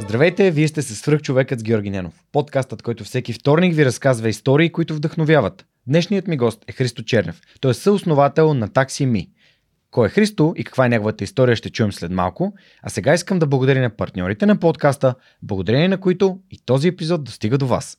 Здравейте, вие сте с свръхчовекът с Георги Ненов. Подкастът, който всеки вторник ви разказва истории, които вдъхновяват. Днешният ми гост е Христо Чернев. Той е съосновател на Такси Ми. Кой е Христо и каква е неговата история ще чуем след малко. А сега искам да благодаря на партньорите на подкаста, благодарение на които и този епизод достига до вас.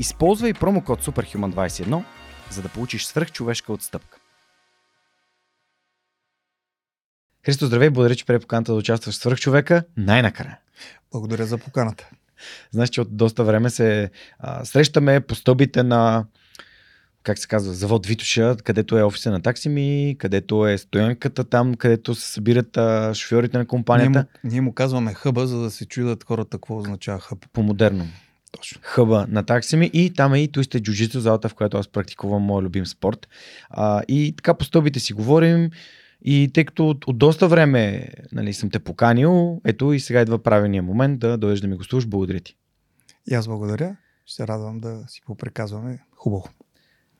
Използвай промокод SUPERHUMAN21, за да получиш свръхчовешка отстъпка. Христо, здравей, благодаря, че прие поканата да участваш в свръхчовека. Най-накрая. Благодаря за поканата. Знаеш, че от доста време се а, срещаме по стълбите на как се казва, завод Витоша, където е офиса на таксими, където е стоянката там, където се събират а, шофьорите на компанията. Ние му, ние му казваме хъба, за да се чудят хората какво означава хъб. По-модерно. Точно. Хъба на таксими и там е и Twisted Jiu-Jitsu, залата, в която аз практикувам моят любим спорт. А, и така по стълбите си говорим и тъй като от, от доста време нали, съм те поканил, ето и сега идва правилният момент да дойдеш да ми гостуваш. Благодаря ти. И аз благодаря. Ще се радвам да си поприказваме хубаво.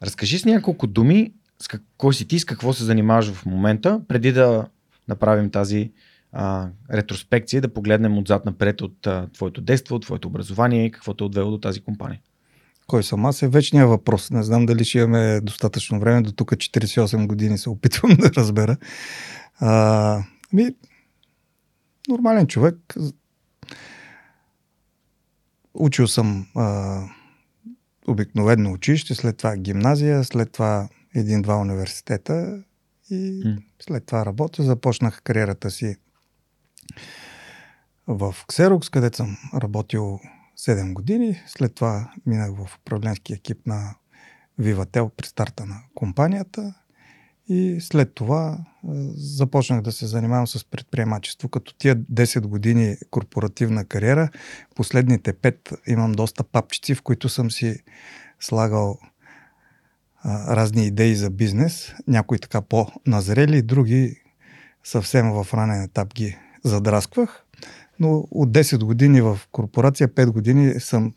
Разкажи с няколко думи с какво си ти, с какво се занимаваш в момента, преди да направим тази а, ретроспекция да погледнем отзад напред от а, твоето детство, от твоето образование и какво те е отвело до тази компания. Кой съм аз е вечният въпрос. Не знам дали ще имаме достатъчно време. До тук 48 години се опитвам да разбера. А, ми, нормален човек. Учил съм а, обикновено училище, след това гимназия, след това един-два университета и след това работя. Започнах кариерата си в Ксерокс, където съм работил 7 години. След това минах в управленски екип на Вивател при старта на компанията. И след това започнах да се занимавам с предприемачество. Като тия 10 години корпоративна кариера, последните 5 имам доста папчици, в които съм си слагал разни идеи за бизнес. Някои така по-назрели, други съвсем в ранен етап ги задрасквах. Но от 10 години в корпорация, 5 години съм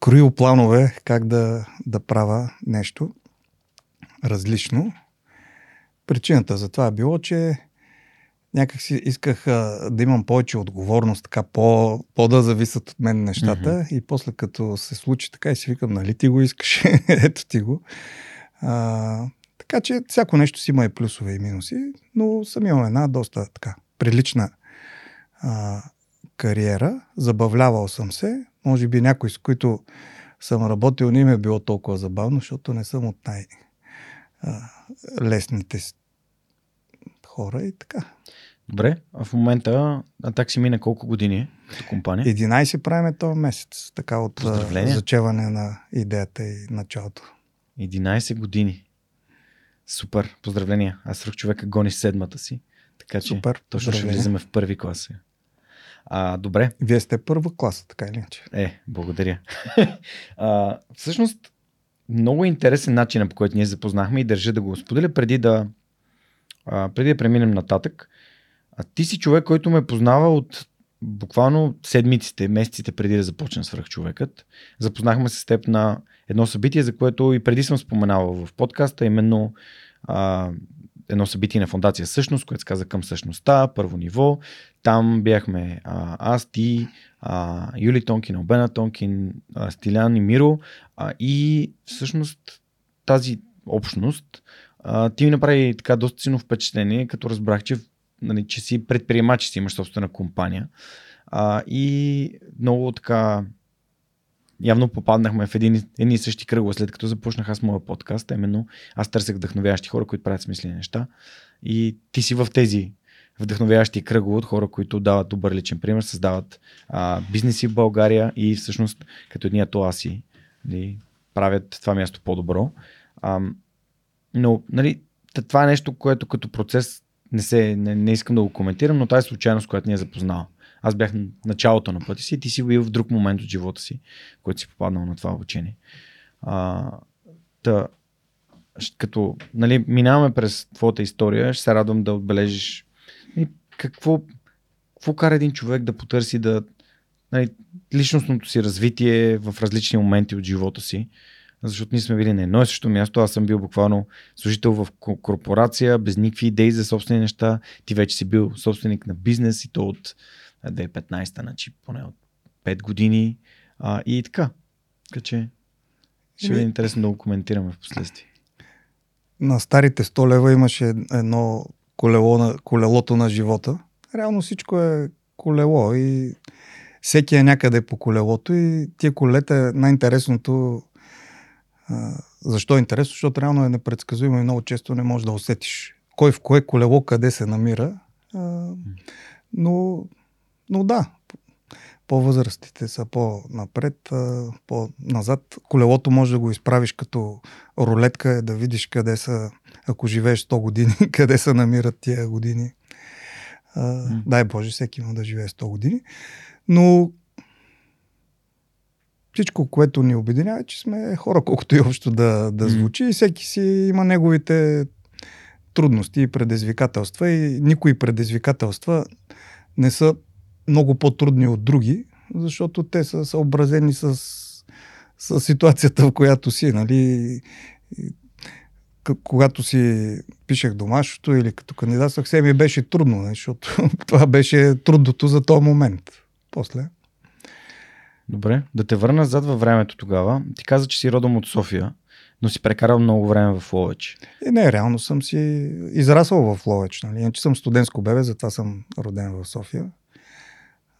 кроил планове как да, да правя нещо различно. Причината за това е било, че някак си исках а, да имам повече отговорност, така по, по да зависят от мен нещата. Mm-hmm. И после като се случи така и си викам, нали ти го искаш, ето ти го. А, така че всяко нещо си има и плюсове и минуси, но съм имал една доста така прилична а, кариера. Забавлявал съм се. Може би някой, с които съм работил, не им е било толкова забавно, защото не съм от най-лесните хора и така. Добре, а в момента Атак си мина колко години като компания? 11 правиме този месец, така от зачеване на идеята и началото. 11 години. Супер, поздравления. Аз сръх човека гони седмата си. Така че Супер, точно ще влизаме в първи клас. А, добре. Вие сте първа класа, така или иначе. Е, благодаря. а, всъщност, много интересен начин, по който ние запознахме и държа да го споделя преди да, а, преди да преминем нататък. А ти си човек, който ме познава от буквално седмиците, месеците преди да започне свръхчовекът. Запознахме се с теб на едно събитие, за което и преди съм споменавал в подкаста, именно а, едно събитие на фундация Същност, което се каза към същността, първо ниво. Там бяхме а, аз, ти, а, Юли Тонкин, Обена Тонкин, а, Стилян и Миро. А, и всъщност тази общност а, ти ми направи така доста силно впечатление, като разбрах, че, нали, че си предприемач, си имаш собствена компания. А, и много така явно попаднахме в един, едни и същи кръгове, след като започнах аз моя подкаст. Именно аз търсех вдъхновяващи хора, които правят смислени неща. И ти си в тези вдъхновяващи кръгове от хора, които дават добър личен пример, създават а, бизнеси в България и всъщност като едни атоаси нали, правят това място по-добро. А, но нали, това е нещо, което като процес не, се, не, не искам да го коментирам, но тази случайност, която ни е запознала. Аз бях на началото на пътя си и ти си бил в друг момент от живота си, който си попаднал на това обучение. А, та, като нали, минаваме през твоята история, ще се радвам да отбележиш нали, какво, какво кара един човек да потърси да нали, личностното си развитие в различни моменти от живота си. Защото ние сме били на едно и също място. Аз съм бил буквално служител в корпорация, без никакви идеи за собствени неща. Ти вече си бил собственик на бизнес и то от 2015, значи поне от 5 години. А, и така. Така че ще ви е интересно да го коментираме в последствие. На старите 100 лева имаше едно колело на, колелото на живота. Реално всичко е колело и всеки е някъде по колелото и тия колета е най-интересното. Защо е интересно? Защото реално е непредсказуемо и много често не можеш да усетиш кой в кое колело къде се намира. Но, но да, по-възрастите са по-напред, по-назад. Колелото може да го изправиш като рулетка, е да видиш къде са, ако живееш 100 години, къде се намират тия години. Mm. Дай Боже, всеки има да живее 100 години. Но всичко, което ни обединява, е, че сме хора, колкото и общо да, да звучи, и всеки си има неговите трудности и предизвикателства и никои предизвикателства не са много по-трудни от други, защото те са съобразени с, с ситуацията, в която си. Нали? когато си пишех домашното или като кандидатствах, се ми беше трудно, нали? защото това беше трудното за този момент. После. Добре, да те върна зад във времето тогава. Ти каза, че си родом от София, но си прекарал много време в Ловеч. И не, реално съм си израсъл в Ловеч. Нали? Иначе съм студентско бебе, затова съм роден в София.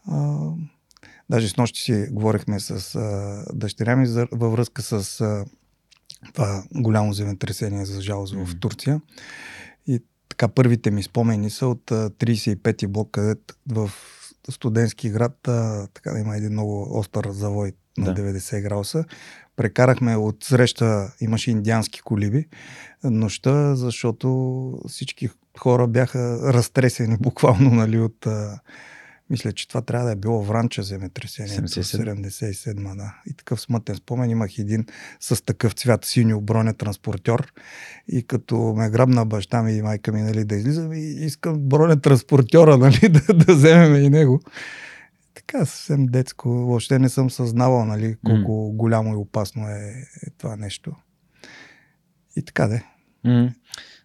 А, даже с нощи си говорихме с а, дъщеря ми за, във връзка с а, това голямо земетресение за жалост mm-hmm. в Турция. И така първите ми спомени са от 35-ти блок, където в студентски град а, така има един много остър завой на да. 90 градуса. Прекарахме от среща, имаше индиански колиби нощта, защото всички хора бяха разтресени буквално нали, от а, мисля, че това трябва да е било Вранча земетресението. 77. 77 да. И такъв смътен спомен. Имах един с такъв цвят синьо бронетранспортьор. И като ме грабна баща ми и майка ми нали, да излизам и искам бронетранспортьора нали, да, да вземем и него. Така съвсем детско. Въобще не съм съзнавал нали, колко mm. голямо и опасно е, е това нещо. И така де. Mm.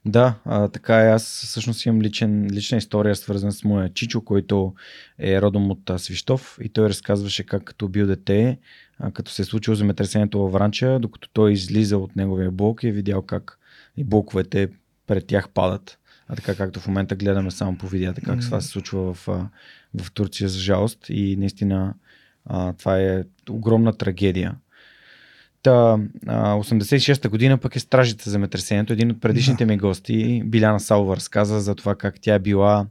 Да, а, така е. Аз всъщност имам личен, лична история, свързана с моя чичо, който е родом от а, Свищов и той разказваше как като бил дете, а, като се е случило земетресението във Вранча, докато той излиза от неговия блок и е видял как и блоковете пред тях падат. А така както в момента гледаме само по видеята как mm-hmm. това се случва в, в Турция за жалост и наистина а, това е огромна трагедия. Та, 86-та година пък е стражите за земетресението. Един от предишните да. ми гости, Биляна Салва, разказа за това как тя е била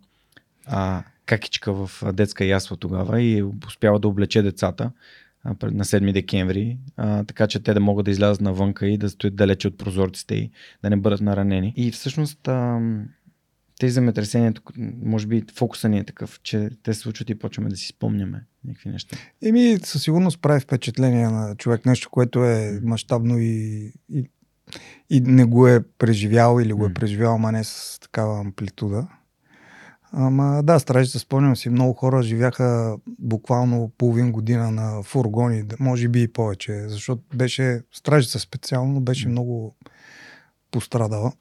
а, какичка в детска ясла тогава и успява да облече децата на 7 декември, а, така че те да могат да излязат навънка и да стоят далече от прозорците и да не бъдат наранени. И всъщност а, тези земетресения, може би фокуса ни е такъв, че те се случват и почваме да си спомняме някакви неща. Еми, със сигурност прави впечатление на човек нещо, което е мащабно и, и, и не го е преживял или го е преживял, ама не с такава амплитуда. Ама да, стражите, спомням си, много хора живяха буквално половин година на фургони, може би и повече, защото беше, стражица специално беше много пострадала.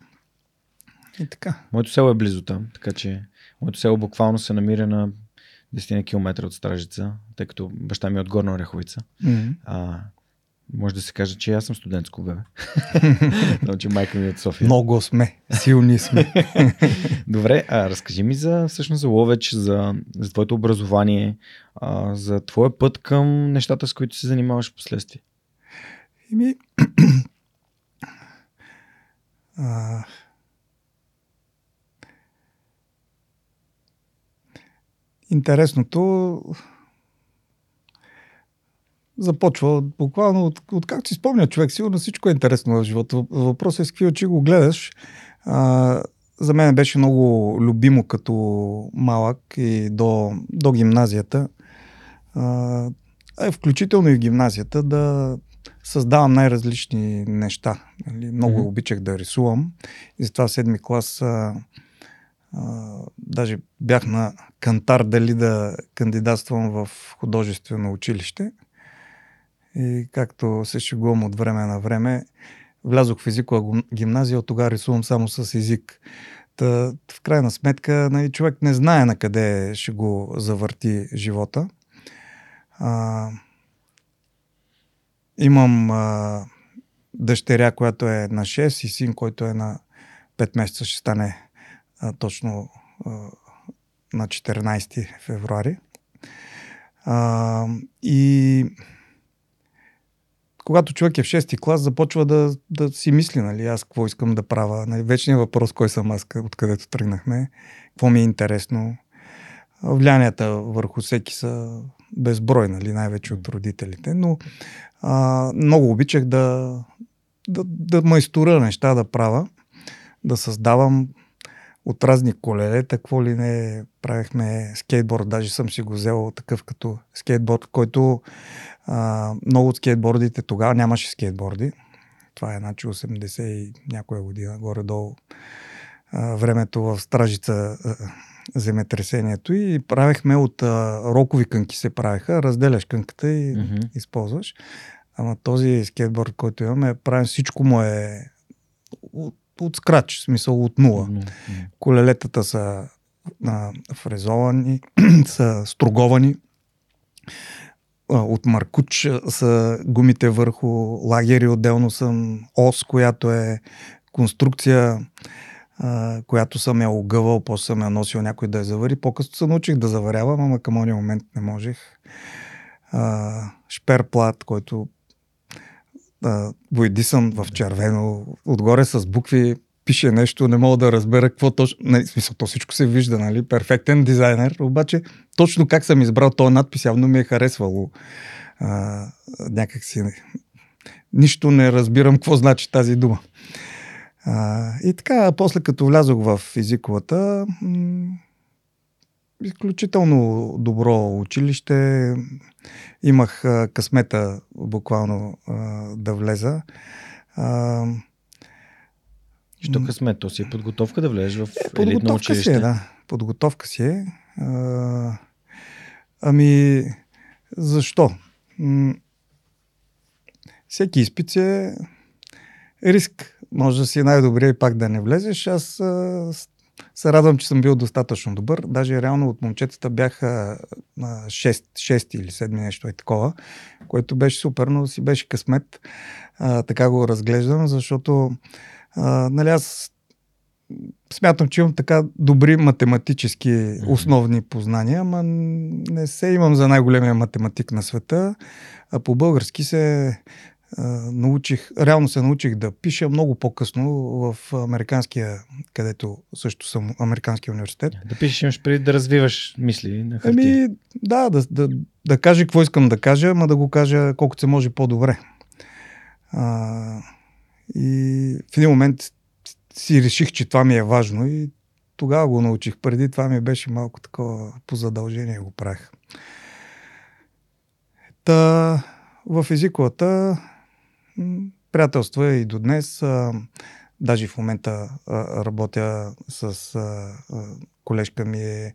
И така. Моето село е близо там, така че моето село буквално се намира на 10 км от Стражица, тъй като баща ми е от Горна Ореховица. Mm-hmm. А, може да се каже, че аз съм студентско бебе. Че майка ми е от София. Много сме. Силни сме. Добре, а разкажи ми за, всъщност за Ловеч, за, за твоето образование, а, за твоя път към нещата, с които се занимаваш в последствие. Ими... а, Интересното започва буквално от, от как си спомня човек. Сигурно всичко е интересно в живота. Въпросът е с какви очи го гледаш. А, за мен беше много любимо като малък и до, до гимназията. А, включително и в гимназията да създавам най-различни неща. Нали? Много mm-hmm. обичах да рисувам и затова в седми клас а, а, даже бях на кантар дали да кандидатствам в художествено училище. И както се шегувам от време на време, влязох в езикова гимназия, от тогава рисувам само с език. Та, в крайна сметка нали, човек не знае на къде ще го завърти живота. А, имам а, дъщеря, която е на 6 и син, който е на 5 месеца, ще стане а, точно на 14 февруари. А, и когато човек е в 6-ти клас, започва да, да си мисли, нали, аз какво искам да правя. Нали, вечният въпрос, кой съм аз, откъдето тръгнахме, какво ми е интересно. Влиянията върху всеки са безброй, нали, най-вече от родителите, но а, много обичах да, да, да майстора неща да правя, да създавам от разни колелета, какво ли не правихме скейтборд, даже съм си го взел такъв като скейтборд, който а, много от скейтбордите тогава нямаше скейтборди. Това е значи 80 и някоя година, горе-долу а, времето в Стражица а, земетресението и правихме от а, рокови кънки се правиха, разделяш кънката и mm-hmm. използваш. Ама този скейтборд, който имаме, правим всичко му е от, скрач, в смисъл от нула. Mm-hmm. Колелетата са а, фрезовани, са струговани от Маркуч са гумите върху лагери. Отделно съм ос, която е конструкция, а, която съм я огъвал, после съм я носил някой да я завари. По-късно се научих да заварявам, ама към този момент не можех. А, шперплат, който бойдисан в червено, отгоре с букви пише нещо, не мога да разбера какво точно. Не, смисъл, то всичко се вижда, нали? Перфектен дизайнер, обаче точно как съм избрал този надпис, явно ми е харесвало. А, някак си. Нищо не разбирам какво значи тази дума. А, и така, после като влязох в езиковата, м- изключително добро училище. Имах а, късмета буквално а, да влеза. А, Що късмет? То си е подготовка да влезеш в е, елитно училище. Си е, да. Подготовка си е. А, ами, защо? М- всеки изпит е риск. Може да си най-добрия и пак да не влезеш. Аз а, се радвам, че съм бил достатъчно добър. Даже реално от момчетата бяха 6, 6 или 7 нещо е такова, което беше супер, но си беше късмет. А, така го разглеждам, защото а, нали, аз смятам, че имам така добри математически основни познания, ама не се имам за най-големия математик на света. А по български се научих, реално се научих да пиша много по-късно в американския, където също съм, американския университет. Да пишеш имаш преди да развиваш мисли на хартия. Ами, да, да, да, да кажа какво искам да кажа, ама да го кажа колкото се може по-добре. А, и в един момент си реших, че това ми е важно и тогава го научих. Преди това ми беше малко такова по задължение го правих. Та, в езиковата приятелство е и до днес. А, даже в момента работя с а, колежка ми е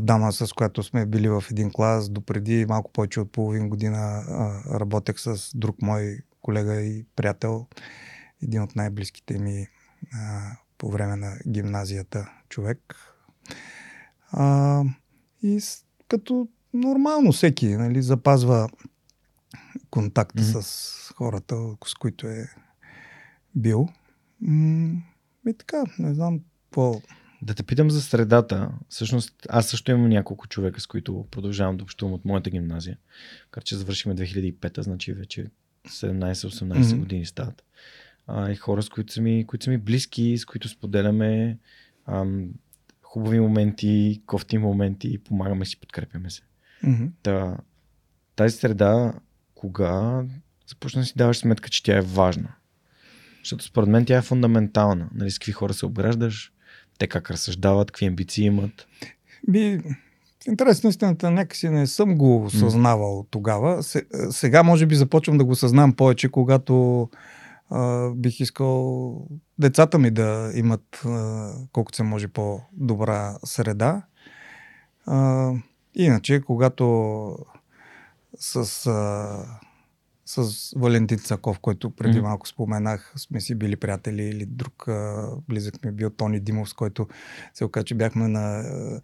дама, с която сме били в един клас. Допреди малко повече от половин година работех с друг мой колега и приятел един от най-близките ми по време на гимназията човек. А, и като нормално всеки нали, запазва контакт mm-hmm. с хората, с които е бил. и така, не знам какво. Да те питам за средата. Всъщност, аз също имам няколко човека, с които продължавам да общувам от моята гимназия. Кар че завършихме 2005, значи вече 17-18 mm-hmm. години стават а, и хора, с които са, ми, които са ми близки, с които споделяме ам, хубави моменти, кофти моменти, помагаме си, подкрепяме се. Mm-hmm. Та, тази среда, кога започна да си даваш сметка, че тя е важна? Защото според мен тя е фундаментална. Нали, с какви хора се обграждаш, те как разсъждават, какви амбиции имат? Би, интерес на истината, някакси не съм го осъзнавал mm. тогава. Сега може би започвам да го съзнавам повече, когато а, бих искал децата ми да имат а, колкото се може по-добра среда. А, иначе, когато с, а, с Валентин Цаков, който преди mm. малко споменах, сме си били приятели или друг а, близък ми е бил Тони Димов, с който се оказа, че бяхме на а,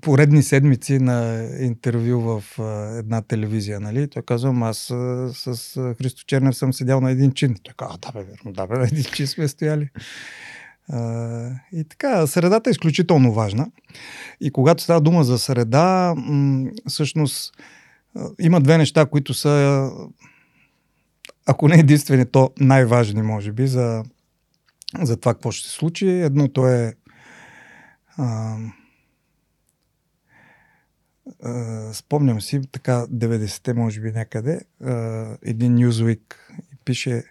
поредни седмици на интервю в а, една телевизия, нали? Той казва, аз а, с а, Христо Чернев съм седял на един чин. Той казва, да бе, верно, да бе, на един чин сме стояли. А, и така, средата е изключително важна. И когато става дума за среда, м- всъщност има две неща, които са, ако не единствени, то най-важни, може би, за, за това какво ще се случи. Едното е а, а, спомням си, така 90-те, може би някъде, а, един Newsweek пише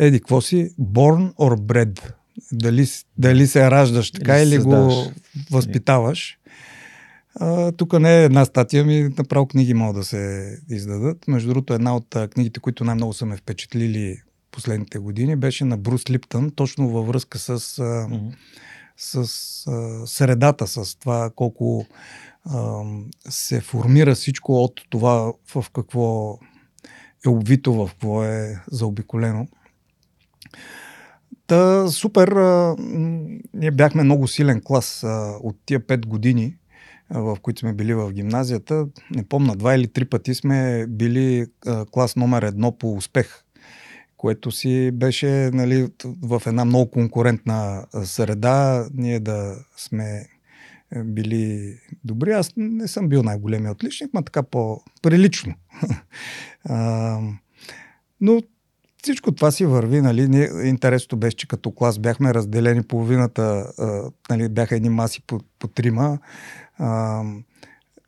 Еди, какво си? Born or bred? Дали, дали се раждаш така или, или го възпитаваш? А, тук не е една статия, ми направо книги могат да се издадат. Между другото, една от книгите, които най-много са ме впечатлили последните години, беше на Брус Липтън, точно във връзка с, mm-hmm. с средата, с това колко а, се формира всичко от това в какво е обвито, в какво е заобиколено. Та, супер, а, ние бяхме много силен клас а, от тия пет години в които сме били в гимназията, не помна, два или три пъти сме били клас номер едно по успех, което си беше нали, в една много конкурентна среда, ние да сме е, били добри. Аз не съм бил най-големият отличник, но така по-прилично. но всичко това си върви, нали, интересното беше, че като клас бяхме разделени половината, нали, бяха едни маси по, по трима,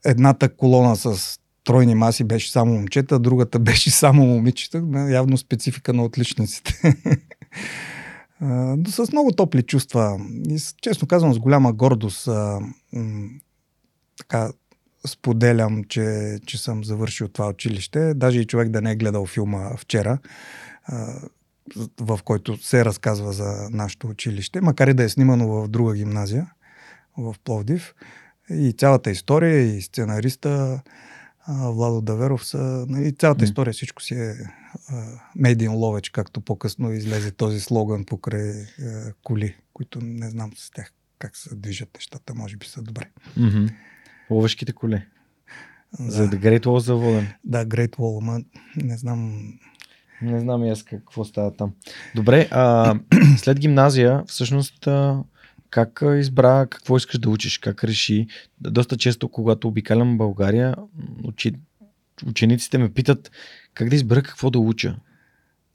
едната колона с тройни маси беше само момчета, другата беше само момичета. Явно специфика на отличниците. но с много топли чувства и честно казвам с голяма гордост а, м- така споделям, че, че съм завършил това училище. Даже и човек да не е гледал филма вчера, а, в който се разказва за нашето училище, макар и да е снимано в друга гимназия в Пловдив. И цялата история, и сценариста Владо Даверов са... И нали, цялата история, всичко си е Made in Lovech, както по-късно излезе този слоган покрай коли, които не знам с тях как се движат нещата, може би са добре. Mm-hmm. Ловешките коли. Да. За The Great Wall за воден. Да, Great Wall, ама не знам... Не знам и аз какво става там. Добре, а, след гимназия, всъщност, а, как избра какво искаш да учиш? Как реши? Доста често, когато обикалям България, учи... учениците ме питат как да избера какво да уча.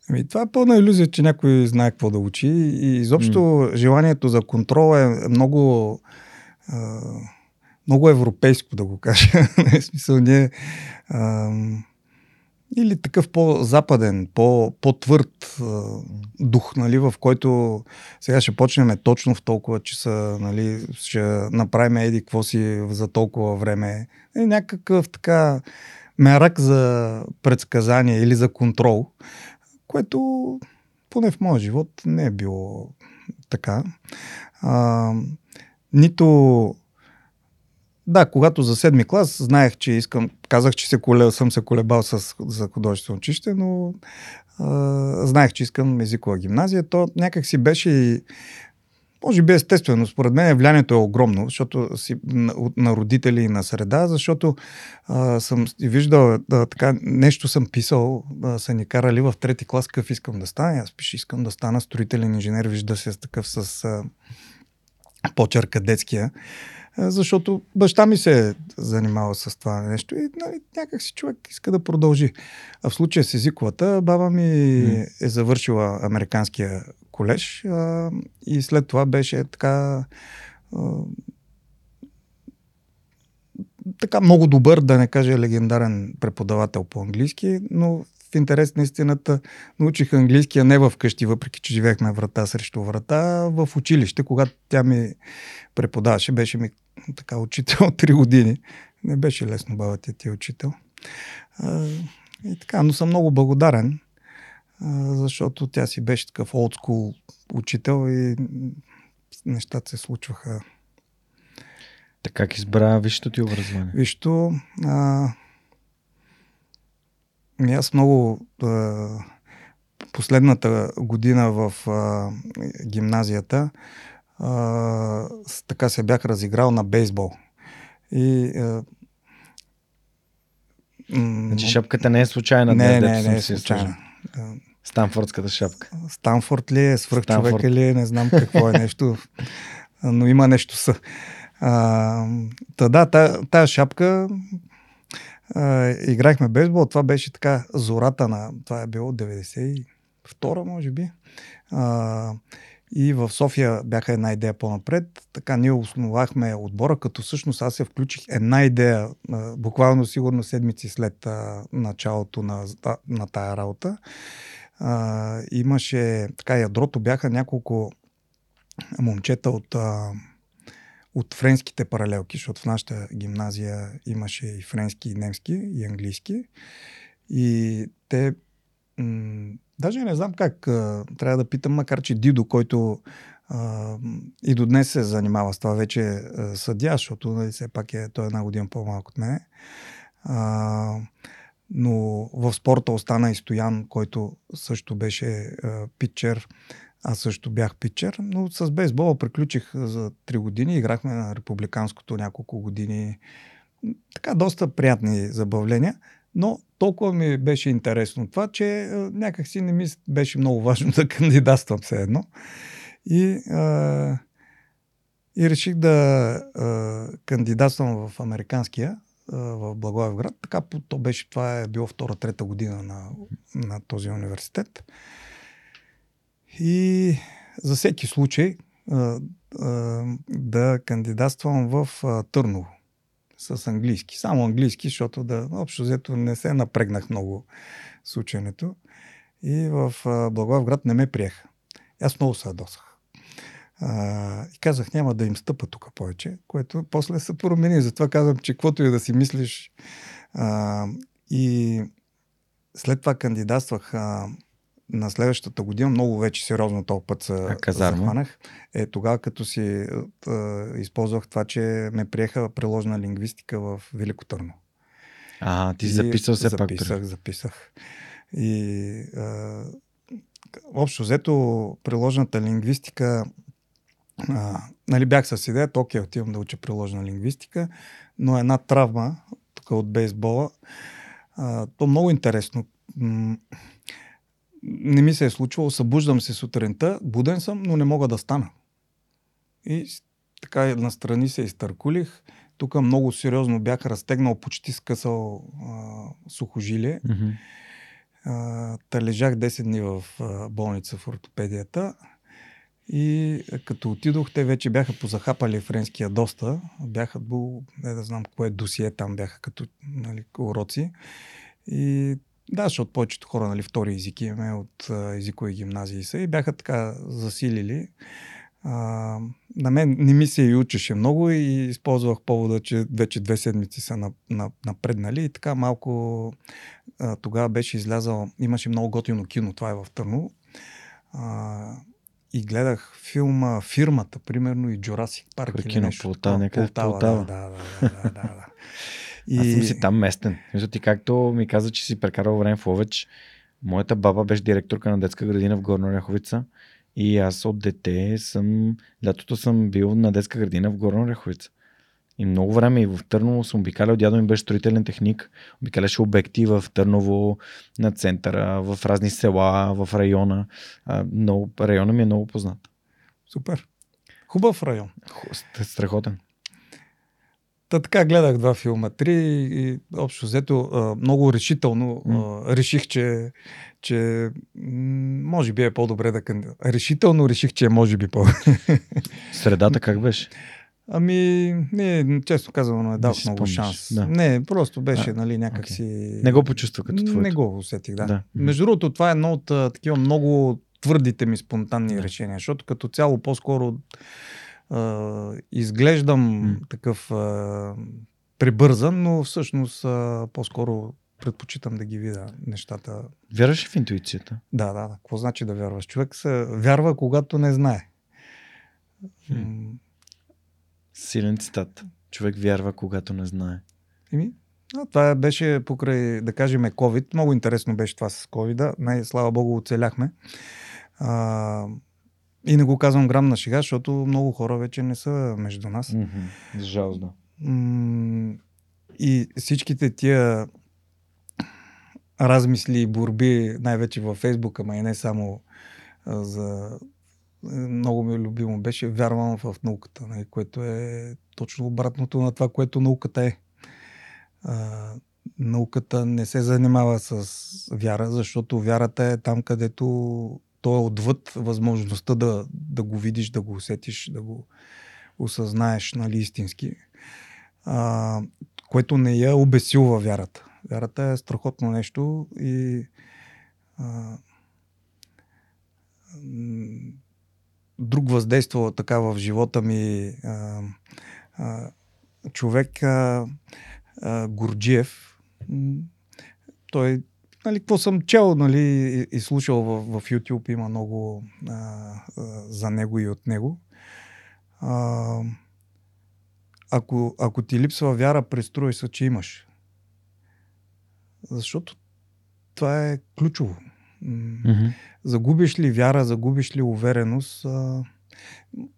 Ами, това е пълна иллюзия, че някой знае какво да учи и изобщо mm. желанието за контрол е много, много европейско, да го кажа. в смисъл, ние или такъв по-западен, по- по-твърд дух, нали, в който сега ще почнем точно в толкова часа, нали, ще направим еди какво си за толкова време. И някакъв така мерак за предсказание или за контрол, което поне в моя живот не е било така. А, нито да, когато за седми клас знаех, че искам, казах, че се коле, съм се колебал с, за художествено училище, но а, знаех, че искам езикова гимназия. То някак си беше може би естествено, според мен влиянието е огромно, защото си на, родители и на среда, защото а, съм виждал да, така, нещо съм писал, да, са ни карали в трети клас, какъв искам да стана. Аз пише, искам да стана строителен инженер, вижда се с такъв с а, почерк кадетския защото баща ми се е занимава с това нещо и нали, някак си човек иска да продължи. А в случая с езиковата, баба ми mm. е завършила американския колеж а, и след това беше така а, така много добър, да не кажа легендарен преподавател по английски, но в интерес на истината научих английския не в къщи, въпреки че живеехме врата срещу врата, в училище, когато тя ми преподаваше, беше ми така учител 3 години. Не беше лесно баба ти ти учител. А, и така, но съм много благодарен, а, защото тя си беше такъв олдскул учител и нещата се случваха. Така как избра висшето ти образование? Висшето, а, аз много а, последната година в а, гимназията а, така се бях разиграл на бейсбол. И а, Значи шапката не е случайна. Не, не, не е случайна. Станфордската шапка. Станфорд ли е, свръх човек ли е, не знам какво е нещо, но има нещо са. А, та да, тая, тая шапка а, играхме бейсбол, това беше така зората на, това е било 92 може би. А, и в София бяха една идея по-напред. Така ние основахме отбора, като всъщност аз се включих една идея, буквално сигурно седмици след началото на, на тая работа. Имаше, така ядрото бяха няколко момчета от, от френските паралелки, защото в нашата гимназия имаше и френски, и немски, и английски. И те Даже не знам как. Трябва да питам, макар че Дидо, който а, и до днес се занимава с това, вече е съдя, защото нали, все пак е, той е една година по-малко от мен. А, но в спорта остана и Стоян, който също беше а, питчер. Аз също бях питчер, но с бейсбола приключих за 3 години. Играхме на републиканското няколко години. Така, доста приятни забавления. Но толкова ми беше интересно това, че някак си не ми беше много важно да кандидатствам все едно. И, а, и реших да а, кандидатствам в американския, а, в Благоевград. Така то беше, това е било втора-трета година на, на този университет. И за всеки случай а, а, да кандидатствам в а, Търново с английски. Само английски, защото да, общо взето не се напрегнах много с ученето. И в Благоевград не ме приеха. Аз много се ядосах. А, и казах, няма да им стъпа тук повече, което после се промени. Затова казвам, че каквото и да си мислиш. А, и след това кандидатствах а, на следващата година много вече сериозно този път се захванах. Е, тогава като си е, използвах това, че ме приеха приложна лингвистика в Велико Търно. А, ти и записал се записах, пак. Записах, записах. И е, общо взето приложната лингвистика а, нали бях с идея, окей, отивам да уча приложна лингвистика, но една травма тук от бейсбола, а, то много интересно не ми се е случвало, събуждам се сутринта, буден съм, но не мога да стана. И така настрани се изтъркулих. Тук много сериозно бях разтегнал, почти скъсал а, сухожилие. Mm-hmm. А, та лежах 10 дни в а, болница в ортопедията. И като отидох, те вече бяха позахапали френския доста. Бяха, не да знам кое досие там бяха като нали, уроци. И да, защото повечето хора, нали, втори езики имаме от езикови гимназии са и бяха така засилили. А, на мен не ми се и учеше много и използвах повода, че вече две седмици са на, на, напреднали и така малко а, тогава беше излязал, имаше много готино кино, това е в Търно. А, и гледах филма Фирмата, примерно, и Jurassic Парк. Кино. Полтава, някъде Полтава, Полтава. Да, да, да, да, да. И... Аз съм си там местен. Мисля ти, както ми каза, че си прекарал време в Ловеч, моята баба беше директорка на детска градина в Горна Ряховица и аз от дете съм, лятото съм бил на детска градина в Горна Ряховица. И много време и в Търново съм обикалял. Дядо ми беше строителен техник. Обикаляше обекти в Търново, на центъра, в разни села, в района. много, района ми е много познат. Супер. Хубав район. Страхотен. Та така гледах два филма, три и общо взето много решително mm. реших, че, че може би е по-добре да кандидат. Решително реших, че е може би по Средата как беше? Ами, не, често казвам, не дал си много шанс. да. Не, просто беше, А, нали, някак окей. си... Не го почувства като твоето. Не го усетих, да. Да. Между другото, това е едно от такива много твърдите ми спонтанни Да. решения, защото като цяло по-скоро а, изглеждам М. такъв а, прибързан, но всъщност а, по-скоро предпочитам да ги видя нещата. Вярваш ли в интуицията? Да, да, да. Какво значи да вярваш? Човек се вярва, когато не знае. Хм. Силен цитат. Човек вярва, когато не знае. Еми, а, това беше покрай, да кажем, COVID. Много интересно беше това с COVID. Най- слава Богу, оцеляхме. А, и не го казвам грам на шега, защото много хора вече не са между нас. За жалост, да. И всичките тия размисли и борби, най-вече във Фейсбука, ма и не само а, за... Много ми любимо беше вярвам в науката, нали, което е точно обратното на това, което науката е. А, науката не се занимава с вяра, защото вярата е там, където то е отвъд възможността да, да го видиш, да го усетиш, да го осъзнаеш нали, истински. А, което не я обесилва вярата. Вярата е страхотно нещо и а, друг въздействал така в живота ми а, а, човек а, а, Горджиев. м, Той, нали, какво съм чел, нали, и, и слушал в, в YouTube, има много а, а, за него и от него. А, ако, ако ти липсва вяра, престрой се, че имаш. Защото това е ключово. Мгм. Загубиш ли вяра, загубиш ли увереност, а,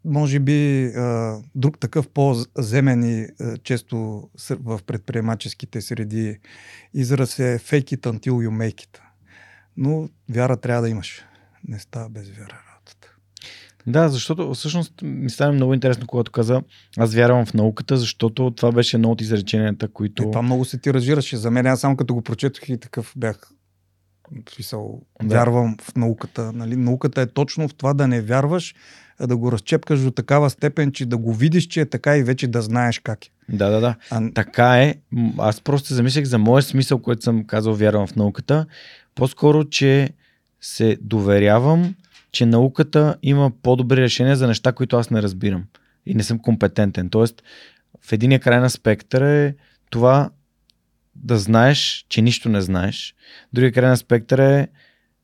може би а, друг такъв по-земен и а, често в предприемаческите среди израз е fake it until you make it. Но вяра трябва да имаш. Не става без вяра работата. Да, защото всъщност ми стана много интересно, когато каза аз вярвам в науката, защото това беше едно от изреченията, които... Е, това много се тиражираше. За мен аз само като го прочетох и такъв бях смисъл, Да. вярвам в науката. Нали? Науката е точно в това да не вярваш, да го разчепкаш до такава степен, че да го видиш, че е така и вече да знаеш как е. Да, да, да. А, Така е. Аз просто се замислих за моя смисъл, който съм казал вярвам в науката. По-скоро, че се доверявам, че науката има по-добри решения за неща, които аз не разбирам и не съм компетентен. Тоест, в единия край на спектъра е това да знаеш, че нищо не знаеш. Другия край на спектъра е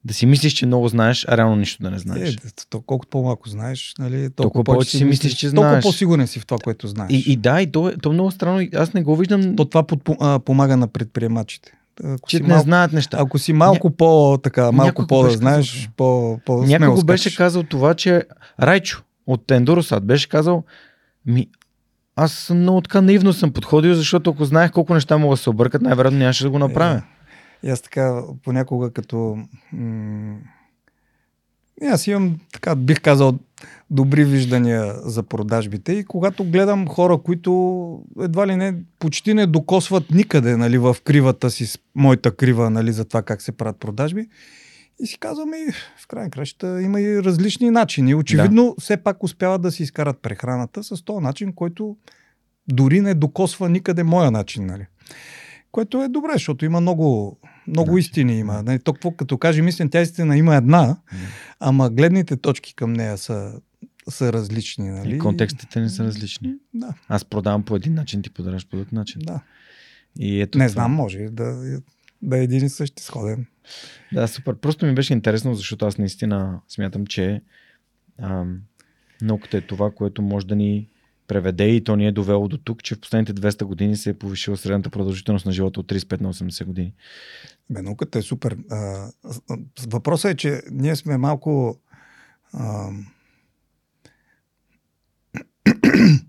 да си мислиш, че много знаеш, а реално нищо да не знаеш. е, то, колкото по-малко знаеш, нали, толкова, Толкова повече си мислиш, че Толкова знаеш. по-сигурен си в това, което знаеш. И, и да, и то, е- то е много странно. Аз не го виждам, То това подпо- а, помага на предприемачите. Ако че не малко, знаят неща. ако си малко по така, малко по да знаеш, казал, по, по Някой го беше казал това, че Райчо от Ендоросат беше казал ми, аз много така наивно съм подходил, защото ако знаех колко неща могат да се объркат, най-вероятно нямаше да го направя. Е, и аз така понякога като... М- аз имам, така бих казал, добри виждания за продажбите и когато гледам хора, които едва ли не, почти не докосват никъде нали, в кривата си, моята крива нали, за това как се правят продажби, и си казвам, и в крайна краща има и различни начини. Очевидно, да. все пак успяват да си изкарат прехраната с този начин, който дори не докосва никъде моя начин. Нали. Което е добре, защото има много, много Значи, истини. Има. Нали, то, като каже, мисля, тя истина има една, ама гледните точки към нея са, са различни. Нали? И контекстите не са различни. Да, Аз продавам по един начин, ти продаваш по друг начин. да. И ето Не това. знам, може да, да е един и същи сходен. Да, супер. Просто ми беше интересно, защото аз наистина смятам, че ам, науката е това, което може да ни преведе и то ни е довело до тук, че в последните 200 години се е повишила средната продължителност на живота от 35 на 80 години. Бе, науката е супер. Въпросът е, че ние сме малко...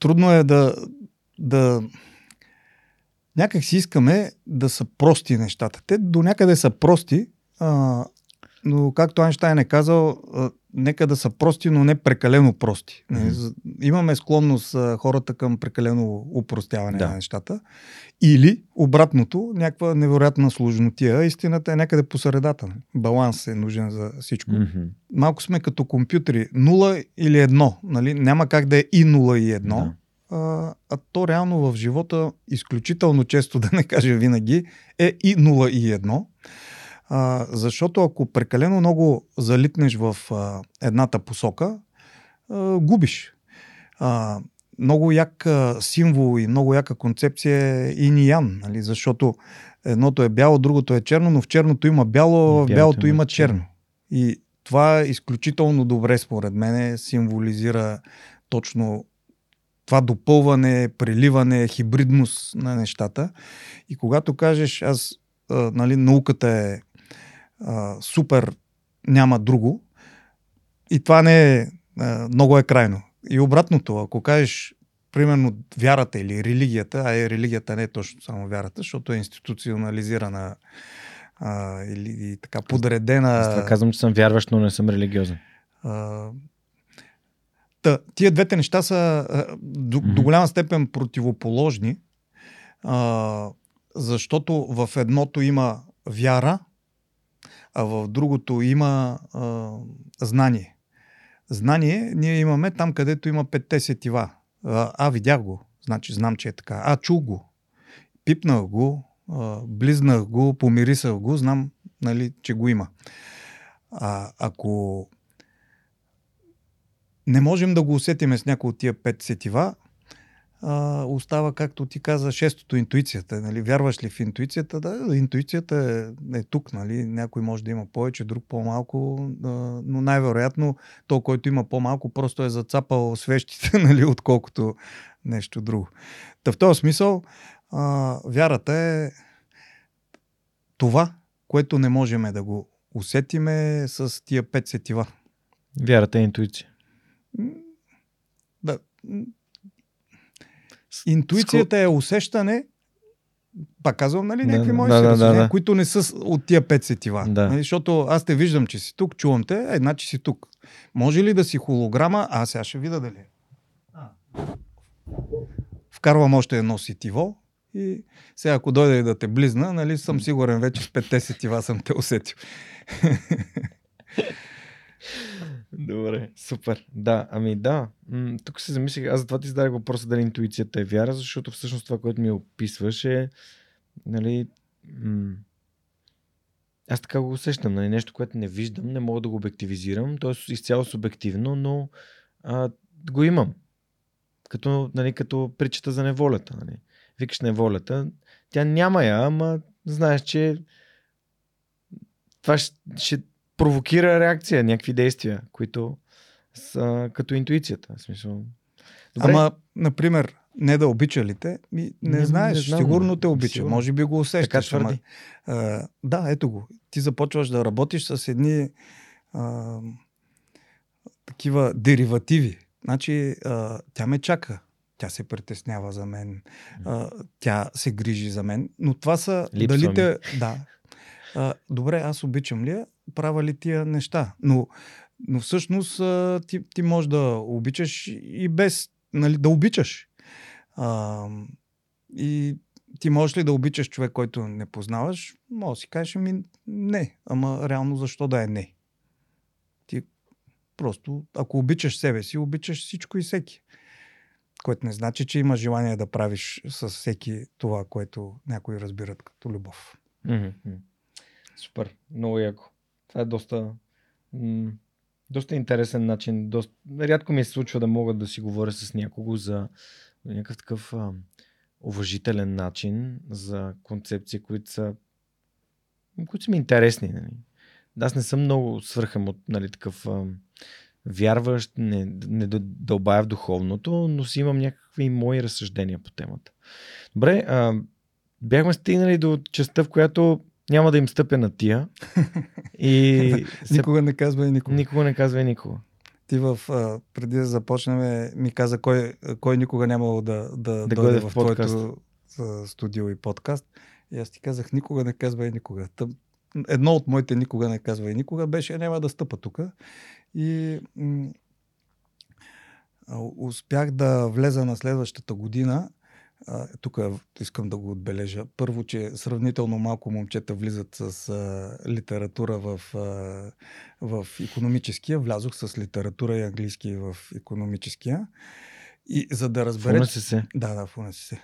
Трудно е да, да... Някак си искаме да са прости нещата. Те до някъде са прости, а, но както Айнштайн е казал, нека да са прости, но не прекалено прости. Mm-hmm. Имаме склонност а, хората към прекалено упростяване Да. на нещата. Или обратното, някаква невероятна сложнотия. Истината е някъде по средата. Баланс е нужен за всичко. Mm. Мгм. Малко сме като компютри. Нула или едно. Нали? Няма как да е и нула и едно. Да. А, а то реално в живота изключително често, да не кажа винаги, е и 0 и 1. А, защото ако прекалено много залитнеш в а, едната посока, а, губиш. А, много як символ и много яка концепция е инь и ян, нали? защото едното е бяло, другото е черно, но в черното има бяло, в Бялото има черно. черно. И това изключително добре, според мен, символизира точно това допълване, преливане, хибридност на нещата. И когато кажеш, аз, а, нали, науката е а, супер, няма друго, и това не е, а, много е крайно. И обратното, ако кажеш, примерно, вярата или религията, а е религията не е точно само вярата, защото е институционализирана а, или и така подредена. Аз това казвам, че съм вярващ, но не съм религиозен. А, Та, тия двете неща са а, до, Мгм. до голяма степен противоположни, а, защото в едното има вяра, а в другото има а, знание. Знание ние имаме там, където има петте сетива. А, а видях го, значи знам, че е така. А, чул го, пипнах го, а, близнах го, помирисах го, знам, нали, че го има. А, ако не можем да го усетиме с някои от тия пет сетива, а, остава, както ти каза, шестото интуицията. Нали? Вярваш ли в интуицията? Да, интуицията е, е тук. Нали? Някой може да има повече, друг по-малко, а, но най-вероятно то, който има по-малко, просто е зацапал свещите, нали? отколкото нещо друго. Та в този смисъл, а, вярата е това, което не можем да го усетиме с тия пет сетива. Вярата е интуиция. Да. Интуицията е усещане, пак казвам, нали, Да, някакви да, мои да, да, разсъждения, да. които не са от тия пет сетива. Да. Нали, защото аз те виждам, че си тук, чувам те, е, значи си тук. Може ли да си холограма? А, сега ще видя дали. А. Вкарвам още едно сетиво и сега ако дойде да те близна, нали, съм сигурен вече с петте сетива съм те усетил. Добре, супер. Да, ами да. Тук се замислих, аз затова ти зададох въпроса дали интуицията е вяра, защото всъщност това, което ми описваш е, нали, м- аз така го усещам, нали, нещо, което не виждам, не мога да го обективизирам, т.е. изцяло субективно, но а, го имам. Като, нали, като притчата за неволята. Нали. Викаш неволята, тя няма я, ама знаеш, че това ще, ще провокира реакция, някакви действия, които са като интуицията. В смисъл. Добре. Ама, например, не да обича ли те? Ми, не, Не- знаеш, не знам. сигурно те обича. Сигурно. Може би го усещаш. Така твърди. Ама, а, да, ето го. Ти започваш да работиш с едни а, такива деривативи. Значи, а, тя ме чака. Тя се притеснява за мен. А, тя се грижи за мен. Но това са... Липсва дали те... Да. А, добре, аз обичам ли я? Правя ли тия неща? Но, но всъщност ти, ти можеш да обичаш и без нали, да обичаш. А, и ти можеш ли да обичаш човек, който не познаваш? Може да си кажеш, ми не. Ама реално защо да е не? Ти просто, ако обичаш себе си, обичаш всичко и всеки. Което не значи, че има желание да правиш с всеки това, което някои разбират като любов. Супер, много яко. Това е доста, доста интересен начин. Доста... Рядко ми се случва да мога да си говоря с някого за някакъв такъв а, уважителен начин за концепции, които са, които са ми интересни. Нали. Аз не съм много свърхам от нали, такъв а, вярващ, не, не дълбая в духовното, но си имам някакви мои разсъждения по темата. Добре, а, бяхме стигнали до частта, в която няма да им стъпя на тия. И. Никога не казва и никога. никога не казва и никога. Ти в, а, преди да започнем, ми каза кой, кой никога нямало да, да, да дойде в, в твоето а, студио и подкаст. И аз ти казах, никога не казва и никога. Тъм, едно от моите никога не казва и никога беше няма да стъпа тук. И м- успях да влеза на следващата година. Тук искам да го отбележа. Първо, че сравнително малко момчета влизат с а, литература в, а, в економическия. Влязох с литература и английски в економическия. И за да разберете... В се. Да, да, в УНСС.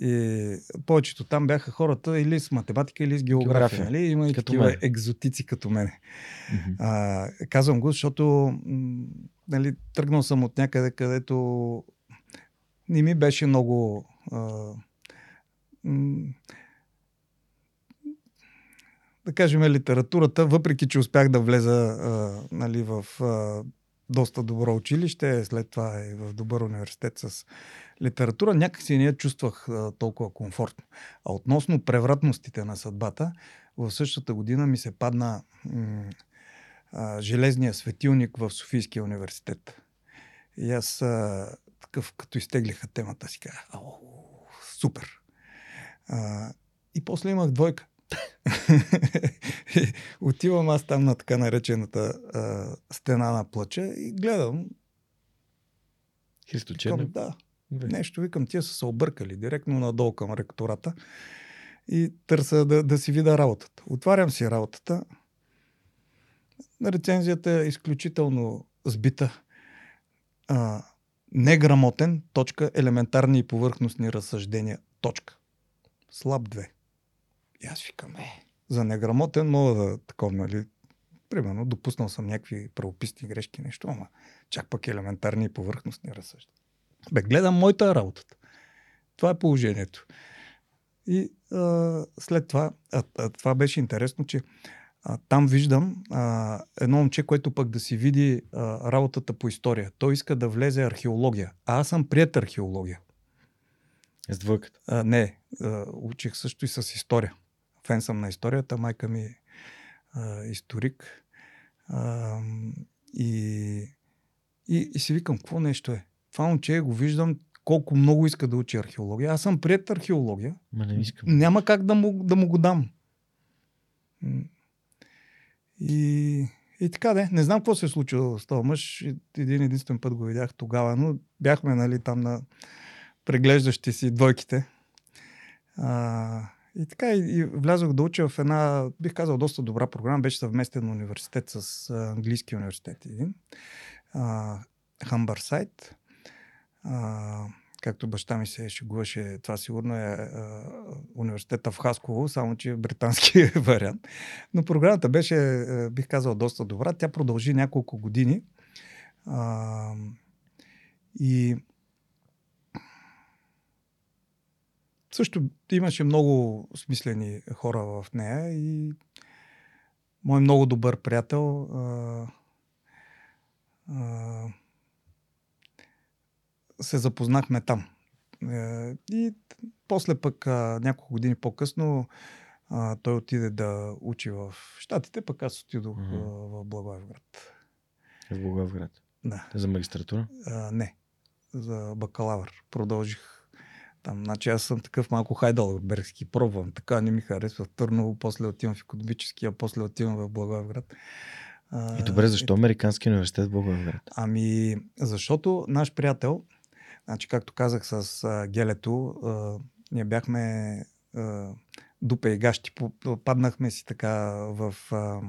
И повечето там бяха хората или с математика, или с география. география. Нали? Има и като такива мен. екзотици като мене. Mm-hmm. А, казвам го, защото нали, тръгнал съм от някъде, където не ми беше много. А, да кажем, литературата, въпреки че успях да влеза а, нали, в а, доста добро училище, след това и в добър университет с литература, някакси не я чувствах а, толкова комфортно. А относно превратностите на съдбата, в същата година ми се падна м- а, железния светилник в Софийския университет. И аз а, такъв, като изтеглиха темата, си казах, супер. А, и после имах двойка. Отивам аз там на така наречената а, стена на плача и гледам. Христо? Да. Нещо викам, тия са се объркали директно надолу към ректората и търся да, да си видя работата. Отварям си работата. Рецензията е изключително сбита. А, неграмотен, точка, елементарни и повърхностни разсъждения, точка. Слаб две. И аз викам, е, за неграмотен мога да такова, нали, примерно, допуснал съм някакви правописни грешки, нещо, ама чак пък елементарни и повърхностни разсъждения. Бе, гледам моята работата. Това е положението. И а, след това, а, а, това беше интересно, че а, там виждам а, едно момче, което пък да си види а, работата по история. Той иска да влезе археология. А аз съм прият археология. С двойката? А, не, а, учих също и с история. Фен съм на историята, майка ми е историк. А, и, и, и си викам, какво нещо е? Това момче го виждам колко много иска да учи археология. Аз съм прият археология. Ма не искам. Няма как да му, да му го дам. И, и така де. Не знам какво се е случило с този мъж. Един единствен път го видях тогава, но бяхме нали, там на преглеждащи си двойките. А, и така и, и влязох да уча в една, бих казал, доста добра програма. Беше съвместен университет с а, английски университет един. Хамбърсайт. Както баща ми се шегуваше, това сигурно е а, университета в Хасково, само че е британски вариант. Но програмата беше, а, бих казал, доста добра. Тя продължи няколко години. А, и също имаше много смислени хора в нея и мой много добър приятел а, а, се запознахме там. Е, и после пък а, няколко години по-късно а, той отиде да учи в Штатите, пък аз отидох mm-hmm. в Благоевград. В Благоевград? Да. За магистратура? А, не, за бакалавър. Продължих там, значи аз съм такъв малко хайдалбергски, пробвам. Така не ми харесва в Търново, после отивам в економическия, после отивам в Благоевград. И добре, защо Американски университет в Благоевград? Ами, защото наш приятел, значи, както казах с а, Гелето, а, ние бяхме а, дупе и гащи, паднахме си така в а,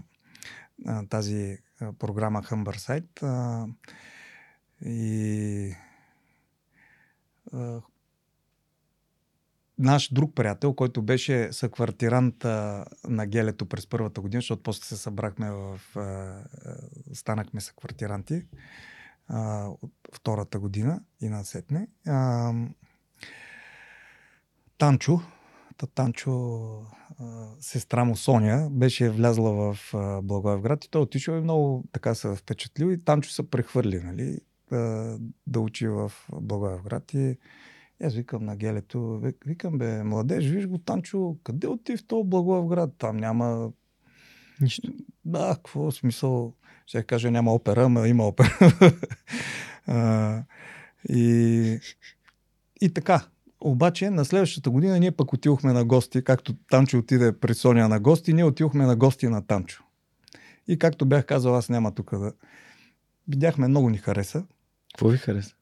а, тази а, програма Humberside а, и а, наш друг приятел, който беше съквартирант а, на Гелето през първата година, защото после се събрахме в... А, станахме съквартиранти от втората година и насетне. А, Танчо, Танчо, а, сестра му Соня, беше влязла в а, Благоевград и той отишъл и много така се впечатлил и Танчо се прехвърли, нали, да, да учи в Благоевград и аз викам на Гелето, викам бе, младеж, виж го Танчо, къде оти в този Благоевград? Там няма... Нищо. Да, какво смисъл? Ще кажа няма опера, ама има опера. а, и, и така. обаче на следващата година ние пък отидохме на гости, както Танчо отиде при Соня на гости, ние отидохме на гости на Танчо. И както бях казал, аз няма тук да... Видяхме, много ни хареса. Какво ви хареса?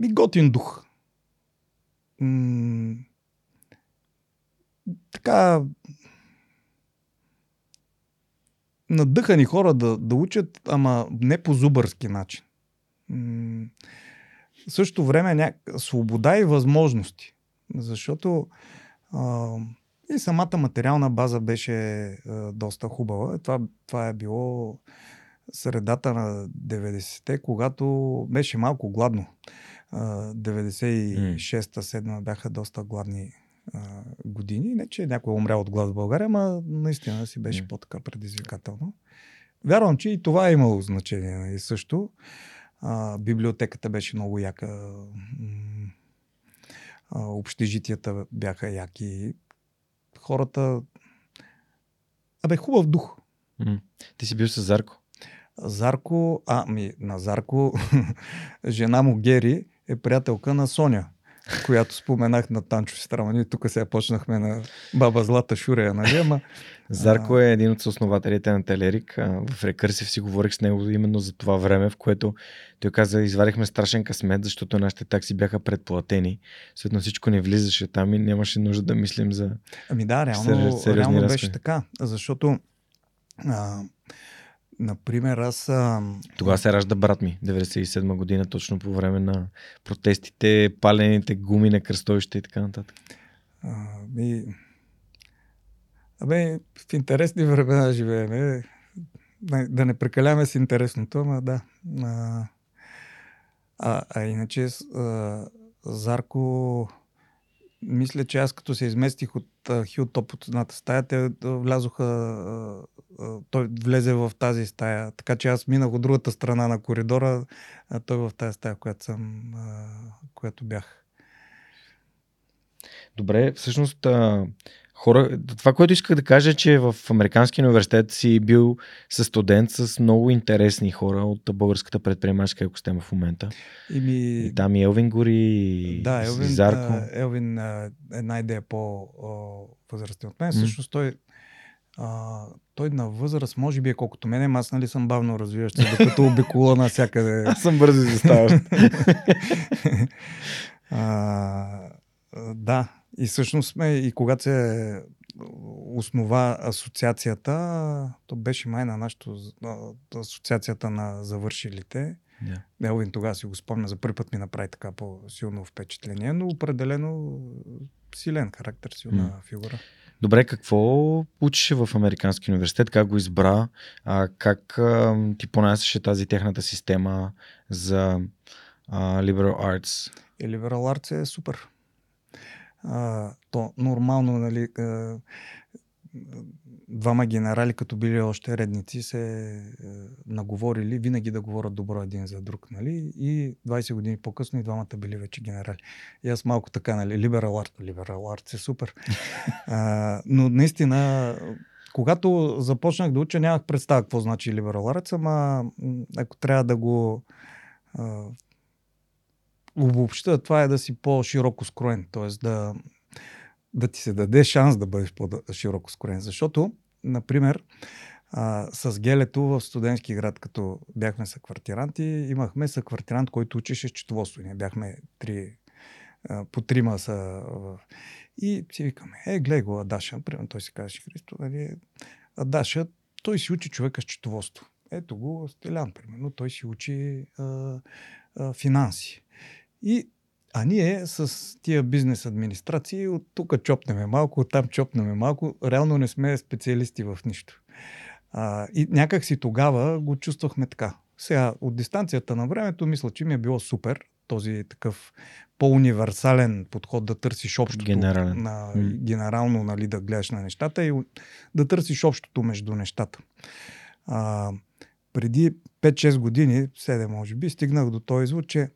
Ми готин дух. М- така надъхани хора да, да учат, ама не по зубърски начин. М- в същото време ня... свобода и възможности. Защото а, и самата материална база беше а, доста хубава. Това, това е било средата на 90-те, когато беше малко гладно. 96-та, 7 бяха доста гладни а, години. Не, че някой е умрял от глад в България, ама наистина си беше mm. по-така предизвикателно. Вярвам, че и това е имало значение. И нали, също. А, библиотеката беше много яка. А, общежитията бяха яки. Хората... Абе, хубав дух. Mm. Ти си бил с Зарко? Зарко, а, ми, на Зарко, жена му Гери е приятелка на Соня, която споменах на Танчо. Ние тук сега почнахме на баба Злата Шурея, нали? Ама, Зарко е един от основателите на Телерик. В Рекърсив си говорих с него именно за това време, в което той каза, извадихме страшен късмет, защото нашите такси бяха предплатени. Съответно всичко не влизаше там и нямаше нужда да мислим за Ами да, реално, реално беше така, защото а, Например, аз... А... Тогава се ражда брат ми, 97 година, точно по време на протестите, палените гуми на кръстовище и така нататък. А, ми... Абе, в интересни времена живееме. Да не прекаляваме с интересното, ама да. А, а, а иначе а, Зарко мисля, че аз като се изместих от Хилтоп от едната стая, те влязоха, той влезе в тази стая. Така че аз минах от другата страна на коридора, а той в тази стая, която съм, която бях. Добре, всъщност хора, това, което исках да кажа, е, че в Американския университет си бил със студент с много интересни хора от българската предприемачка екосистема в момента. И, ми... и там и Елвин Гори, и да, Елвин, Зарко. Елвин е една идея по-възрастен от мен. Mm. Всъщност той а, той на възраст, може би е колкото мене, аз нали съм бавно развиващ докато обикола навсякъде. аз съм бързо заставащ. да, и всъщност сме, и когато се основа асоциацията, то беше май на нашото асоциацията на завършилите. Yeah. Елвин тогава си го спомня, за първи път ми направи така по-силно впечатление, но определено силен характер, силна mm. фигура. Добре, какво учеше в Американски университет? Как го избра? А, как а, ти понасяше тази техната система за а, liberal arts? И liberal arts е супер а, то нормално, нали, а, двама генерали, като били още редници, се а, наговорили винаги да говорят добро един за друг, нали, и 20 години по-късно и двамата били вече генерали. И аз малко така, нали, либерал арт, либерал арт е супер. а, но наистина, когато започнах да уча, нямах представа какво значи либерал арт, ама ако трябва да го обобща, това е да си по-широко скроен, т.е. Да, да ти се даде шанс да бъдеш по-широко скроен. Защото, например, а, с Гелето в студентски град, като бяхме съквартиранти, имахме съквартирант, който учеше счетоводство. Ние бяхме три, а, по трима са. И си викаме, е, гледай го Адаша. Примерно той си казваше Христо, нали, Адаша, той си учи човека счетоводство. Ето го Стелян, примерно, той си учи а, а, финанси. И, а ние с тия бизнес администрации от тук чопнеме малко, от там чопнеме малко. Реално не сме специалисти в нищо. А, и някак си тогава го чувствахме така. Сега, от дистанцията на времето, мисля, че ми е било супер този такъв по-универсален подход да търсиш общото, Генерален. на, генерално нали, да гледаш на нещата и да търсиш общото между нещата. А, преди 5-6 години, 7 може би, стигнах до този извод, че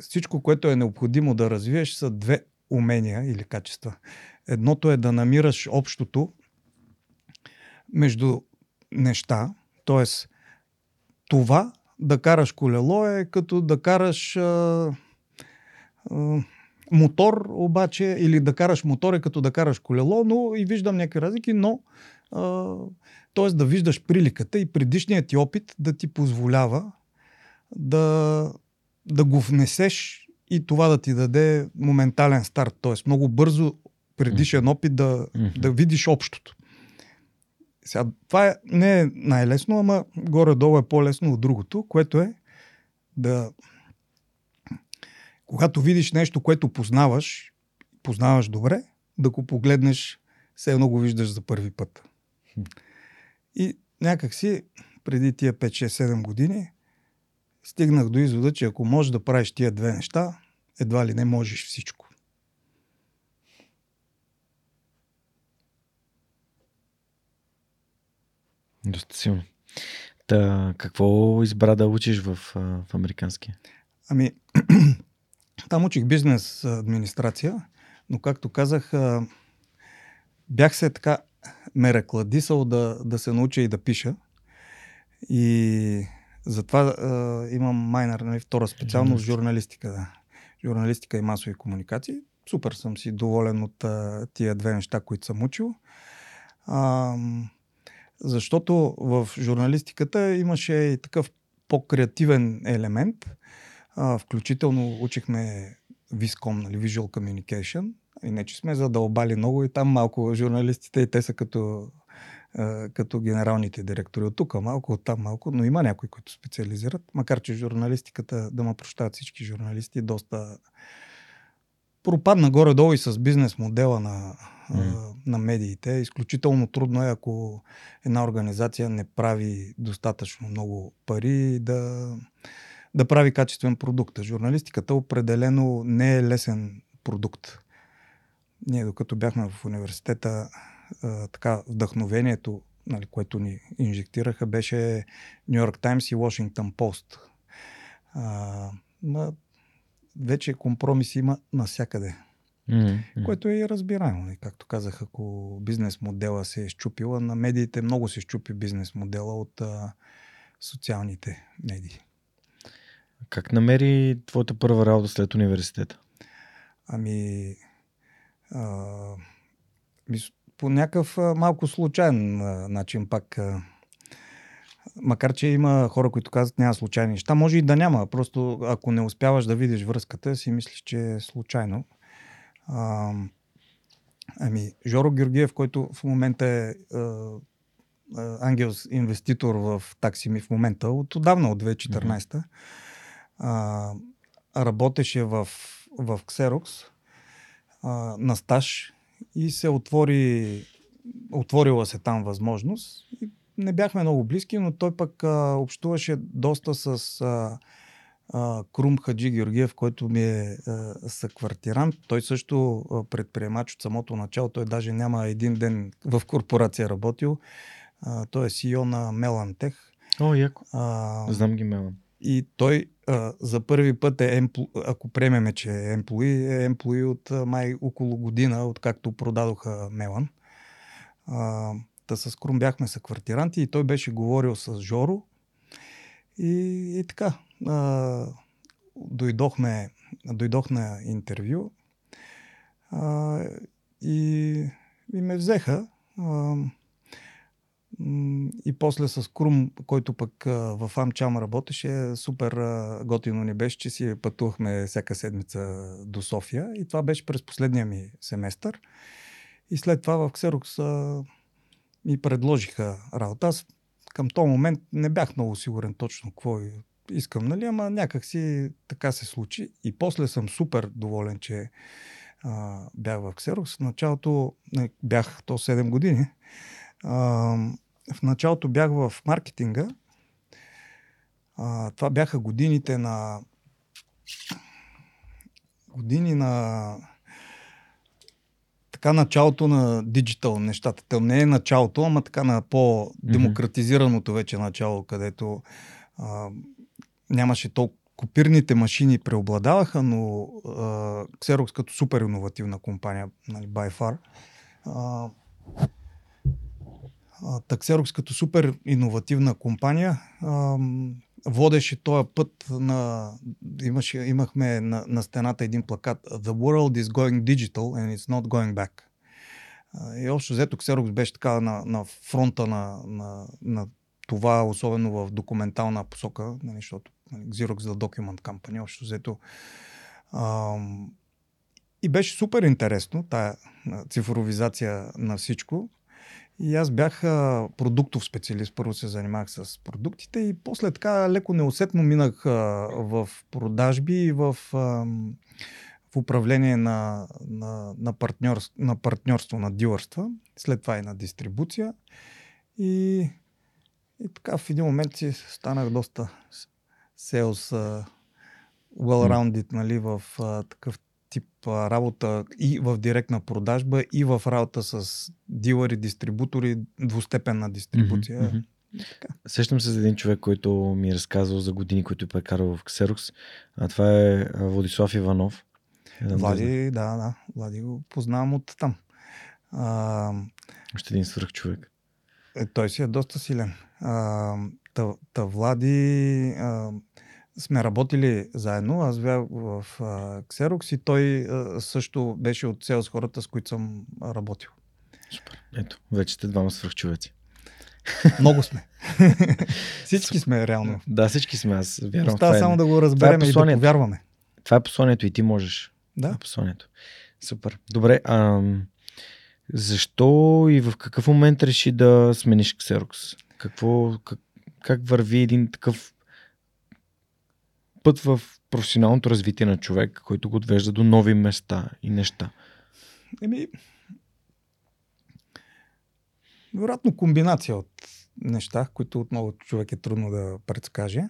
всичко, което е необходимо да развиеш, са две умения или качества. Едното е да намираш общото между неща, т.е. това да караш колело е като да караш а, а, мотор обаче, или да караш мотор е като да караш колело, но и виждам някакви разлики, но т.е. да виждаш приликата и предишният ти опит да ти позволява да, да го внесеш и това да ти даде моментален старт. Т.е. много бързо предишен опит да, mm-hmm. да видиш общото. Сега, това е, не е най-лесно, ама горе-долу е по-лесно от другото, което е да когато видиш нещо, което познаваш, познаваш добре, да го погледнеш, все едно го виждаш за първи път. И някак си, преди тия 5-6-7 години, стигнах до извода, че ако можеш да правиш тия две неща, едва ли не можеш всичко. Доста силно. Та, какво избра да учиш в, в американския? Ами, там учих бизнес администрация, но както казах, бях се така ме рекладисал да, да се науча и да пиша. И затова а, имам майнер, нали, втора специалност журналистика. Да. Журналистика и масови комуникации. Супер съм си доволен от а, тия две неща, които съм учил. А, защото в журналистиката имаше и такъв по-креативен елемент. А, включително учихме Viscom, нали, Visual Communication. И не, че сме задълбали много и там малко журналистите и те са като, като генералните директори. От тук малко, от там малко, но има някои, които специализират. Макар, че журналистиката, да ме прощават всички журналисти, доста пропадна горе-долу и с бизнес модела на, mm. на медиите. Изключително трудно е, ако една организация не прави достатъчно много пари да, да прави качествен продукт. Журналистиката определено не е лесен продукт. Ние, докато бяхме в университета, така вдъхновението, нали, което ни инжектираха, беше Нью Йорк Таймс и Вашингтон Пост. вече компромиси има навсякъде. Mm-hmm. Което е и разбираемо. Нали, както казах, ако бизнес модела се е щупила, на медиите много се щупи бизнес модела от а, социалните медии. Как намери твоята първа работа след университета? Ами, а, по някакъв малко случайен начин пак. Макар, че има хора, които казват няма случайни неща, може и да няма. Просто ако не успяваш да видиш връзката, си мислиш, че е случайно. А, ами, Жоро Георгиев, който в момента е ангел инвеститор в такси ми в момента, от отдавна, от 2014 mm-hmm. работеше в, в Xerox а, на стаж и се отвори, отворила се там възможност. И не бяхме много близки, но той пък а, общуваше доста с а, а, Крум Хаджи Георгиев, който ми е а, съквартирант. Той също а, предприемач от самото начало. Той даже няма един ден в корпорация работил. А, той е CEO на Мелантех. О, яко. А, Знам ги Мелан. И той а, за първи път е, ако приемеме, че е емплуи, е емплуи от май около година, откакто продадоха Мелан. А, та с Крум бяхме са квартиранти и той беше говорил с Жоро. И, и така, а, дойдохме, дойдох на интервю а, и, и ме взеха. А, и после с Крум, който пък в Амчам работеше, супер готино ни беше, че си пътувахме всяка седмица до София. И това беше през последния ми семестър. И след това в Ксерокс ми предложиха работа. Аз към този момент не бях много сигурен точно какво искам, нали? Ама някак си така се случи. И после съм супер доволен, че а, бях в Ксерокс. В началото бях то 7 години. В началото бях в маркетинга. А, това бяха годините на години на така началото на диджитал нещата. Там не е началото, ама така на по-демократизираното вече начало, където а, нямаше толкова копирните машини преобладаваха, но а, Xerox като супер иновативна компания, нали, by far, а, Таксерокс като супер иновативна компания водеше този път на... Имаше, имахме на, на стената един плакат The world is going digital and it's not going back. И общо взето Xerox беше така на, на фронта на, на, на това, особено в документална посока, нали, защото нали, Xerox за Document Company, общо взето. Ам, и беше супер интересно, тая цифровизация на всичко. И аз бях а, продуктов специалист. Първо се занимавах с продуктите и после така леко неусетно минах а, в продажби и в, а, в управление на, на, на, партньорство, на партньорство, на дилърства. След това и на дистрибуция. И, и така в един момент си станах доста sales well-rounded нали, в а, такъв тип работа и в директна продажба, и в работа с дилъри, дистрибутори, двустепенна дистрибуция. Mm-hmm. Така. Сещам се за един човек, който ми е разказал за години, които е прекарал в Ксерокс. А това е Владислав Иванов. Влади, да, да. Влади го познавам от там. А, Още един свърх човек. Е, той си е доста силен. А, та, та Влади а, сме работили заедно. Аз бях в Ксерокс и той а, също беше от с хората, с които съм работил. Супер. Ето, вече сте двама свръхчовеци. Много сме. всички сме реално. Да, всички сме. Аз вярвам. Остава само да го разберем е и да повярваме. Това е посланието и ти можеш. Да. Това е посланието. Супер. Добре. А, защо и в какъв момент реши да смениш Xerox? Какво, как, как върви един такъв път в професионалното развитие на човек, който го отвежда до нови места и неща? Еми, вероятно комбинация от неща, които отново човек е трудно да предскаже.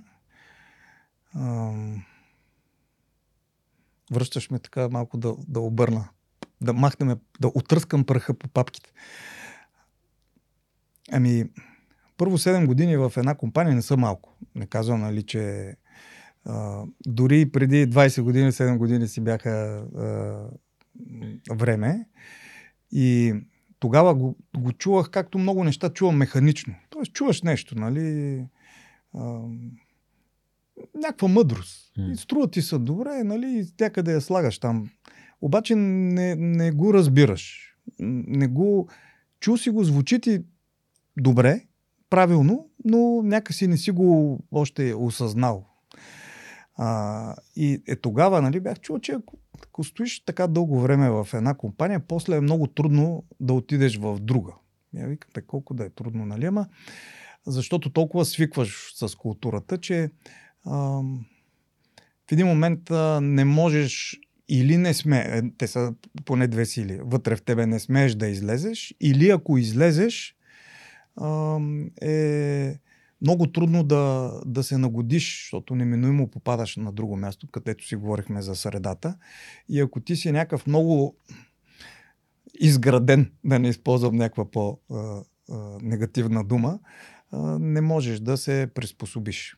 Връщаш ме така малко да, да обърна, да махнем, да отръскам пръха по папките. Ами, първо 7 години в една компания не са малко. Не казвам, нали, че а, дори преди 20 години, 7 години си бяха а, време. И тогава го, го чувах, както много неща чувам механично. Тоест, чуваш нещо, нали? А, някаква мъдрост. И струва ти се добре, нали? И някъде я слагаш там. Обаче не, не го разбираш. Не го... Чул си го, звучи ти добре, правилно, но някакси не си го още осъзнал. А, и е, тогава нали, бях чул, че ако, ако стоиш така дълго време в една компания, после е много трудно да отидеш в друга. Я викам, бе, колко да е трудно, нали? Ама, защото толкова свикваш с културата, че а, в един момент а, не можеш или не сме, е, те са поне две сили, вътре в тебе не смееш да излезеш, или ако излезеш, а, е много трудно да, да се нагодиш, защото неминуемо попадаш на друго място, където си говорихме за средата. И ако ти си някакъв много изграден, да не използвам някаква по-негативна дума, не можеш да се приспособиш.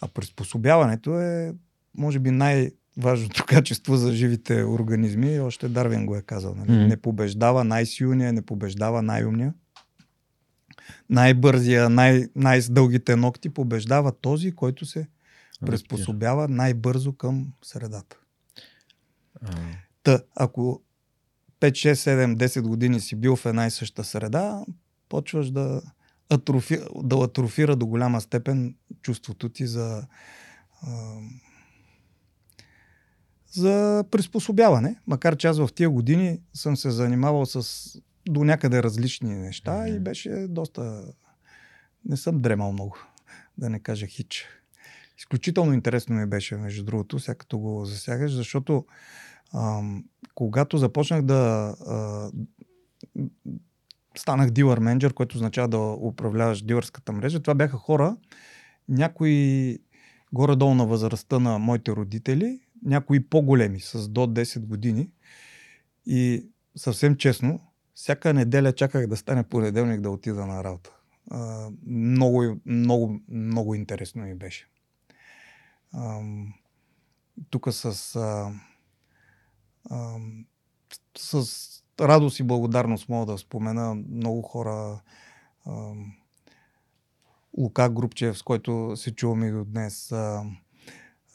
А приспособяването е, може би, най-важното качество за живите организми. Още Дарвин го е казал. Нали? Mm-hmm. Не побеждава най-силния, не побеждава най-умния най-бързия, най- най-дългите ногти побеждава този, който се приспособява най-бързо към средата. А... Та, ако 5, 6, 7, 10 години си бил в една и съща среда, почваш да, атрофи, да атрофира до голяма степен чувството ти за, за приспособяване. Макар че аз в тия години съм се занимавал с до някъде различни неща mm-hmm. и беше доста... Не съм дремал много, да не кажа хич. Изключително интересно ми беше, между другото, сега като го засягаш, защото ам, когато започнах да а, станах дилър менеджер, което означава да управляваш дилърската мрежа, това бяха хора, някои горе-долу на възрастта на моите родители, някои по-големи, с до 10 години. И съвсем честно, всяка неделя чаках да стане понеделник да отида на работа. Много, много, много интересно ми беше. Тук с, с радост и благодарност мога да спомена много хора Лука Групчев, с който се чуваме до днес. А,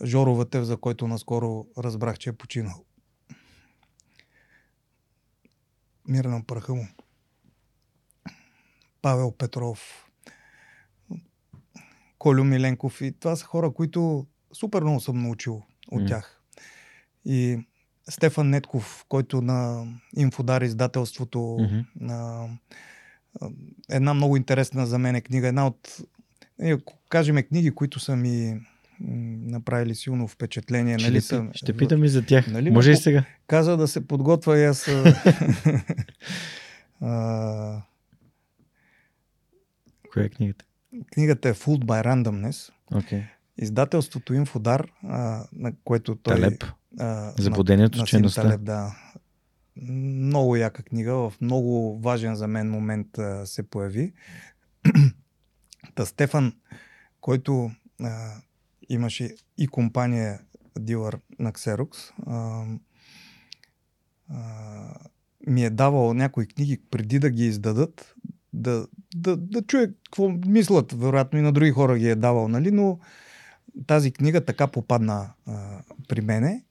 Жоро Ватев, за който наскоро разбрах, че е починал. Мир на праха му. Павел Петров, Колю Миленков и това са хора, които супер много съм научил от М. тях. И Стефан Нетков, който на Инфодар издателството Мгм. на една много интересна за мен книга. Една от, е, ако кажем книги, които са ми направили силно впечатление. Ще, Нали, ли са, ще питам и за тях. Нали, Може и сега. Каза да се подготвя и аз. а, Коя е книгата? книгата е Fooled by Randomness. Окей. Издателството Инфодар, а, на което той... Талеп. а, Заблудението. Сим Талеб, да. Много яка книга, в много важен за мен момент а, се появи. Та Стефан, който а, имаше и компания дилър на Xerox, а, а, ми е давал някои книги преди да ги издадат, да, да, да чуе какво мислят, вероятно и на други хора ги е давал, нали, но тази книга така попадна а, при мене.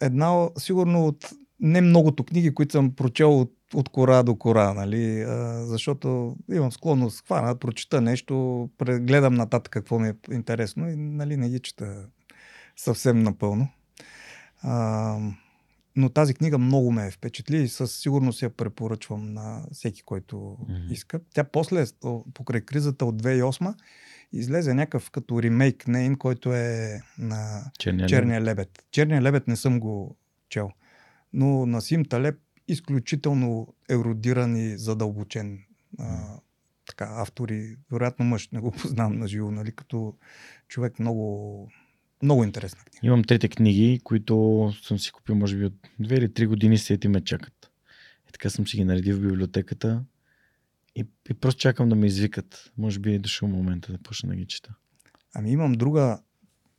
Една, сигурно от не многото книги, които съм прочел от, от кора до кора, нали? А, защото имам склонност хвана, прочита нещо, прегледам нататък какво ми е интересно и нали, не ги чета съвсем напълно. А, но тази книга много ме впечатли и със сигурност я препоръчвам на всеки, който Мгм. иска. Тя после, покрай кризата от 2008, излезе някакъв като ремейк нейн, който е на Черния, Черния лебед. Черния лебед не съм го чел. Но Насим Талеб изключително еродиран и задълбочен а, така, автор и вероятно мъж, не го познавам на живо, нали, като човек много, много интересна книга. Имам трите книги, които съм си купил, може би, от две или три години след и ме чакат. И така съм си ги наредил в библиотеката и, и просто чакам да ме извикат. Може би е дошъл момента да почна да ги чета. Ами имам друга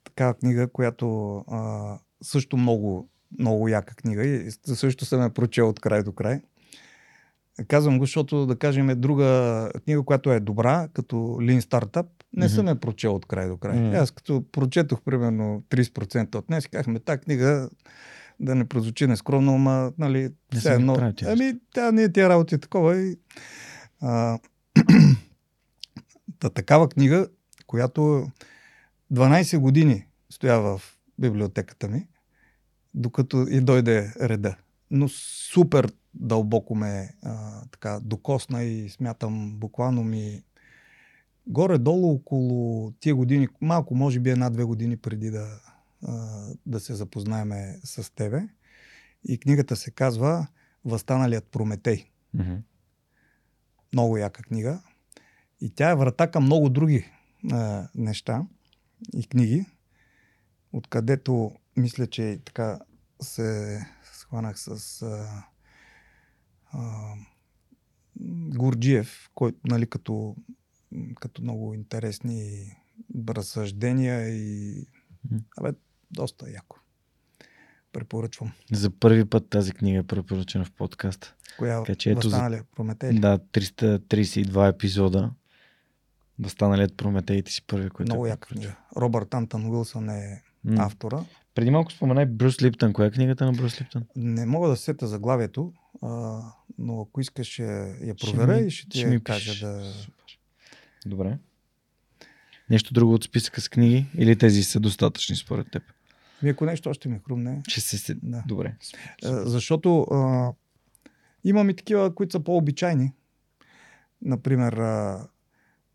такава книга, която а, също много, много яка книга и също съм я прочел от край до край. Казвам го, защото да кажем е друга книга, която е добра, като Lean Startup, не Мгм. съм я прочел от край до край. Мгм. Аз като прочетох примерно 30% от днес, казахме, тази книга да не прозвучи нескромно, ама, нали, Не все едно. Ами, тя не е тия работи такова и а, та, такава книга, която 12 години стоя в библиотеката ми, докато и дойде реда. Но супер дълбоко ме а, така докосна и смятам буквално ми горе-долу около тия години, малко може би една-две години преди да, а, да се запознаеме с тебе. И книгата се казва Възстаналият Прометей Мгм. много яка книга. И тя е врата към много други а, неща и книги, откъдето мисля, че така се схванах с а, а, Гурджиев, който, нали, като, като много интересни разсъждения и абе, доста яко. Препоръчвам. За първи път тази книга е препоръчена в подкаста. Коя Така че ето за- Прометей? ли? Да, 332 епизода. Възстаналият Прометей ти си първи, който Много е яка книга. Робърт Антън Уилсън е автора. Преди малко споменай Брюс Липтън. Коя е книгата на Брюс Липтън? Не мога да сета заглавието, а, но ако искаш ще я Ще проверя ми- и ще ти ще я ми кажа пишеш. да... Супер. Добре. Нещо друго от списъка с книги? Или тези са достатъчни според теб? Ми ако нещо още ми хрумне. Ще се... Да. Добре. А, защото а, имам и такива, които са по-обичайни. Например, а,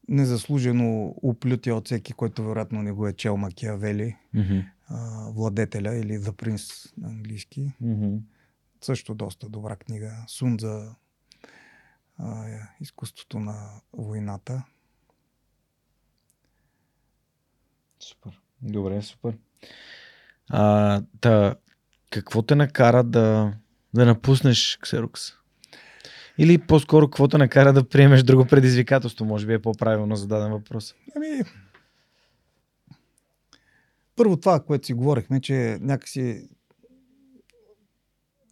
незаслужено оплютия от всеки, който вероятно не го е чел Макиавели, Мгм. А, Владетеля или The Prince на английски. Мгм. Също доста добра книга. Сун за а, изкуството на войната. Супер. Добре, супер. А, та, какво те накара да, да напуснеш Xerox? Или по-скоро, какво те накара да приемеш друго предизвикателство? Може би е по-правилно зададен въпрос. Ами, първо това, което си говорихме, че някакси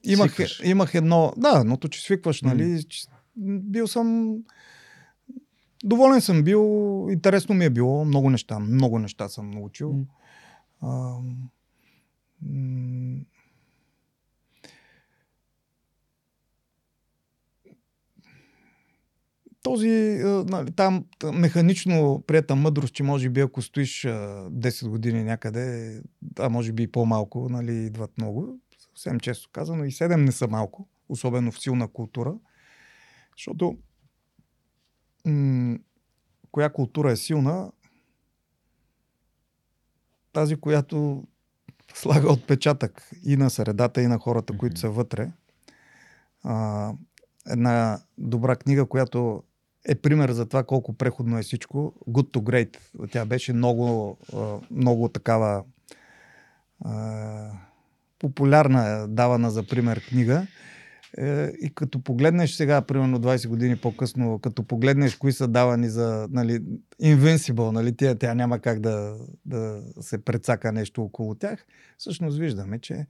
имах, Свикваш. имах едно... Да, едното, че свикваш, нали? Че, бил съм Доволен съм бил, интересно ми е било, много неща, много неща съм научил. А, този, нали, там механично прията мъдрост, че може би ако стоиш 10 години някъде, а може би и по-малко, нали, идват много, съвсем често казано, и 7 не са малко, особено в силна култура, защото м- коя култура е силна, тази, която слага отпечатък и на средата, и на хората, които са вътре. А, една добра книга, която е пример за това колко преходно е всичко. Good to Great. Тя беше много, много такава популярна, давана за пример книга. Е, и като погледнеш сега, примерно 20 години по-късно, като погледнеш кои са давани за нали, Invincible, нали, тя, тя няма как да, да се прецака нещо около тях, всъщност виждаме, че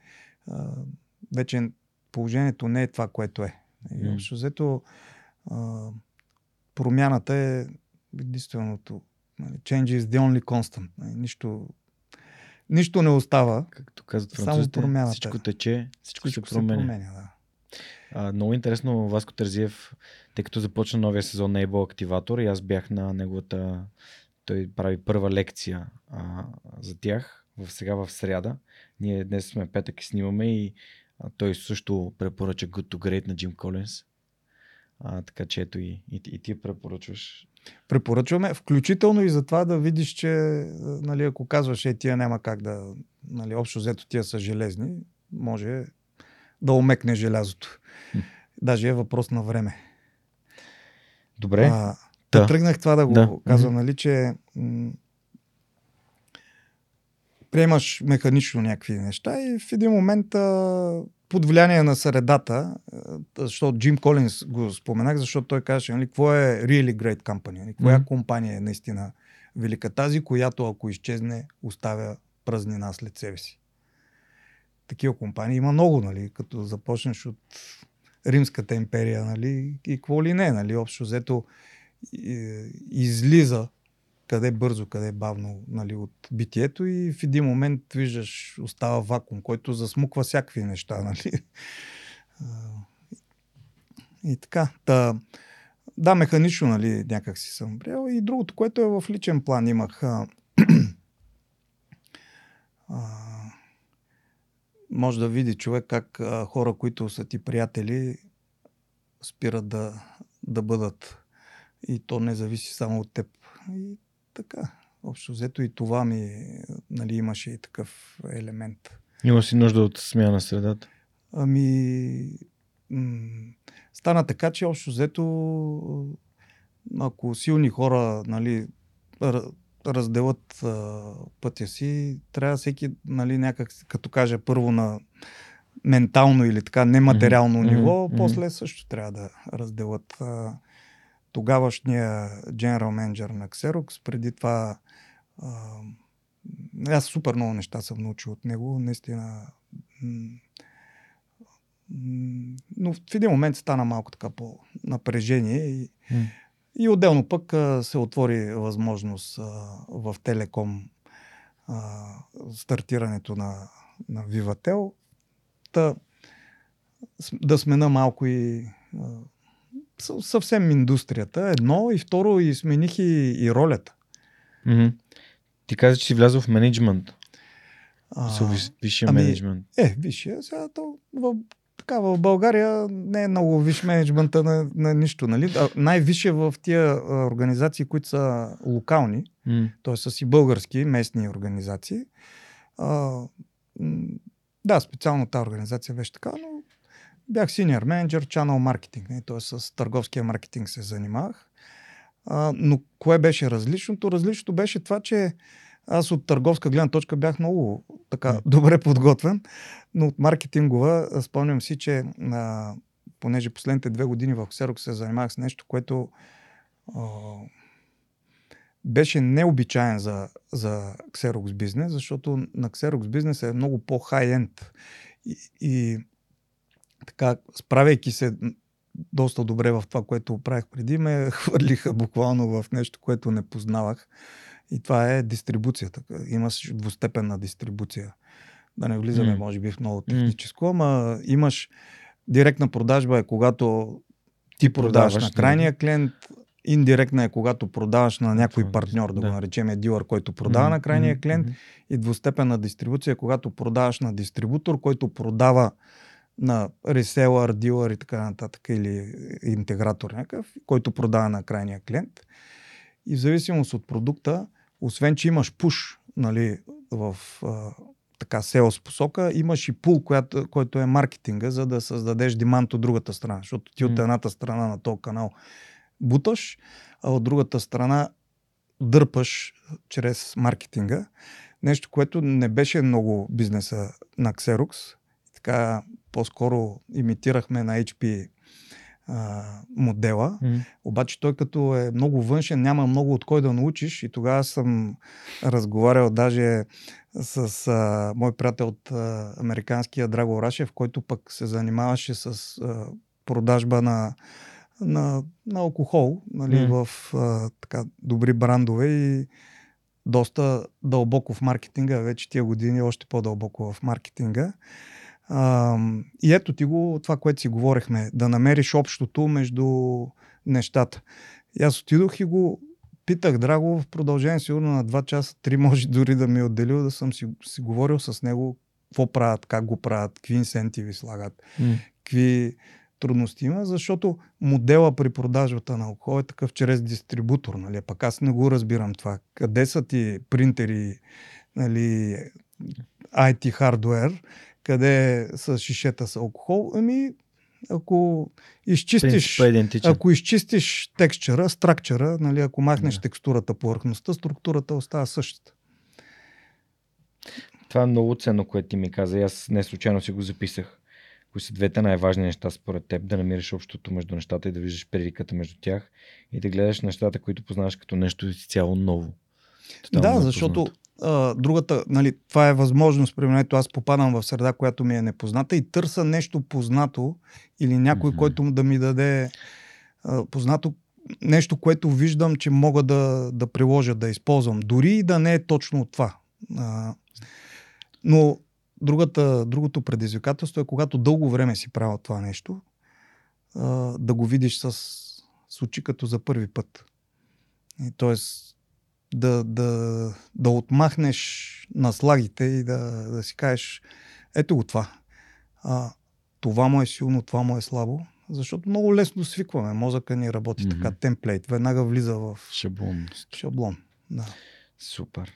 а, вече положението не е това, което е. Mm. Общо взето, промяната е единственото. Нали, change is the only constant. Нали, нищо, нищо не остава. Както казват французите, само промяната. всичко тече, всичко, всичко се променя. Се променя да. А, много интересно Васко Терзиев, тъй като започна новия сезон на Able Активатор и аз бях на неговата... Той прави първа лекция а, за тях в, сега в сряда. Ние днес сме петък и снимаме и а, той също препоръча Good to Great на Джим Колинс. А, така че ето и, и, и ти препоръчваш. Препоръчваме, включително и за това да видиш, че нали, ако казваш, е, тия няма как да, нали, общо взето тия са железни, може да омекне желязото. Даже е въпрос на време. Добре. А, да. Тръгнах това да го да. казвам, нали, че м- приемаш механично някакви неща и в един момент а, под влияние на средата, защото Джим Колинс го споменах, защото той казваше, нали, какво е really great company, нали, коя mm-hmm. компания е наистина велика. Тази, която ако изчезне, оставя празнина след себе си. Такива компании има много, нали, като започнеш от Римската империя, нали, и какво ли не, нали, общо взето излиза къде бързо, къде бавно нали, от битието и в един момент виждаш, остава вакуум, който засмуква всякакви неща. Нали? И така. Та, да, механично нали, някак си съм приел. И другото, което е в личен план имах. А, а, може да види човек как а, хора, които са ти приятели, спират да, да бъдат. И то не зависи само от теб. И така, общо взето и това ми нали, имаше и такъв елемент. Има си нужда от смяна на средата? Ами, м- стана така, че общо взето, ако силни хора нали, разделят а, пътя си, трябва всеки нали, някак, като каже първо на ментално или така нематериално mm-hmm. ниво, mm-hmm. после също трябва да разделят. А, тогавашния генерал менеджер на Xerox. Преди това а, аз супер много неща съм научил от него. Наистина но в един момент стана малко така по напрежение и, mm. и отделно пък а, се отвори възможност а, в Телеком а, стартирането на, на Vivatel. Та, да смена малко и съвсем индустрията. Едно и второ и смених и, и ролята. Mm-hmm. Ти каза, че си влязъл в менеджмент. А, висшия ами, менеджмент. Е, висшия. Сега то в, така, в България не е много виш менеджмента на, на нищо. Нали? най-висше в тия организации, които са локални, mm. т.е. са си български, местни организации. А, да, специално тази организация беше така, но Бях senior менеджер, channel маркетинг, т.е. с търговския маркетинг се занимавах. А, но кое беше различното? Различното беше това, че аз от търговска гледна точка бях много така добре подготвен, но от маркетингова спомням си, че а, понеже последните две години в Xerox се занимавах с нещо, което а, беше необичайен за, за Xerox бизнес, защото на Xerox бизнес е много по-хай-енд. И, и така, справяйки се доста добре в това, което правих преди, ме хвърлиха буквално в нещо, което не познавах. И това е дистрибуцията. Имаш двустепенна дистрибуция. Да не влизаме, mm. може би, в много техническо, ама имаш директна продажба е когато ти продаваш, продаваш на крайния клиент, Индиректна е когато продаваш на някой партньор, да, да. го наречем е дилър, който продава mm-hmm. на крайния клиент. Mm-hmm. И двустепенна дистрибуция е когато продаваш на дистрибутор, който продава на реселър, дилър и така нататък, или интегратор някакъв, който продава на крайния клиент. И в зависимост от продукта, освен че имаш пуш нали, в а, така селс посока, имаш и пул, която, който е маркетинга, за да създадеш демант от другата страна. Защото ти mm. от едната страна на този канал буташ, а от другата страна дърпаш чрез маркетинга. Нещо, което не беше много бизнеса на Xerox. Така по-скоро имитирахме на HP а, модела. Mm. Обаче той като е много външен, няма много от кой да научиш и тогава съм разговарял даже с а, мой приятел от а, американския Драго Рашев, който пък се занимаваше с а, продажба на на, на алкохол, нали, mm. в а, така, добри брандове и доста дълбоко в маркетинга, вече тия години още по-дълбоко в маркетинга. А, и ето ти го, това, което си говорихме, да намериш общото между нещата. И аз отидох и го питах Драго в продължение сигурно на 2 часа, 3 може дори да ми е отделил, да съм си, си говорил с него какво правят, как го правят, какви инсентиви слагат, mm. какви трудности има, защото модела при продажбата на алкохол е такъв чрез дистрибутор. Нали? Пак аз не го разбирам това. Къде са ти принтери, нали, IT хардвер, къде са шишета с алкохол? Ами, ако изчистиш, е ако изчистиш текстчера, стракчера, нали, ако махнеш да. текстурата, повърхността, структурата остава същата. Това е много ценно, което ти ми каза. Аз не случайно си го записах кои са двете най-важни неща според теб, да намираш общото между нещата и да виждаш предиката между тях и да гледаш нещата, които познаваш като нещо цяло ново. Тотално да, защото а, другата, нали, това е възможност, примерно, аз попадам в среда, която ми е непозната и търся нещо познато или някой, mm-hmm. който да ми даде а, познато нещо, което виждам, че мога да, да приложа, да използвам. Дори и да не е точно това. А, но Другата, другото предизвикателство е, когато дълго време си правил това нещо, а, да го видиш с, с очи като за първи път. И, тоест, да, да, да отмахнеш наслагите и да, да си кажеш, ето го това. А, това му е силно, това му е слабо. Защото много лесно свикваме. Мозъка ни работи mm-hmm. така, темплейт. Веднага влиза в шаблон. Шаблон, да. Супер.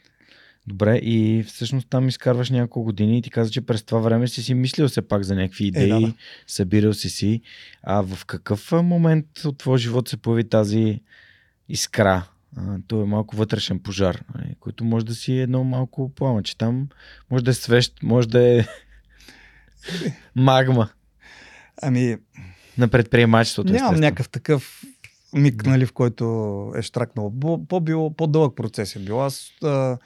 Добре, и всъщност там изкарваш няколко години и ти каза, че през това време си си мислил все пак за някакви идеи, е, да. събирал си си. А в какъв момент от твоя живот се появи тази искра? А, то е малко вътрешен пожар, нали, който може да си едно малко пламъче. Там може да е свещ, може да е магма. Ами... На предприемачеството. Нямам естествено. някакъв такъв миг, нали, в който е штракнал. По-било, по-дълъг процес е бил. Аз а,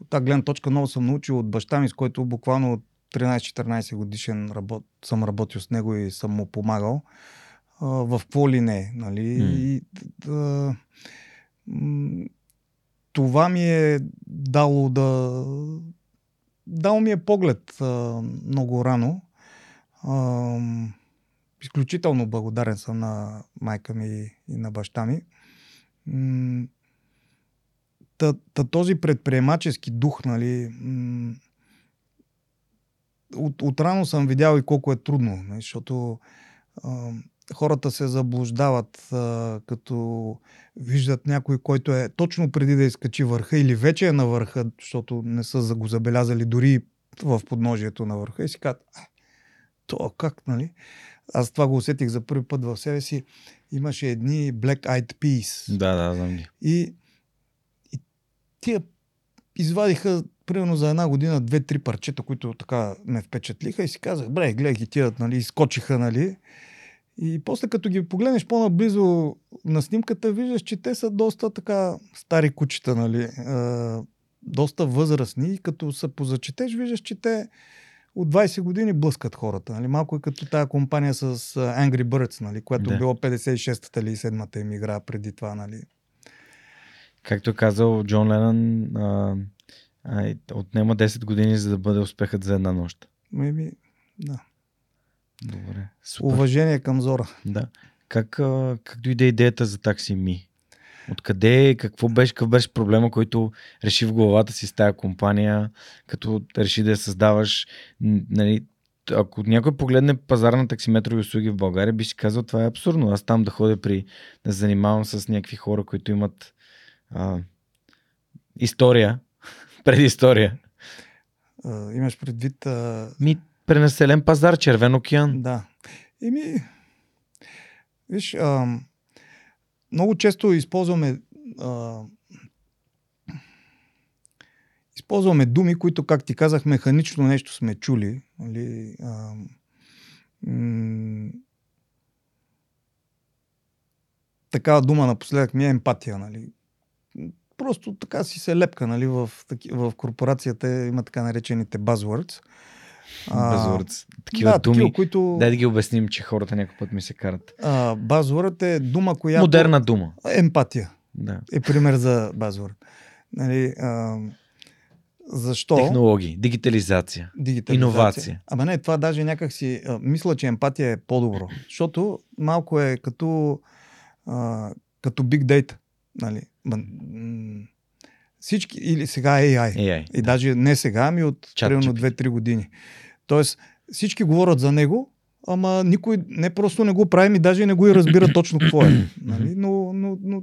от тази гледна точка много съм научил от баща ми, с който буквално от 13-14 годишен работ, съм работил с него и съм му помагал. А, в какво ли не. Нали? Mm. И, да, това ми е дало да. Дал ми е поглед а, много рано. А, изключително благодарен съм на майка ми и на баща ми. Та, та този предприемачески дух, нали, от, от рано съм видял и колко е трудно, нали, защото хората се заблуждават, а, като виждат някой, който е точно преди да изкачи върха или вече е на върха, защото не са го забелязали дори в подножието на върха и си казват, то как, нали? Аз това го усетих за първи път в себе си. Имаше едни Black Eyed Peas. Да, да, знам ги. И тия извадиха примерно за една година две-три парчета, които така ме впечатлиха и си казах, бре, гледай ги тия, нали, изкочиха, нали. И после като ги погледнеш по-наблизо на снимката, виждаш, че те са доста така стари кучета, нали, е, доста възрастни и като се позачетеш, виждаш, че те от 20 години блъскат хората. Нали? Малко е като тази компания с Angry Birds, нали? която Да. било 56-та или 7-та им игра преди това. Нали? Както е казал Джон Ленън, а, а, отнема 10 години, за да бъде успехът за една нощ. Maybe, да. Добре. Супер. Уважение към Зора. Да. Как, как дойде идеята за такси ми? Откъде, какво беше, какъв беше проблема, който реши в главата си с тая компания, като реши да я създаваш? Нали, ако някой погледне пазар на таксиметрови услуги в България, би си казал, това е абсурдно. Аз там да ходя при, да занимавам с някакви хора, които имат а, история, преди история. А, имаш предвид... А, Ми, пренаселен пазар, червен океан. Да. Еми, виж, а, много често използваме а, използваме думи, които, как ти казах, механично нещо сме чули. Нали, а, м- такава дума напоследък ми е емпатия. Нали. Просто така си се лепка нали, в, в корпорацията има така наречените buzzwords. А, Безурец. Такива да, думи. такива, които... Дай да ги обясним, че хората някой път ми се карат. А, базворът е дума, която... Модерна дума. Емпатия Да. е пример за базворът. Нали, а, защо? Технологии, дигитализация. Дигитализация. Иновация. Ама не, това даже някак си... А, мисля, че емпатия е по-добро. Защото малко е като, а, като big data. Нали? Всички, или сега AI. AI. И даже не сега, ами от примерно GPT. 2-3 години. Тоест, всички говорят за него, ама никой не просто не го прави, ми даже не го и разбира точно какво е. Нали? Но, но, но,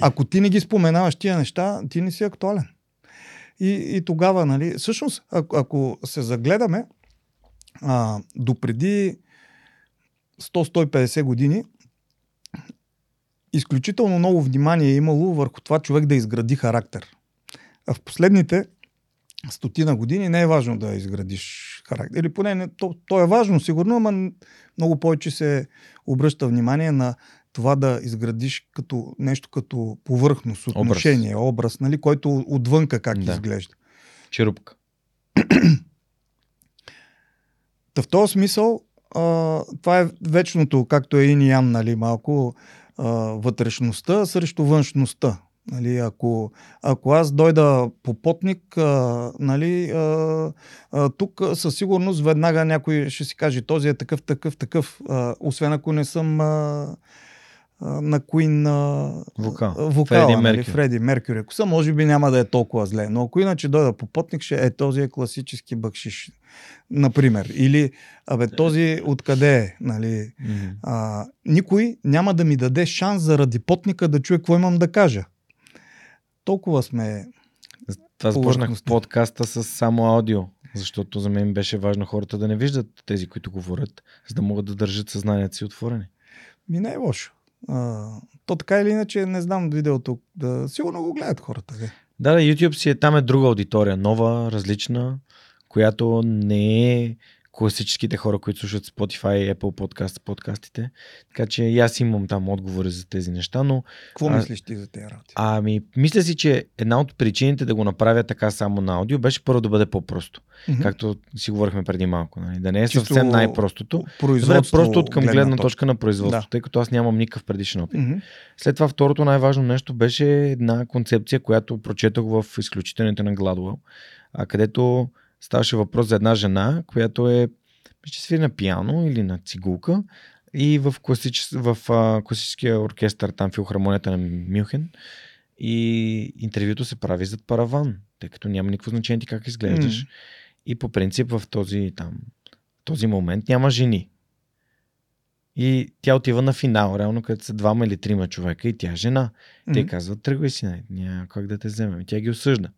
ако ти не ги споменаваш тия неща, ти не си актуален. И, и тогава, нали, всъщност, ако, ако се загледаме, а, допреди 100-150 години, изключително много внимание е имало върху това човек да изгради характер. А в последните стотина години не е важно да изградиш характер. Или поне не, то, то е важно, сигурно, ама много повече се обръща внимание на това да изградиш като нещо като повърхност, отношение, образ, образ нали, който отвънка как Да. да. изглежда. Черупка. Та в този смисъл, а, това е вечното, както е и Ян, нали, малко а, вътрешността срещу външността. Нали, ако, ако аз дойда попотник, а, нали, а, а, тук със сигурност веднага някой ще си каже, този е такъв, такъв, такъв, а, освен ако не съм а, а, на Queen а, Вокал. вокала, Фреди нали, Меркюри. Фреди Меркюри. Ако съм, може би няма да е толкова зле. Но ако иначе дойда попотник, ще е този е класически бъкшиш. Например. Или, абе, този откъде е, нали? А, никой няма да ми даде шанс заради потника да чуе какво имам да кажа. Толкова сме... Това започнах подкаста с само аудио, защото за мен беше важно хората да не виждат тези, които говорят, за да могат да държат съзнанието си отворени. Ми не е лошо. А, то така или иначе, не знам видеото. Да, сигурно го гледат хората. Де. Да, да, YouTube си е, там е друга аудитория, нова, различна, която не е класическите хора, които слушат Spotify, Apple Podcast, подкастите. Така че и аз имам там отговори за тези неща, но Какво А- мислиш ти за тези работи? ами, мисля си, че една от причините да го направя така само на аудио беше първо да бъде по-просто. Мгм. Както си говорихме преди малко. Нали? Да не е Чисто съвсем най-простото. Добре, Производство, просто от към гледна точка на производство, Да. тъй като аз нямам никакъв предишен опит. Мгм. След това второто най-важно нещо беше една концепция, която прочетох в изключителните на Гладуел, а където ставаше въпрос за една жена, която е ще свири на пиано или на цигулка и в, класич... в а, класическия оркестър, там филхармонията на Мюнхен и интервюто се прави зад параван, тъй като няма никакво значение ти как изглеждаш. М. И по принцип в този, там, този момент няма жени. И тя отива на финал, реално където са двама или трима човека и тя е жена. Те Мгм. казват, тръгвай си, няма как да те вземем. И тя ги осъжда.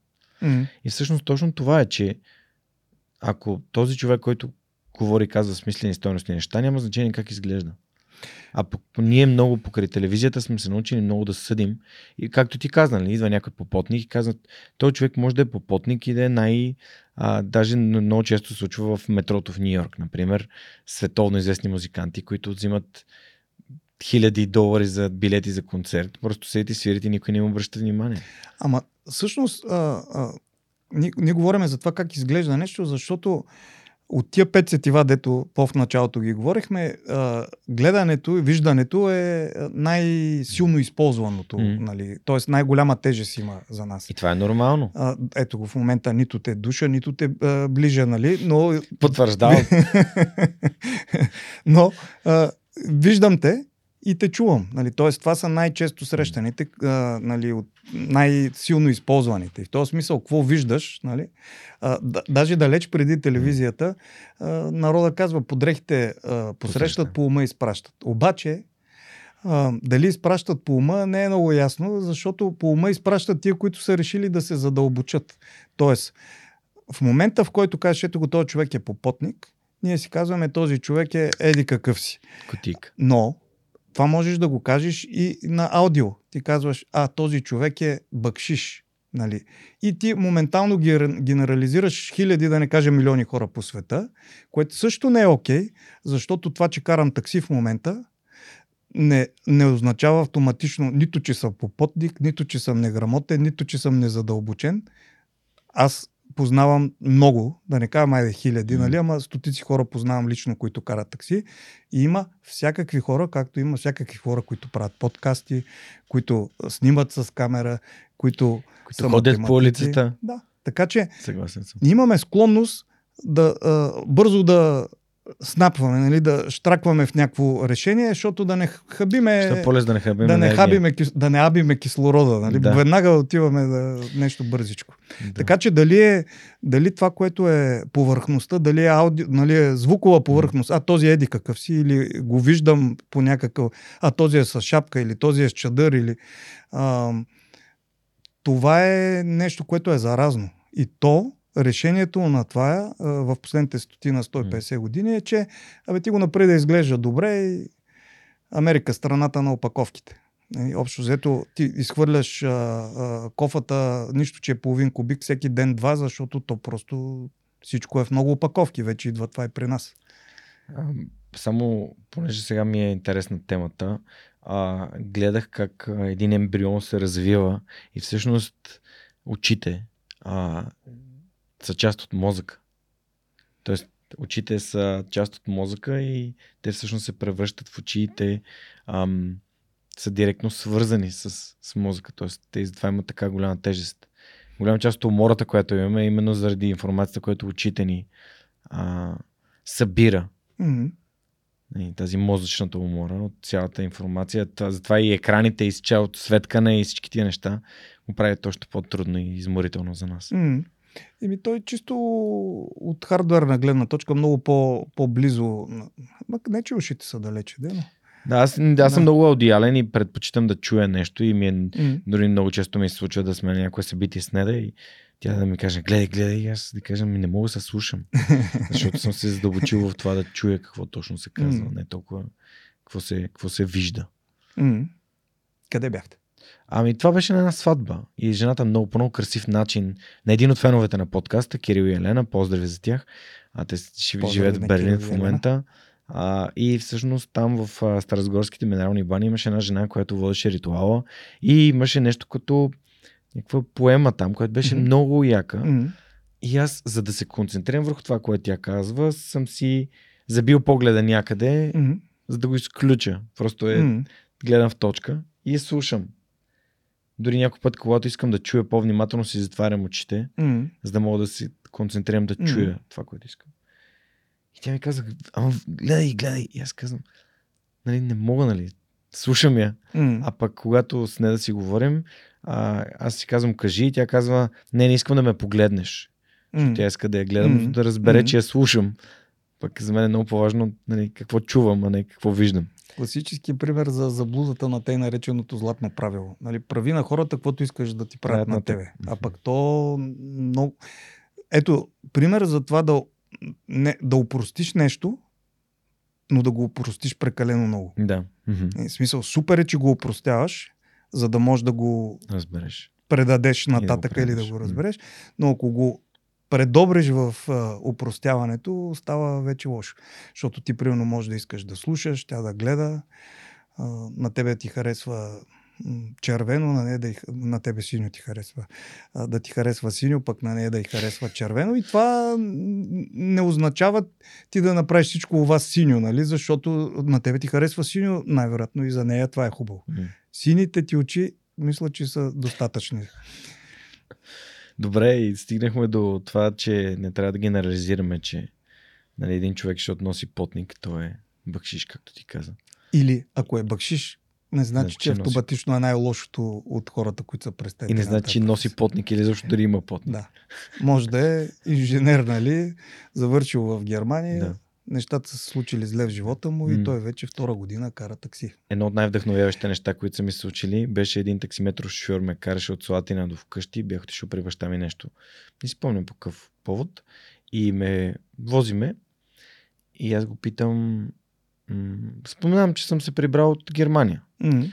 Мгм. И всъщност точно това е, че ако този човек, който говори казва смислени стойностни неща, няма значение как изглежда. А по, ние много покрай телевизията сме се научили много да съдим. И както ти каза, нали, идва някой попотник и казват, този човек може да е попотник и да е най... А, даже много често се случва в метрото в Нью Йорк, например, световно известни музиканти, които взимат хиляди долари за билети за концерт. Просто седите и свирите и никой не им обръща внимание. Ама всъщност а, а, ние, ние говорим за това как изглежда нещо, защото от тия пет сетива, дето по-в началото ги говорихме, а, гледането и виждането е най-силно използваното. Mm. Нали? Тоест най-голяма тежест има за нас. И това е нормално. А, ето го в момента нито те душа, нито те а, ближа, нали? Но... Потвърждавам. но а, виждам те и те чувам. Нали? Тоест, това са най-често срещаните, а, нали, от най-силно използваните. В този смисъл, какво виждаш, нали? а, да, даже далеч преди телевизията, а, народа казва, подрехите а, посрещат, по ума изпращат. Обаче, а, дали изпращат по ума, не е много ясно, защото по ума изпращат тия, които са решили да се задълбочат. Тоест, в момента, в който кажеш, ето го, този човек е попотник, ние си казваме, този човек е еди какъв си. Котик. Но, това можеш да го кажеш и на аудио. Ти казваш, а, този човек е бъкшиш. Нали? И ти моментално генерализираш хиляди, да не кажа милиони хора по света, което също не е окей, защото това, че карам такси в момента, не, не означава автоматично нито, че съм попотник, нито, че съм неграмотен, нито, че съм незадълбочен. Аз познавам много, да не кажа майде хиляди, mm. нали, ама стотици хора познавам лично, които карат такси. И има всякакви хора, както има всякакви хора, които правят подкасти, които снимат с камера, които, които ходят по улицата. Да. Така че Съгласен съм. имаме склонност да а, бързо да снапваме, нали, да штракваме в някакво решение, защото да не хабиме... Полез да не хабиме да не, хабиме, да не абиме кислорода. Нали? Да. Веднага отиваме да нещо бързичко. Да. Така че дали, е, дали това, което е повърхността, дали е, ауди, нали, е звукова повърхност, а този еди какъв си, или го виждам по някакъв... А този е с шапка, или този е с чадър, или... А, това е нещо, което е заразно. И то решението на това в последните стотина 150 години е, че абе, ти го направи да изглежда добре и Америка страната на опаковките. Нали, общо взето ти изхвърляш а, а, кофата, нищо, че е половин кубик всеки ден-два, защото то просто всичко е в много опаковки. Вече идва това и при нас. Само, понеже сега ми е интересна темата, а, гледах как един ембрион се развива и всъщност очите а, са част от мозъка. Тоест, очите са част от мозъка и те всъщност се превръщат в очи и те ам, са директно свързани с, с мозъка. Тоест, те това имат така голяма тежест. Голяма част от умората, която имаме, е именно заради информацията, която очите ни а, събира. Mm-hmm. И тази мозъчната умора от цялата информация. Затова и екраните, и цялото светкане и всички тия неща го правят още по-трудно и изморително за нас. Mm. Еми той чисто от хардуерна гледна точка много по, по-близо. Мак не че ушите са далече, да, но... Да, аз, аз да. съм много аудиален и предпочитам да чуя нещо и ми е, mm. дори много често ми се случва да сме на някое събитие с неда и тя да ми каже, гледай, гледай, и аз да кажа, ми не мога да се слушам. Защото съм се задълбочил в това да чуя какво точно се казва, mm. не толкова какво се, какво се вижда. Mm. Къде бяхте? Ами това беше на една сватба и жената много по много красив начин на един от феновете на подкаста, Кирил и Елена, поздрави за тях. А те живеят в Берлин в момента. А, и всъщност там в а, Старозгорските минерални бани имаше една жена, която водеше ритуала и имаше нещо като някаква поема там, която беше mm-hmm. много яка. Mm-hmm. И аз, за да се концентрирам върху това, което тя казва, съм си забил погледа някъде, mm-hmm. за да го изключа. Просто е, mm-hmm. гледам в точка и слушам. Дори някой път, когато искам да чуя по-внимателно, си затварям очите, mm. за да мога да се концентрирам да чуя mm. това, което искам. И тя ми каза, ама гледай, гледай. И аз казвам, нали, не мога, нали, слушам я. Mm. А пък, когато с нея да си говорим, а, аз си казвам, кажи, и тя казва, не, не искам да ме погледнеш. Mm. Тя иска да я гледам, mm. да разбере, mm. че я слушам. Пък за мен е много по-важно нали, какво чувам, а не какво виждам. Класически пример за заблудата на тъй нареченото златно правило. Нали, прави на хората, каквото искаш да ти правят на тебе. А пък то много... Ето, пример за това да, не, да упростиш нещо, но да го упростиш прекалено много. Да. В смисъл, супер е, че го упростяваш, за да можеш да го разбереш. предадеш нататък да или да го разбереш. Но ако го предобреш в а, упростяването, става вече лошо. Защото ти, примерно, можеш да искаш да слушаш, тя да гледа, а, на тебе ти харесва червено, на нея да на тебе синьо ти харесва. А, да ти харесва синьо, пък на нея да й харесва червено. И това не означава ти да направиш всичко у вас синьо, нали? Защото на тебе ти харесва синьо, най-вероятно и за нея това е хубаво. Mm. Сините ти очи, мисля, че са достатъчни. Добре, и стигнахме до това, че не трябва да генерализираме, че нали, един човек, защото носи потник, той е бъкшиш, както ти каза. Или ако е бъкшиш, не значи, че автоматично носи... е най-лошото от хората, които са през И не значи, че носи потник или защо дали има потник. Да. Може да е инженер, нали, завършил в Германия, да. Нещата са се случили зле в живота му mm. и той вече втора година кара такси. Едно от най-вдъхновяващите неща, които са ми се случили, беше един таксиметров шофьор ме караше от Слатина до вкъщи, бях отишъл при баща ми нещо. Не си спомням по какъв повод. И ме возиме и аз го питам, споменавам, че съм се прибрал от Германия. Mm-hmm.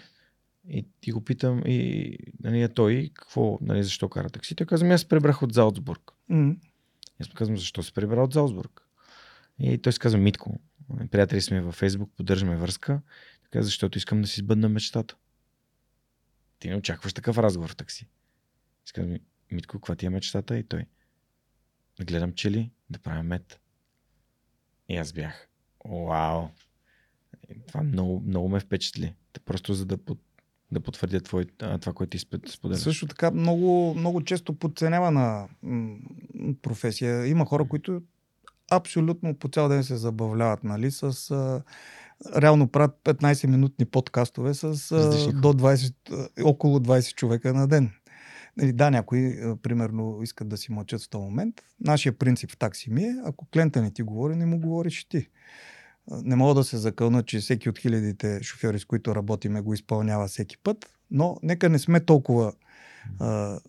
И ти го питам, и нали, той, какво, нали, защо кара такси? Той каза, аз се прибрах от Залцбург. Mm-hmm. Аз му казвам, защо се прибра от Залцбург? И той се казва Митко. Приятели сме във Фейсбук, поддържаме връзка. Така, защото искам да си сбъдна мечтата. Ти не очакваш такъв разговор в такси. И казвам, Митко, каква ти е мечтата? И той. Да гледам чели, да правя мед. И аз бях. Вау! Това много, много ме впечатли. Просто за да, под, да потвърдя твой, това, което ти споделяш. Също така много, много често подценявана професия. Има хора, които абсолютно по цял ден се забавляват, нали, с а, реално правят 15-минутни подкастове с а, до 20, около 20 човека на ден. Нали, да, някои, примерно, искат да си мълчат в този момент. Нашия принцип в такси ми е, ако клиента не ти говори, не му говориш ти. Не мога да се закълна, че всеки от хилядите шофьори, с които работиме, го изпълнява всеки път, но нека не сме толкова а,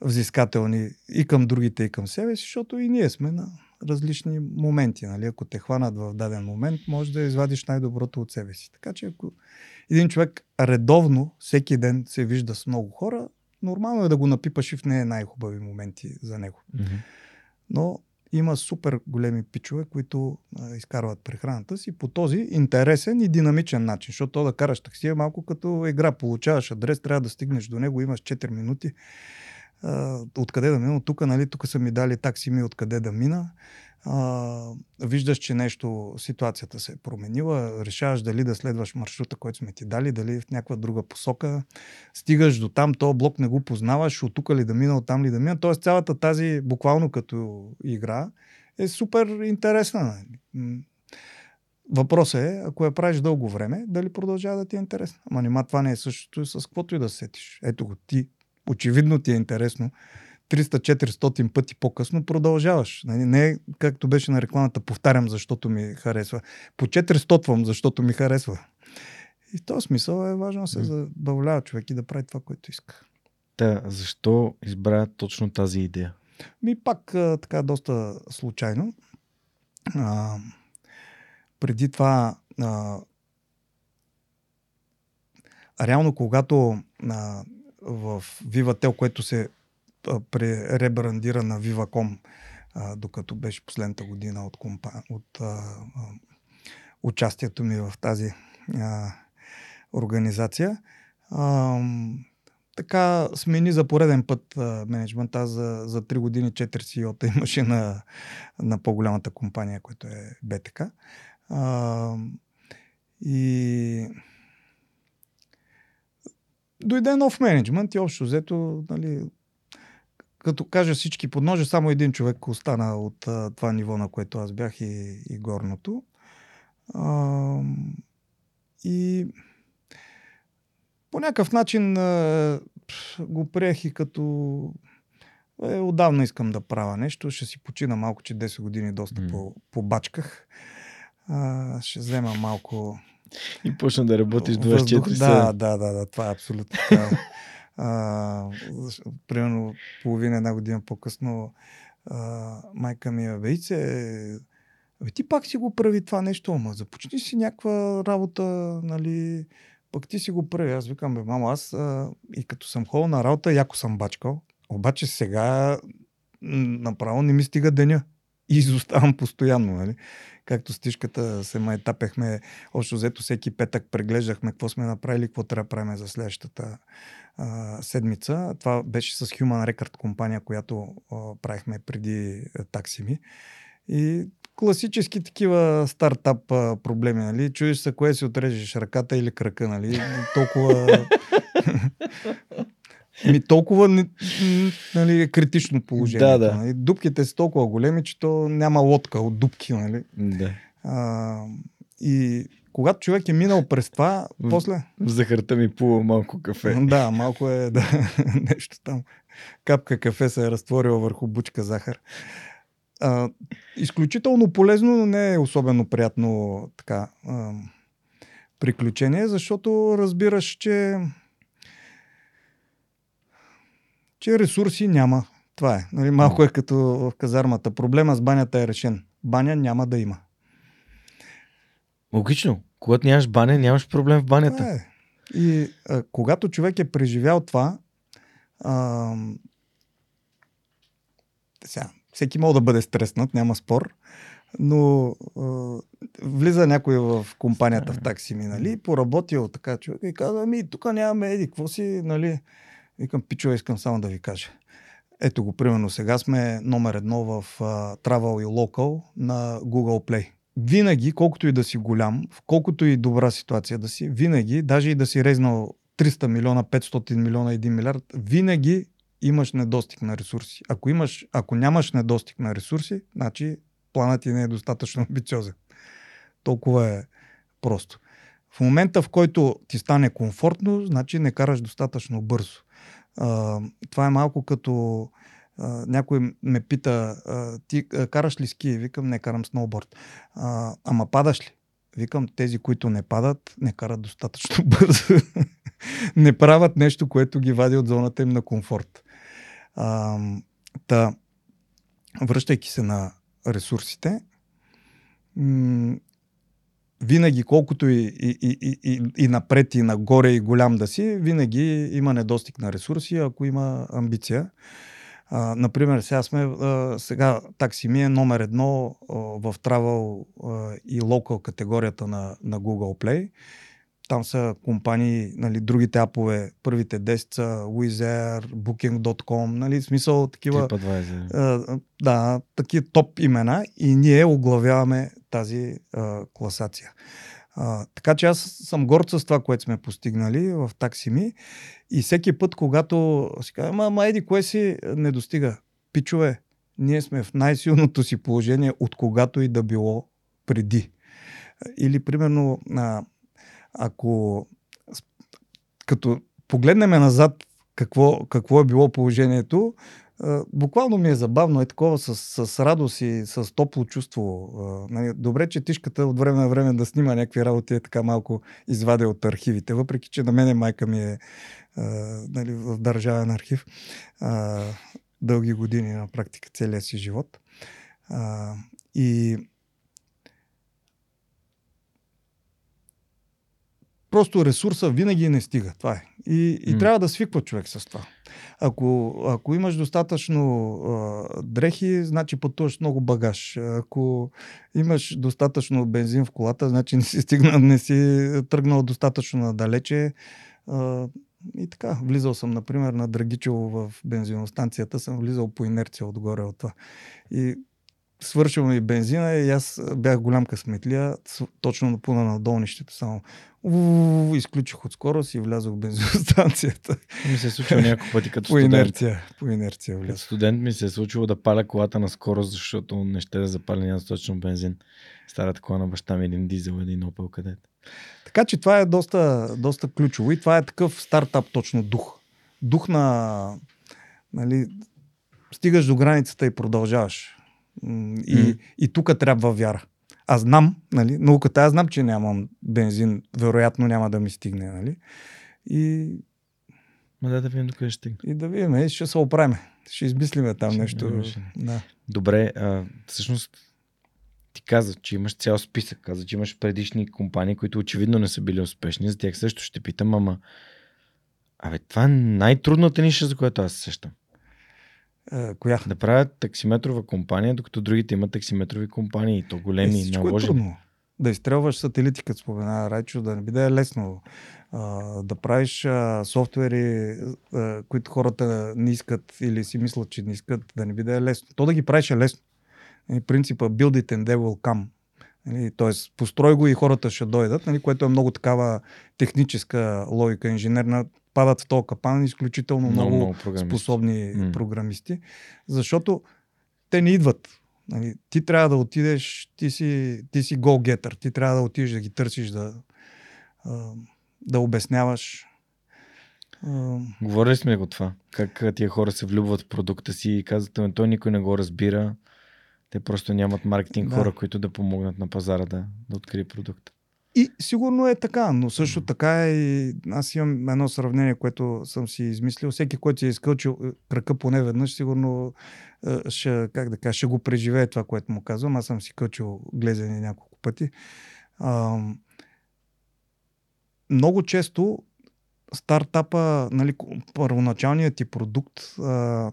взискателни и към другите, и към себе си, защото и ние сме на различни моменти. Нали? Ако те хванат в даден момент, може да извадиш най-доброто от себе си. Така че ако един човек редовно, всеки ден се вижда с много хора, нормално е да го напипаш и в не най-хубави моменти за него. Mm-hmm. Но има супер големи пичове, които а, изкарват прехраната си по този интересен и динамичен начин. Защото то да караш такси е малко като игра. Получаваш адрес, трябва да стигнеш до него, имаш 4 минути. Откъде да мина? Тук, нали, тук са ми дали такси ми откъде да мина а, виждаш, че нещо, ситуацията се е променила, решаваш дали да следваш маршрута, който сме ти дали, дали в някаква друга посока, стигаш до там, то блок не го познаваш, от тук ли да мина, от там ли да мина. Тоест цялата тази, буквално като игра, е супер интересна. Въпросът е, ако я правиш дълго време, дали продължава да ти е интересно. Ама нима това не е същото с каквото и да сетиш. Ето го, ти очевидно ти е интересно 300-400 пъти по-късно продължаваш. Нали, не както беше на рекламата, повтарям, защото ми харесва. По 400 защото ми харесва. И в този смисъл е важно да се забавлява човек и да прави това, което иска. Та, защо избра точно тази идея? Ми пак така доста случайно. А, преди това а, реално когато а, в Vivatel, което се преребрандира на Viva.com, докато беше последната година от, компа... от а, участието ми в тази а, организация. А, така смени за пореден път а, менеджмента. За, за 3 години 4 CEO-та имаше на, на по-голямата компания, която е БТК. А, и дойде нов менеджмент и общо взето нали, като кажа всички подножи, само един човек остана от а, това ниво, на което аз бях и, и горното. А, и по някакъв начин а, го приех и като е, отдавна искам да правя нещо. Ще си почина малко, че 10 години доста mm. по, побачках. А, ще взема малко... И почна да работиш 24 часа. Да, да, да, да, това е абсолютно така. А, примерно половина една година по-късно а, майка ми е вейце, Абе, ти пак си го прави това нещо, ама започни си някаква работа, нали, пък ти си го прави. Аз викам, бе, мамо, аз а, и като съм ходил на работа, яко съм бачкал, обаче сега направо не ми стига деня. и изоставам постоянно. Нали? Както с тишката се майтапехме, общо взето всеки петък преглеждахме какво сме направили, какво трябва да правим за следващата а, седмица. Това беше с Human Record компания, която а, правихме преди таксими. И класически такива стартап а, проблеми, нали? Чуеш се кое си отрежеш, ръката или крака, нали? Толкова... Ми толкова нали, е критично положение. Да, да. Нали? Дупките са толкова големи, че то няма лодка от дупки. Нали? Да. А, и когато човек е минал през това, в, после... В захарта ми плува малко кафе. Да, малко е да, нещо там. Капка кафе се е разтворила върху бучка захар. А, изключително полезно, но не е особено приятно така а, приключение, защото разбираш, че че ресурси няма. Това е. Нали, малко е като в казармата. Проблема с банята е решен. Баня няма да има. Логично. Когато нямаш баня, нямаш проблем в банята. Това е. И а, когато човек е преживял това, а, сега, всеки може да бъде стреснат, няма спор, но а, влиза някой в компанията в такси ми, нали, поработил така човек и казва, ами тук нямаме еди, какво си, нали, Викам, пичове, искам само да ви кажа. Ето го, примерно сега сме номер едно в uh, Travel и Local на Google Play. Винаги, колкото и да си голям, в колкото и добра ситуация да си, винаги, даже и да си резнал 300 милиона, 500 милиона, 1 милиард, винаги имаш недостиг на ресурси. Ако, имаш, ако нямаш недостиг на ресурси, значи планът ти не е достатъчно амбициозен. Толкова е просто. В момента, в който ти стане комфортно, значи не караш достатъчно бързо. Това е малко като а, някой ме пита, а, ти а, караш ли ски? Викам, не карам сноуборд. А, ама падаш ли? Викам, тези, които не падат, не карат достатъчно бързо. не правят нещо, което ги вади от зоната им на комфорт. А, та, връщайки се на ресурсите, м- винаги, колкото и, и, и, и, и напред, и нагоре, и голям да си, винаги има недостиг на ресурси, ако има амбиция. А, например, сега сме, а, сега такси ми е номер едно а, в travel а, и local категорията на, на Google Play. Там са компании, нали, другите апове, първите 10 са Wizz Booking.com, нали, смисъл такива... TripAdvisor. да, такива топ имена и ние оглавяваме тази а, класация. А, така че аз съм горд с това, което сме постигнали в таксими и всеки път, когато си казва, ма, ма еди, кое си не достига? Пичове, ние сме в най-силното си положение от когато и да било преди. Или, примерно, а, ако като погледнем назад какво, какво е било положението, буквално ми е забавно, е такова с, с радост и с топло чувство. Нали, добре, че тишката от време на време да снима някакви работи е така малко извадя от архивите, въпреки че на мене майка ми е нали, в държавен архив дълги години на практика целия си живот. И Просто ресурса винаги не стига. Това е. И, и mm. трябва да свиква човек с това. Ако, ако имаш достатъчно а, дрехи, значи пътуваш много багаж. Ако имаш достатъчно бензин в колата, значи не си, стигнал, не си тръгнал достатъчно надалече. А, и така, влизал съм, например, на Драгичево в бензиностанцията, съм влизал по инерция отгоре от това. И свършил ми бензина и аз бях голям късметлия, точно напуна на долнището, само изключих от скорост и влязох в бензиностанцията. Ми се е случило няколко пъти като по студент. Инерция, по инерция влязох. Като студент ми се е случило да паля колата на скорост, защото не ще да запаля достатъчно бензин. Старата кола на баща ми един дизел, един Opel където. Така че това е доста, доста ключово и това е такъв стартап точно дух. Дух на нали, стигаш до границата и продължаваш. И, mm. и тук трябва вяра. Аз знам, нали, науката, аз знам, че нямам бензин, вероятно няма да ми стигне, нали. И... Ма да, да видим докъде ще стигне. И да видим, и ще се оправим. Ще измислиме там ще нещо. Да. Добре, а, всъщност ти каза, че имаш цял списък. Каза, че имаш предишни компании, които очевидно не са били успешни. За тях също ще питам, ама Абе, това е най-трудната ниша, за която аз се сещам. Е, коя? Да правят таксиметрова компания, докато другите имат таксиметрови компании. И то големи, Е, е, всичко е наложени. трудно. Да изстрелваш сателити, като спомена Райчо, да не би да е лесно. А, да правиш а, софтуери, а, които хората не искат или си мислят, че не искат, да не би да е лесно. То да ги правиш е лесно. Нали, принципа build it and they will come. Нали, Тоест, построй го и хората ще дойдат, нали, което е много такава техническа логика, инженерна. Падат в този капан изключително много, много, много програмисти. способни М. програмисти, защото те не идват. Нали, ти трябва да отидеш, ти си, ти си go-getter, ти трябва да отидеш да ги търсиш, да, да обясняваш. Говорили сме го това. Как тия хора се влюбват в продукта си и казват, «Ами, той никой не го разбира. Те просто нямат маркетинг Да. хора, които да помогнат на пазара да, да открие продукта. И сигурно е така, но също така е и аз имам едно сравнение, което съм си измислил. Всеки, който си е изкълчил е, крака поне веднъж, сигурно е, ще, как да кажа, ще го преживее това, което му казвам. Аз съм си кълчил глезени няколко пъти. А, много често стартапа, нали, първоначалният ти продукт а,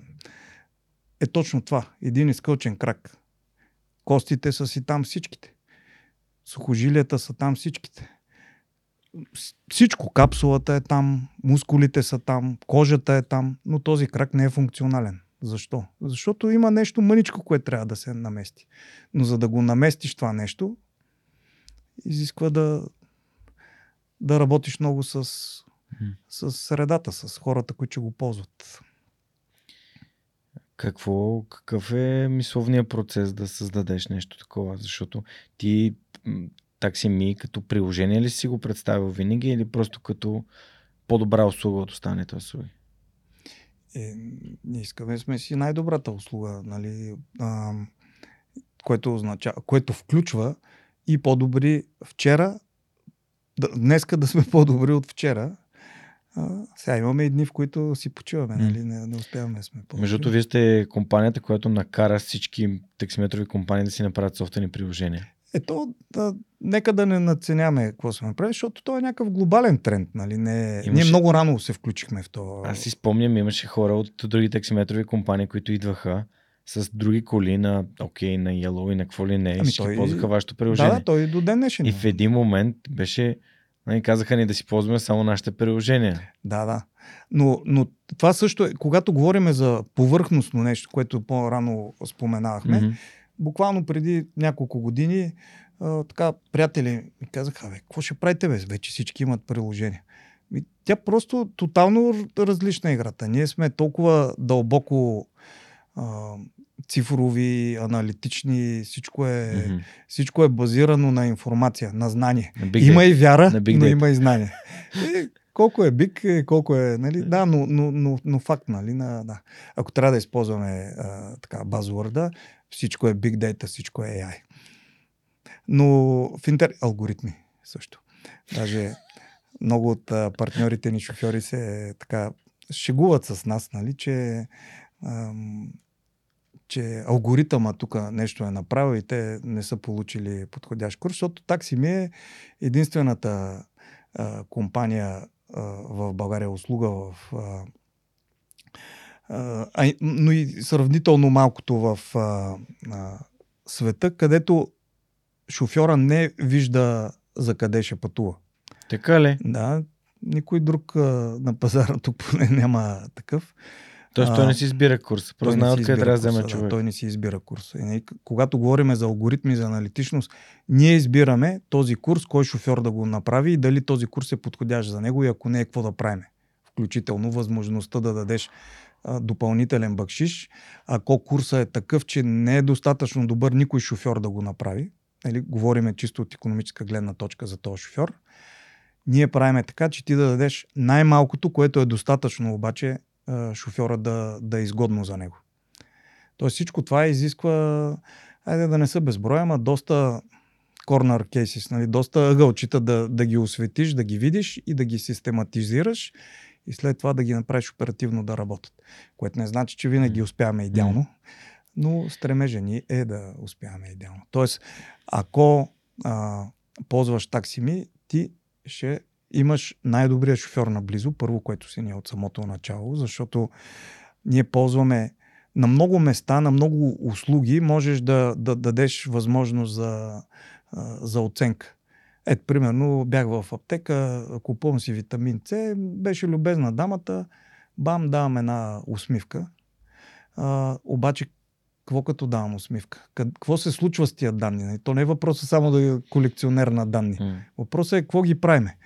е точно това. Един изкълчен крак. Костите са си там всичките. Сухожилията са там всичките. Всичко. Капсулата е там, мускулите са там, кожата е там, но този крак не е функционален. Защо? Защото има нещо мъничко, което трябва да се намести. Но за да го наместиш това нещо, изисква да, да работиш много с, Мгм. с средата, с хората, които го ползват. Какво, какъв е мисловният процес да създадеш нещо такова? Защото ти такси ми като приложение ли си го представил винаги или просто като по-добра услуга от останалите услуги? Е, ние искаме сме си най-добрата услуга, нали, а, което, означава, което включва и по-добри вчера, днеска да сме по-добри от вчера. А, сега имаме и дни, в които си почиваме, нали, не, не успяваме да сме по-добри. Между другото, вие сте компанията, която накара всички таксиметрови компании да си направят собствени приложения. Ето, да, нека да не надценяме какво сме направили, защото то е някакъв глобален тренд. Нали? Не, Имаше- Ние много рано се включихме в това. Аз си спомням, имаше хора от други таксиметрови компании, които идваха с други коли на, окей, на Yellow и на какво ли не. Ами всички той- ползваха вашето да, приложение. да, той до ден днешен. И в един момент беше, нали, казаха ни да си ползваме само нашите приложения. Да, да. Но, но това също е, когато говорим за повърхностно нещо, което по-рано споменавахме, Мгм. Буквално преди няколко години а, така приятели ми казаха, бе, какво ще правите, бе? Вече всички имат приложение. Ми, тя просто тотално различна е играта. Ние сме толкова дълбоко а, цифрови, аналитични, всичко е, Мгм. всичко е базирано на информация, на знание. На има и вяра, но има и знание. И, колко е биг, е, колко е, нали? Да, но, но, но, но факт, нали? На, да. Ако трябва да използваме а, така базворда, всичко е big data, всичко е AI. Но в интер... Алгоритми също. Даже много от партньорите ни шофьори се така шегуват с нас, нали, че ам, че алгоритъма тук нещо е направил и те не са получили подходящ курс, защото такси ми е единствената а, компания а, в България, услуга в. А, а, но и сравнително малкото в а, а, света, където шофьора не вижда за къде ще пътува. Така ли? Да, никой друг а, на пазара тук поне няма такъв. Тоест той не си избира курса. Просто знае откъде трябва да вземе човек. той не си избира курса. И, когато говорим за алгоритми, за аналитичност, ние избираме този курс, кой шофьор да го направи и дали този курс е подходящ за него и ако не е, какво да правим. Включително възможността да дадеш допълнителен бакшиш. Ако курса е такъв, че не е достатъчно добър никой шофьор да го направи, нали, говориме чисто от економическа гледна точка за този шофьор, ние правиме така, че ти да дадеш най-малкото, което е достатъчно обаче шофьора да, да е изгодно за него. Тоест всичко това изисква, айде да не са безброй, ама доста corner cases, нали? доста ъгълчета да, да ги осветиш, да ги видиш и да ги систематизираш и след това да ги направиш оперативно да работят. Което не значи, че винаги успяваме идеално, но стремежа ни е да успяваме идеално. Тоест, ако а, ползваш таксими, ти ще имаш най-добрия шофьор наблизо, първо, което си ние от самото начало, защото ние ползваме на много места, на много услуги можеш да, да дадеш възможност за, за оценка. Ето, примерно, бях в аптека, купувам си витамин С, беше любезна дамата, бам, давам една усмивка. А, обаче, какво като давам усмивка? Какво се случва с тия данни? Нали? То не е въпросът само да е колекционер на данни. Mm. Въпросът е какво ги правиме.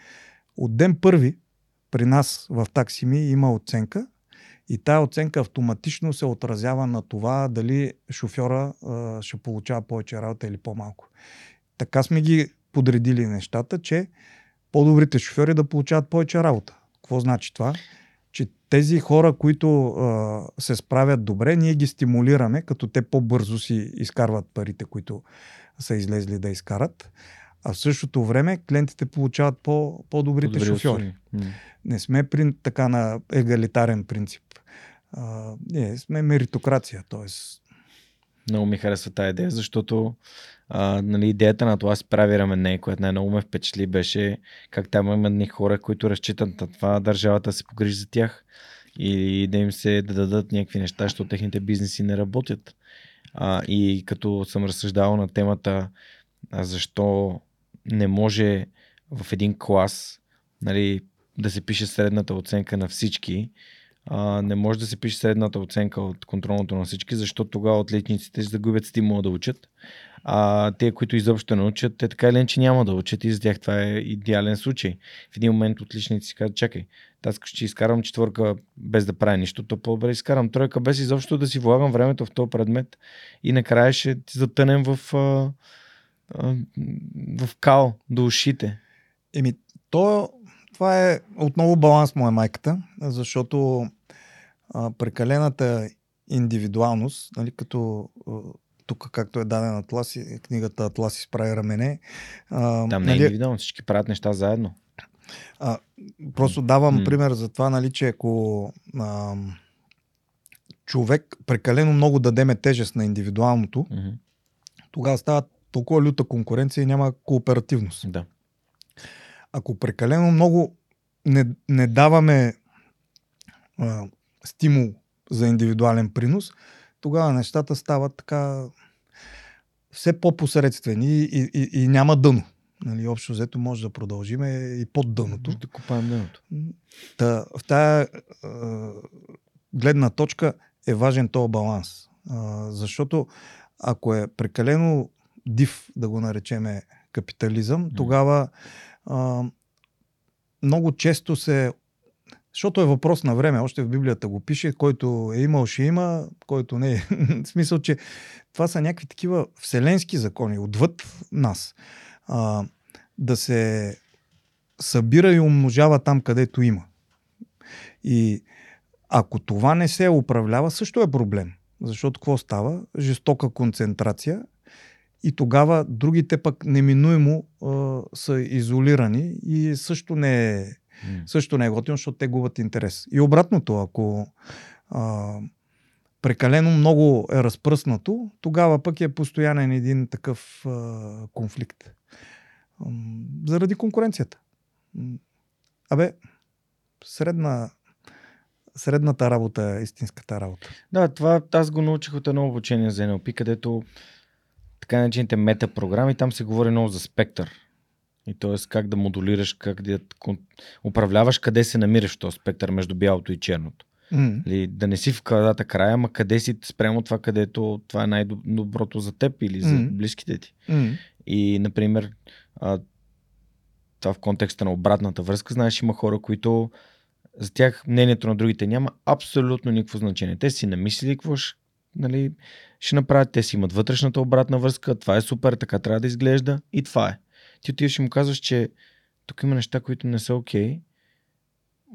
От ден първи при нас в таксими има оценка и тая оценка автоматично се отразява на това дали шофьора а, ще получава повече работа или по-малко. Така сме ги подредили нещата, че по-добрите шофьори да получават повече работа. Какво значи това? Че тези хора, които а, се справят добре, ние ги стимулираме, като те по-бързо си изкарват парите, които са излезли да изкарат. А в същото време клиентите получават по, по-добрите По-добри шофьори. Не сме при така на егалитарен принцип. А, ние сме меритокрация, т.е. Много ми харесва тази идея, защото а, нали, идеята на това си прави рамене, което най-много ме впечатли, беше как там има едни хора, които разчитат на това държавата се погрижи за тях и да им се да дадат някакви неща, защото техните бизнеси не работят. А, и като съм разсъждавал на темата а, защо не може в един клас нали, да се пише средната оценка на всички, а, не може да се пише средната оценка от контролното на всички, защото тогава отличниците ще загубят стимула да учат. А те, които изобщо не учат, те така или иначе няма да учат и за тях това е идеален случай. В един момент отличници си казват, чакай, аз ще изкарам четвърка без да правя нищо, то по-добре изкарам тройка без изобщо да си влагам времето в този предмет и накрая ще затънем в, а, в као до ушите. Еми, то, това е отново баланс, моя майката, защото а, прекалената индивидуалност, нали, като тук, както е дадена Атласи, книгата Атласи справи рамене. А, Там не е нали, индивидуално, всички правят неща заедно. А, просто давам mm. пример за това, нали, че ако а, човек прекалено много дадеме тежест на индивидуалното, mm-hmm. тогава става толкова люта конкуренция и няма кооперативност. Да. Ако прекалено много не, не даваме а, стимул за индивидуален принос, тогава нещата стават така все по-посредствени и, и, и няма дъно. Нали, общо взето може да продължиме и под дъното. Да купаем дъното. Та, в тая е, гледна точка е важен този баланс. Е, защото ако е прекалено див, да го наречеме капитализъм, тогава е, много често се защото е въпрос на време, още в Библията го пише, който е имал, ще има, който не е. в смисъл, че това са някакви такива вселенски закони, отвъд нас. А, да се събира и умножава там, където има. И ако това не се управлява, също е проблем. Защото какво става? Жестока концентрация и тогава другите пък неминуемо а, са изолирани и също не е Mm. Също не е готино, защото те губят интерес. И обратното, ако а, прекалено много е разпръснато, тогава пък е постоянен един такъв а, конфликт. А, заради конкуренцията. Абе, средна, средната работа е истинската работа. Да, това аз го научих от едно обучение за NLP, където така наречените метапрограми, там се говори много за спектър. И т.е. как да модулираш, как да управляваш къде се намираш в този спектър между бялото и черното. Mm. Или да не си в кадата края, ама къде си спрямо това, където това е най-доброто за теб или за mm. близките ти. Mm. И, например, а, това в контекста на обратната връзка, знаеш, има хора, които за тях мнението на другите няма абсолютно никакво значение. Те си намислили какво ще, нали, ще направят, те си имат вътрешната обратна връзка, това е супер, така трябва да изглежда и това е ти отиваш и му казваш, че тук има неща, които не са окей. Okay.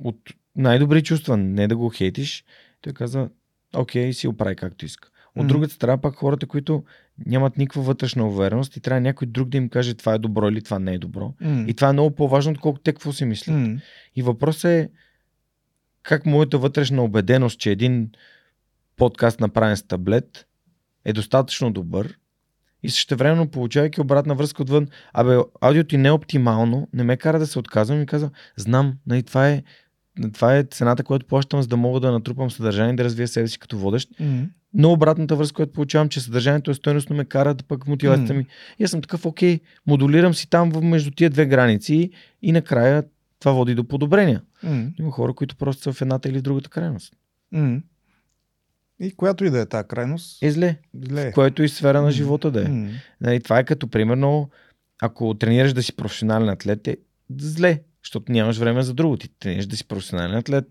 От най-добри чувства, не да го хейтиш, той казва, окей, okay, си оправи както иска. От mm-hmm. другата страна пак хората, които нямат никаква вътрешна увереност и трябва някой друг да им каже това е добро или това не е добро. Mm-hmm. И това е много по-важно, отколкото те какво си мислят. Mm-hmm. И въпросът е как моята вътрешна убеденост, че един подкаст направен с таблет е достатъчно добър, и също времено получавайки обратна връзка отвън, абе, аудиото ти не е оптимално, не ме кара да се отказвам и казвам, знам, нали, това е това е цената, която плащам, за да мога да натрупам съдържание да развия себе си като водещ. М. Но обратната връзка, която получавам, че съдържанието е стойностно ме кара да пък мотивацията М. ми. И аз съм такъв, окей, модулирам си там между тия две граници и накрая това води до подобрения. М. Има хора, които просто са в едната или в другата крайност. М. И която и да е тази крайност, Е зле. зле. В което и сфера на живота да е. М. Нали, това е като примерно, ако тренираш да си професионален атлет, е зле, защото нямаш време за друго. Ти тренираш да си професионален атлет.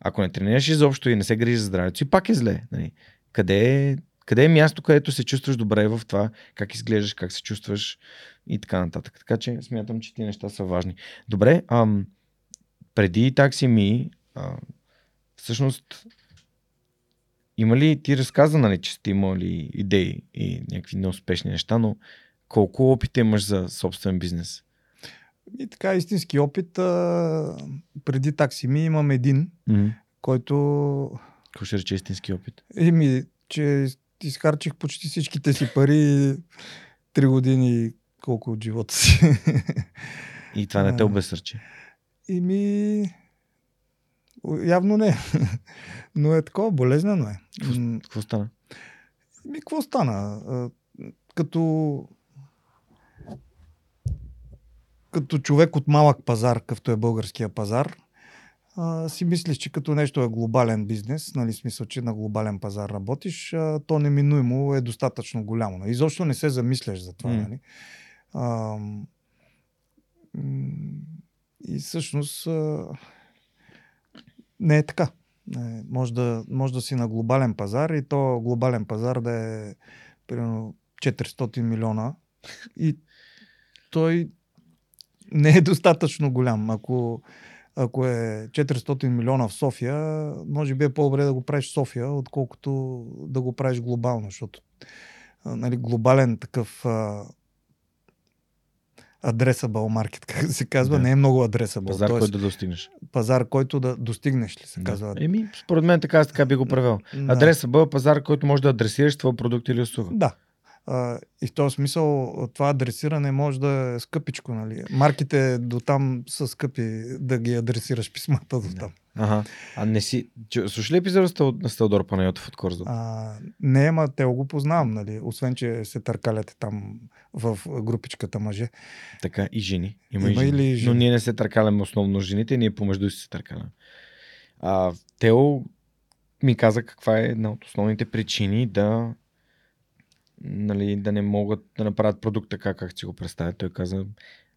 Ако не тренираш изобщо и не се грижиш за здравето си, пак е зле. Нали. Къде, е, къде е място, където се чувстваш добре в това, как изглеждаш, как се чувстваш и така нататък. Така че смятам, че тези неща са важни. Добре, ам, преди такси ми, а, всъщност, има ли, ти разказа, нали, че сте имали идеи и някакви неуспешни неща, но колко опит имаш за собствен бизнес? И така, истински опит. А, преди такси ми имам един, Mm-hmm. който Какво ще рече истински опит? Еми, че изхарчих почти всичките си пари три години колко от живота си. И това не те обесърчи. Еми, явно не. Но е такова, болезнено е. Какво, стана? Еми, какво стана? Като като човек от малък пазар, какъвто е българския пазар, а, си мислиш, че като нещо е глобален бизнес, нали, смисъл, че на глобален пазар работиш, а, то неминуемо е достатъчно голямо. Изобщо не се замисляш за това. М. Нали. А, и всъщност а, не е така. Не, може, да, може да си на глобален пазар и то глобален пазар да е примерно 400 милиона и той не е достатъчно голям. Ако, ако е 400 милиона в София, може би е по-добре да го правиш в София, отколкото да го правиш глобално, защото нали, глобален такъв а, адресабъл маркет, как се казва, Да. не е много адресабъл. Пазар, Тоест, който да достигнеш. пазар, който да достигнеш ли се Да. казва. Еми, според мен така, така би го превел. Да. Адреса бъл пазар, който може да адресираш твой продукт или услуга. Да. А, и в този смисъл това адресиране може да е скъпичко. Нали? Марките до там са скъпи да ги адресираш писмата до там. Ага. А не си... Чу- Слушай ли епизода на Стелдор Панайотов от Корздо? А, не, ама те го познавам, нали? освен, че се търкаляте там в групичката мъже. Така и жени. Има, Има и жени. ли Но жени? ние не се търкаляме основно жените, ние помежду си се търкаляме. А, Тео ми каза каква е една от основните причини да нали, да не могат да направят продукт така, как си го представят. Той каза,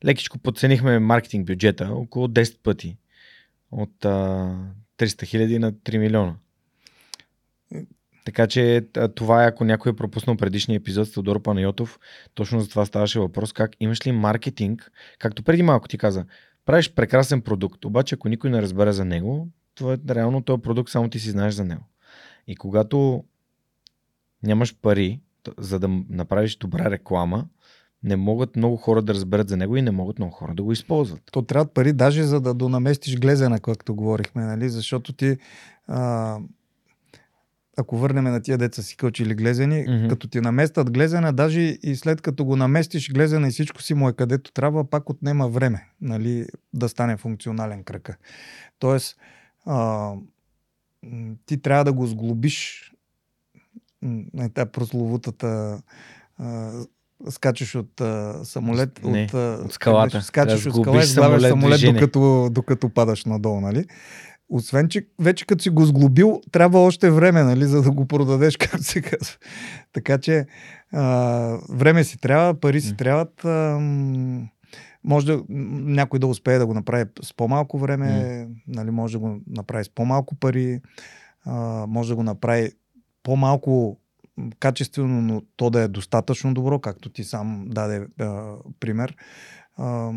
лекичко подценихме маркетинг бюджета около 10 пъти. От а, 300 хиляди на 3 милиона. Така че това е, ако някой е пропуснал предишния епизод с Теодор Панайотов, точно за това ставаше въпрос, как имаш ли маркетинг, както преди малко ти каза, правиш прекрасен продукт, обаче ако никой не разбере за него, това е реално този продукт, само ти си знаеш за него. И когато нямаш пари, за да направиш добра реклама, не могат много хора да разберат за него и не могат много хора да го използват. То трябват пари даже за да донаместиш глезена, както говорихме, нали? защото ти а, ако върнем на тия деца си кълчили глезени, mm-hmm. като ти наместят глезена, даже и след като го наместиш глезена и всичко си му е където трябва, пак отнема време нали, да стане функционален кръка. Тоест, а, ти трябва да го сглобиш е прословутата скачаш от а, самолет, Не, от, а, от скалата. беше? Скачаш от скала и сглавяш самолет движение. докато, докато падаш надолу, нали? Освен, че вече като си го сглобил, трябва още време, нали, за да го продадеш, както се казва. Така че а, време си трябва, пари си М. трябват. А, може да, някой да успее да го направи с по-малко време, нали, може да го направи с по-малко пари, а, може да го направи по-малко качествено, но то да е достатъчно добро, както ти сам даде а, пример. А,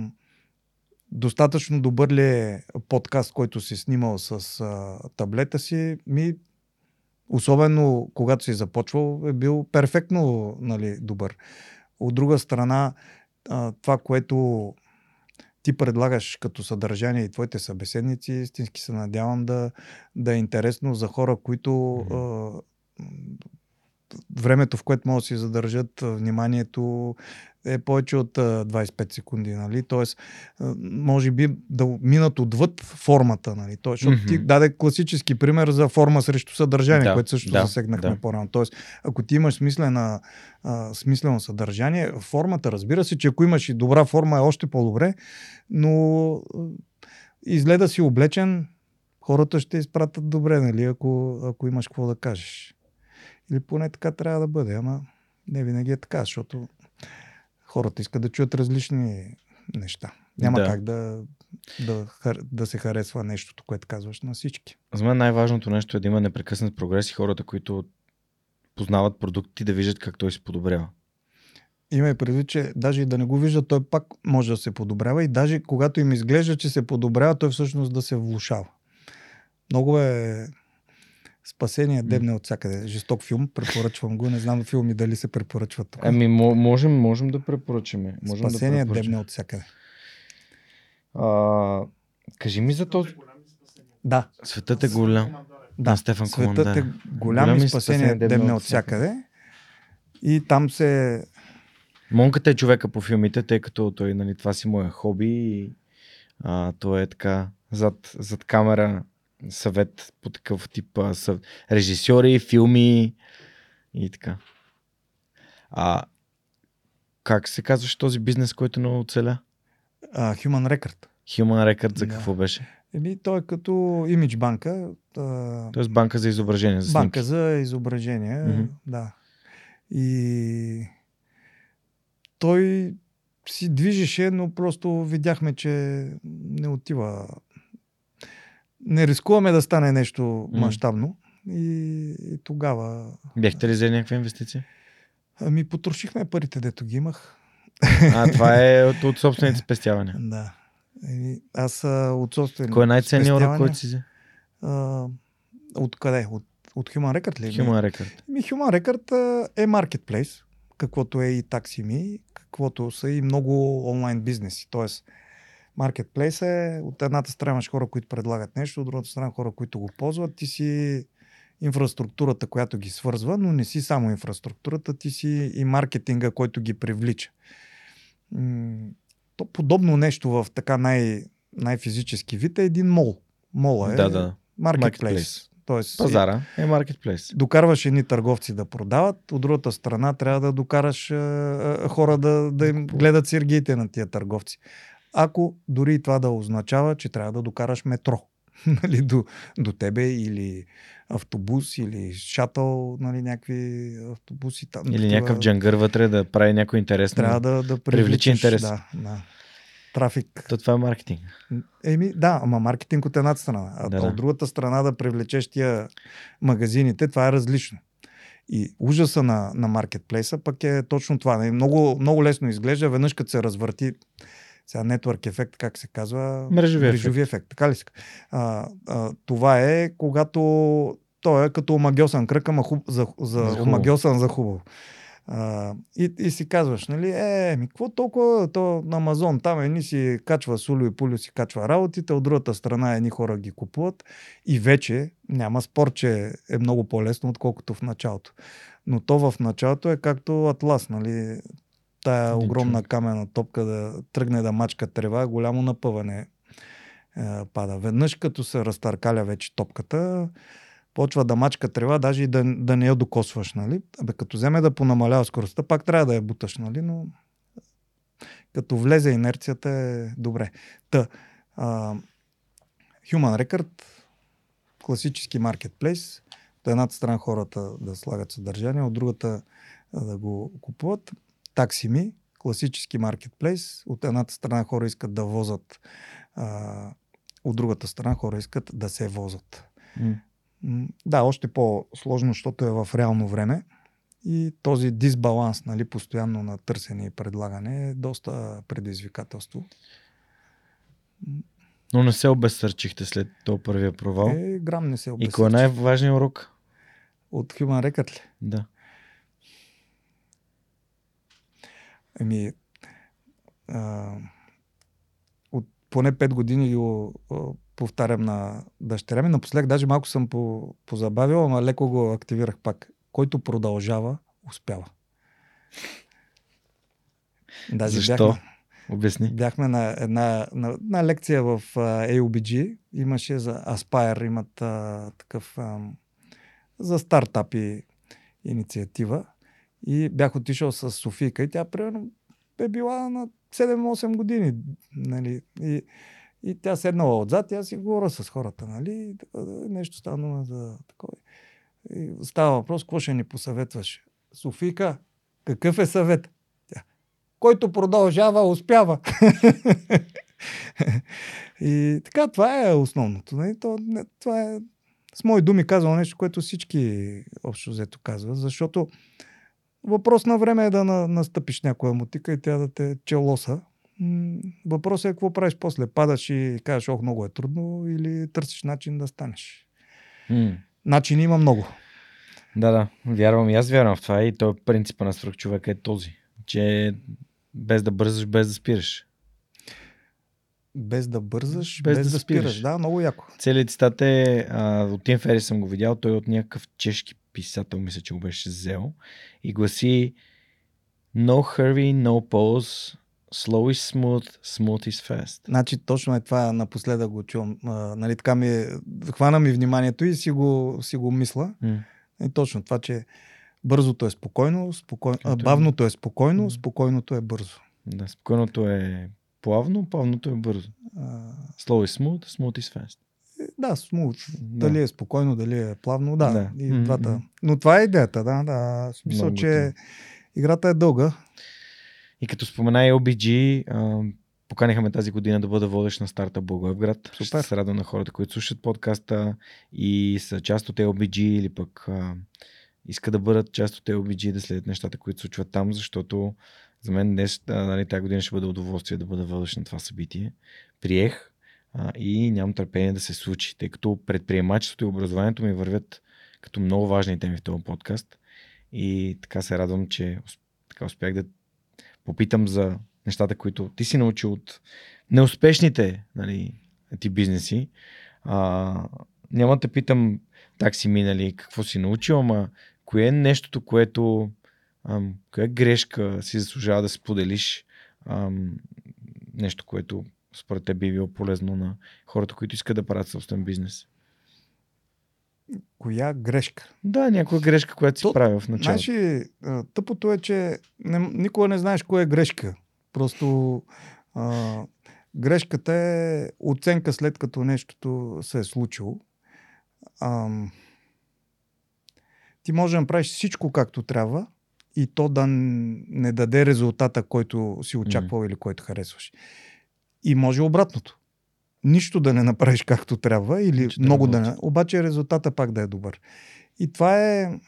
достатъчно добър ли е подкаст, който си снимал с а, таблета си? Ми, особено когато си започвал, е бил перфектно нали, добър. От друга страна, а, това, което ти предлагаш като съдържание и твоите събеседници, истински се надявам да, да е интересно за хора, които а, времето, в което могат да си задържат вниманието е повече от 25 секунди, нали? Тоест, може би да минат отвъд формата, нали? Тоест, защото mm-hmm. ти даде класически пример за форма срещу съдържание, да, което също да, засегнахме да. по-рано. Тоест, ако ти имаш смислена, а, смислено съдържание, формата, разбира се, че ако имаш и добра форма е още по-добре, но изгледа си облечен, хората ще изпратят добре, нали, ако, ако имаш какво да кажеш. Или поне така трябва да бъде, ама не винаги е така, защото хората искат да чуят различни неща. Няма да. как да, да, да се харесва нещото, което казваш на всички. За мен най-важното нещо е да има непрекъснат прогрес и хората, които познават продукти, да виждат как той се подобрява. Има и предвид, че даже и да не го вижда, той пак може да се подобрява и даже когато им изглежда, че се подобрява, той всъщност да се влушава. Много е Спасение дебне от всякъде. Жесток филм, препоръчвам го. Не знам филми дали се препоръчват тук. Ами, можем, можем да препоръчаме. Можем Спасение да дебне от всякъде. А, кажи ми за този. Да. Светът е голям. Да, Стефан Светът Командар. е голям, голям и спасение дебне от всякъде. И там се... Монката е човека по филмите, тъй като той, нали, това си моя хоби и а, той е така зад, зад камера съвет по такъв тип а, съв... режисьори, филми и така. А как се казваш този бизнес, който много оцеля? Uh, Human Record. Human Record за какво беше? Еми, той е като имидж банка. Uh, Тоест банка за изображение. За банка за изображение, mm-hmm. да. И той си движеше, но просто видяхме, че не отива не рискуваме да стане нещо мащабно. И, и тогава. Бяхте ли за някаква инвестиция? Ами, потрошихме парите, дето ги имах. А, това е от, от собствените спестявания. Да. И, аз от собствените Кой е най-ценният урок, който си взе? От къде? От, от Human Record ли? Human Record. Ми, Human Record е маркетплейс, каквото е и TaxiMe, каквото са и много онлайн бизнеси. Тоест, Маркетплейс е от едната страна имаш хора, които предлагат нещо, от другата страна хора, които го ползват. Ти си инфраструктурата, която ги свързва, но не си само инфраструктурата, ти си и маркетинга, който ги привлича. То подобно нещо в така най- най-физически вид е един мол. Мола е да, да. маркетплейс. Тоест, Пазара е маркетплейс. Докарваш едни търговци да продават, от другата страна трябва да докараш е, е, хора да, да им гледат сергиите на тия търговци ако дори това да означава, че трябва да докараш метро нали, до, до тебе или автобус или шатъл, нали, някакви автобуси там. Или такива... някакъв джангър вътре да прави някой интересно. Трябва да, да привлечи интерес. Да, да. Трафик. То това е маркетинг. Еми, да, ама маркетинг от едната страна. А да, от другата страна да привлечеш тия магазините, това е различно. И ужаса на, на маркетплейса пък е точно това. Нали, много, много лесно изглежда, веднъж като се развърти сега network ефект, как се казва? Мрежови, Мрежови ефект. ефект. Така ли се? А, а, това е когато той е като омагиосан кръг, ама хуб, за, за, за омагиосан за хубаво. А, и, и си казваш, нали, е, ми, какво толкова, то на Амазон, там едни си качва сулю и пулю си качва работите, от другата страна едни хора ги купуват и вече няма спор, че е много по-лесно, отколкото в началото. Но то в началото е както Атлас, нали, тая огромна камена топка да тръгне да мачка трева, голямо напъване е, пада. Веднъж като се разтъркаля вече топката, почва да мачка трева, даже и да, да не я докосваш, нали? Абе, като вземе да понамалява скоростта, пак трябва да я буташ, нали? Но като влезе инерцията е добре. Та, а, Human Record, класически маркетплейс, от едната страна хората да слагат съдържание, от другата да го купуват. Таксими, класически маркетплейс. От едната страна хора искат да возат, а, от другата страна хора искат да се возат. Mm. Да, още по-сложно, защото е в реално време. И този дисбаланс, нали, постоянно на търсене и предлагане е доста предизвикателство. Но не се обезсърчихте след този първия провал. Е, грам не се обезсърчих. И кой е най-важният урок? От Human Record ли? Да. Еми, а, от поне 5 години го повтарям на дъщеря ми. Напоследък даже малко съм по, позабавил, ама леко го активирах пак. Който продължава, успява. Даже Защо? Бяхме, Обясни. Бяхме на една на, на лекция в uh, AUBG. Имаше за Aspire, имат uh, такъв uh, за стартапи инициатива. И бях отишъл с Софийка и тя примерно е била на 7-8 години. Нали? И, и тя седнала отзад, тя си говоря с хората, нали? Нещо стана за такова. И става въпрос, какво ще ни посъветваш? Софийка, какъв е съвет? Който продължава, успява. и така, това е основното. Нали? То, не, това е с мои думи казвам нещо, което всички общо взето казват, защото въпрос на време е да на, настъпиш някоя мутика и тя да те челоса. Въпросът е какво правиш после. Падаш и кажеш, ох, много е трудно или търсиш начин да станеш. Mm. Начин има много. Да, да. Вярвам и аз вярвам в това и той принципа на човека е този. Че без да бързаш, без да спираш. Без да бързаш, без, без да, да спираш. спираш. Да, много яко. Целият цитат е, а, от Тим Фери съм го видял, той е от някакъв чешки писател, мисля, че го беше взел. И гласи No hurry, no pause, slow is smooth, smooth is fast. Значи точно е това, напоследък го чувам. А, нали, така ми, е, хвана ми вниманието и си го, си го мисля. Mm. И точно това, че бързото е спокойно, спокойно а, бавното е спокойно, mm. спокойното е бързо. Да, спокойното е плавно, плавното е бързо. Slow is smooth, smooth is fast. Да, смут. Да. Дали е спокойно, дали е плавно, да. да. И mm-hmm. двата. Но това е идеята, да. да. В смисъл, Много че това. играта е дълга. И като спомена и OBG, а, поканихме тази година да бъда водещ на старта Благоевград. Супер. Ще се радвам на хората, които слушат подкаста и са част от LBG или пък а, иска да бъдат част от LBG да следят нещата, които се случват там, защото за мен днес, нали, тази година ще бъде удоволствие да бъда водещ на това събитие. Приех и нямам търпение да се случи, тъй като предприемачеството и образованието ми вървят като много важни теми в този подкаст. И така се радвам, че така успях да попитам за нещата, които ти си научил от неуспешните нали, ти бизнеси. А, няма да питам так си минали, какво си научил, ама кое е нещото, което ам, коя грешка си заслужава да споделиш ам, нещо, което според теб би било полезно на хората, които искат да правят собствен бизнес? Коя грешка? Да, някоя грешка, която си правил в началото. Значи, тъпото е, че не, никога не знаеш кое е грешка. Просто а, грешката е оценка след като нещото се е случило. А, ти можеш да направиш всичко както трябва и то да не даде резултата, който си очаквал mm. или който харесваш. И може обратното. Нищо да не направиш както трябва или Нищо много да не. Обаче резултата пак да е добър. И това е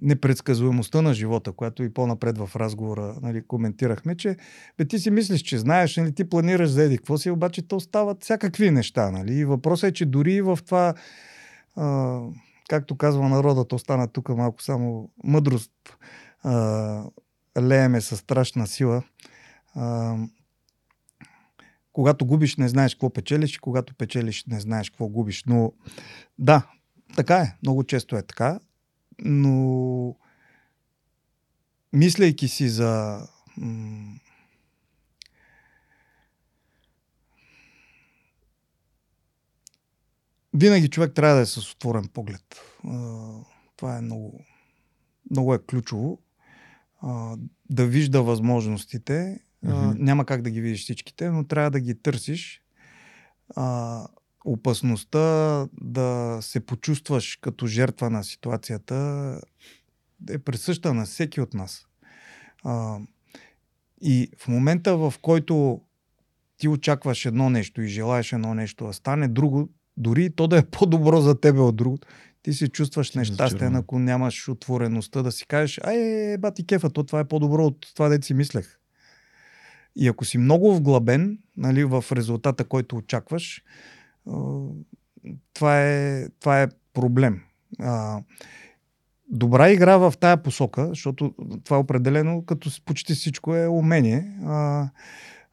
непредсказуемостта на живота, която и по-напред в разговора нали, коментирахме, че бе, ти си мислиш, че знаеш, нали, ти планираш за еди какво си, обаче то стават всякакви неща. Нали? И въпросът е, че дори в това, а, както казва народът, остана тук малко само мъдрост, а, лееме със страшна сила. А, когато губиш, не знаеш какво печелиш, когато печелиш, не знаеш какво губиш. Но да, така е. Много често е така. Но мислейки си за винаги човек трябва да е с отворен поглед. Това е много, много е ключово. Да вижда възможностите Mm-hmm. няма как да ги видиш всичките, но трябва да ги търсиш. А, опасността да се почувстваш като жертва на ситуацията е присъща на всеки от нас. А, и в момента, в който ти очакваш едно нещо и желаеш едно нещо да стане друго, дори то да е по-добро за тебе от другото, ти се чувстваш нещастен, ако нямаш отвореността да си кажеш, ай, бати кефа, то това е по-добро от това, да си мислех. И ако си много вглъбен нали, в резултата, който очакваш, това е, това е проблем. Добра игра в тая посока, защото това е определено като почти всичко е умение.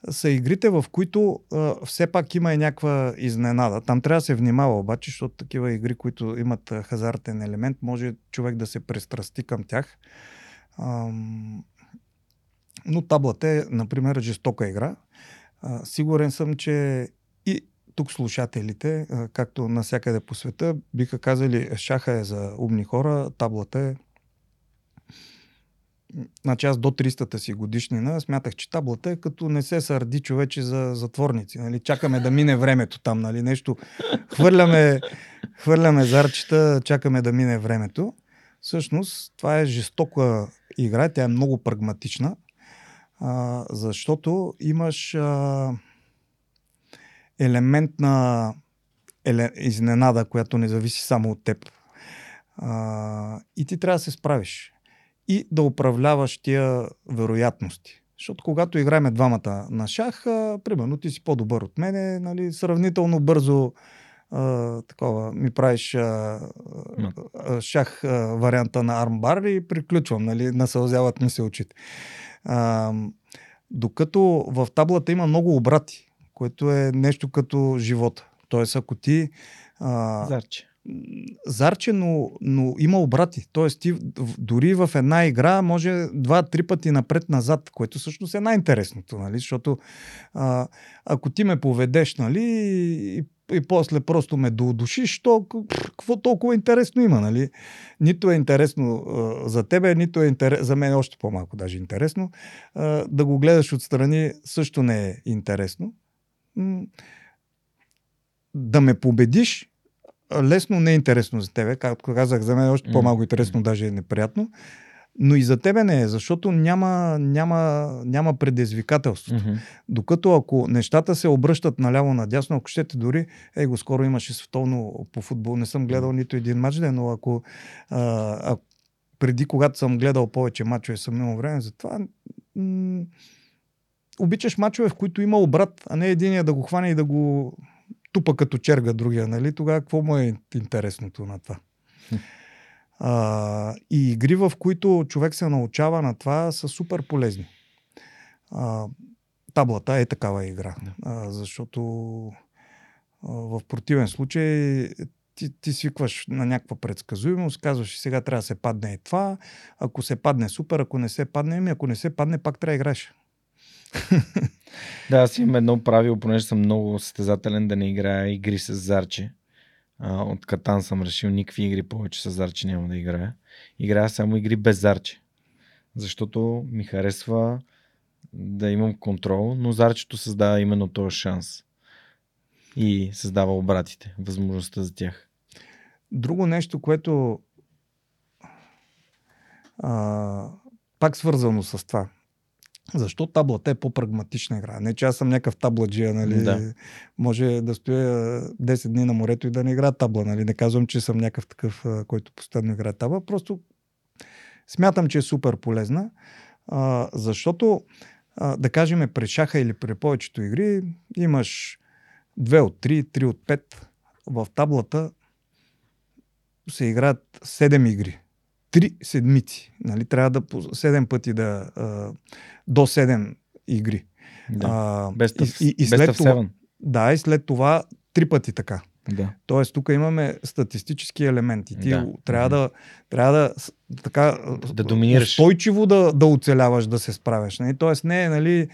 са игрите, в които все пак има и някаква изненада. Там трябва да се внимава обаче, защото такива игри, които имат хазартен елемент, може човек да се престрасти към тях. Но таблата е, например, жестока игра. А, сигурен съм, че и тук слушателите, а, както насякъде по света, биха казали, шаха е за умни хора, таблата е Значи аз до 300-та си годишнина смятах, че таблата е като не се сърди човече за затворници. Нали? Чакаме да мине времето там. Нали? Нещо. Хвърляме, хвърляме зарчета, чакаме да мине времето. Всъщност това е жестока игра, тя е много прагматична, а, защото имаш а, елемент на еле, изненада, която не зависи само от теб. А, и ти трябва да се справиш и да управляваш тия вероятности. Защото когато играем двамата на шах, а, примерно ти си по-добър от мене, нали, сравнително бързо а, такова, ми правиш а, а, шах а, варианта на армбар и приключвам, нали, насълзяват ми се очите. А, докато в таблата има много обрати, което е нещо като живота. Тоест, ако ти... А, Зарче зарче, но, но има обрати. Тоест ти дори в една игра може два-три пъти напред-назад, което всъщност е най-интересното, нали? защото а, ако ти ме поведеш нали, и, и после просто ме доудушиш, то какво толкова интересно има, нали? Нито е интересно а, за тебе, нито е интерес, за мен е още по-малко даже интересно. А, да го гледаш отстрани също не е интересно. Да ме победиш лесно не е интересно за тебе. Както казах, за мен е още по-малко интересно, даже е неприятно. Но и за тебе не е, защото няма, няма, няма предизвикателството. Mm-hmm. Докато ако нещата се обръщат наляво-надясно, ако щете дори, ей го скоро имаше световно по футбол, не съм гледал нито един матч, но ако, а, а, преди когато съм гледал повече мачове, съм имал време за това, м- обичаш мачове, в които има обрат, а не единия да го хване и да го тупа като черга другия, нали? Тогава какво му е интересното на това? А, и игри, в които човек се научава на това, са супер полезни. А, таблата е такава игра, а, защото а, в противен случай ти, ти свикваш на някаква предсказуемост, казваш, сега трябва да се падне и това, ако се падне супер, ако не се падне, ами ако не се падне, пак трябва да играеш. да, аз имам едно правило, понеже съм много състезателен да не играя игри с зарче. А, от Катан съм решил никакви игри повече с зарче няма да играя. Играя само игри без зарче. Защото ми харесва да имам контрол, но зарчето създава именно този шанс. И създава обратите, възможността за тях. Друго нещо, което а, пак свързано с това. Защо таблата е по-прагматична игра? Не, че аз съм някакъв табладжия, нали? Да. Може да стоя 10 дни на морето и да не играя табла, нали? Не казвам, че съм някакъв такъв, който постоянно играе табла. Просто смятам, че е супер полезна, а, защото, а, да кажем, при шаха или при повечето игри имаш 2 от 3, 3 от 5. В таблата се играят 7 игри три седмици. Нали? Трябва да по 7 пъти да. А, до 7 игри. Да. А, best of, и, и след това, Да, и след това три пъти така. Да. Тоест, тук имаме статистически елементи. Ти да. трябва, да, трябва да така да доминираш. устойчиво да, да оцеляваш, да се справяш. Нали? Тоест, не, нали,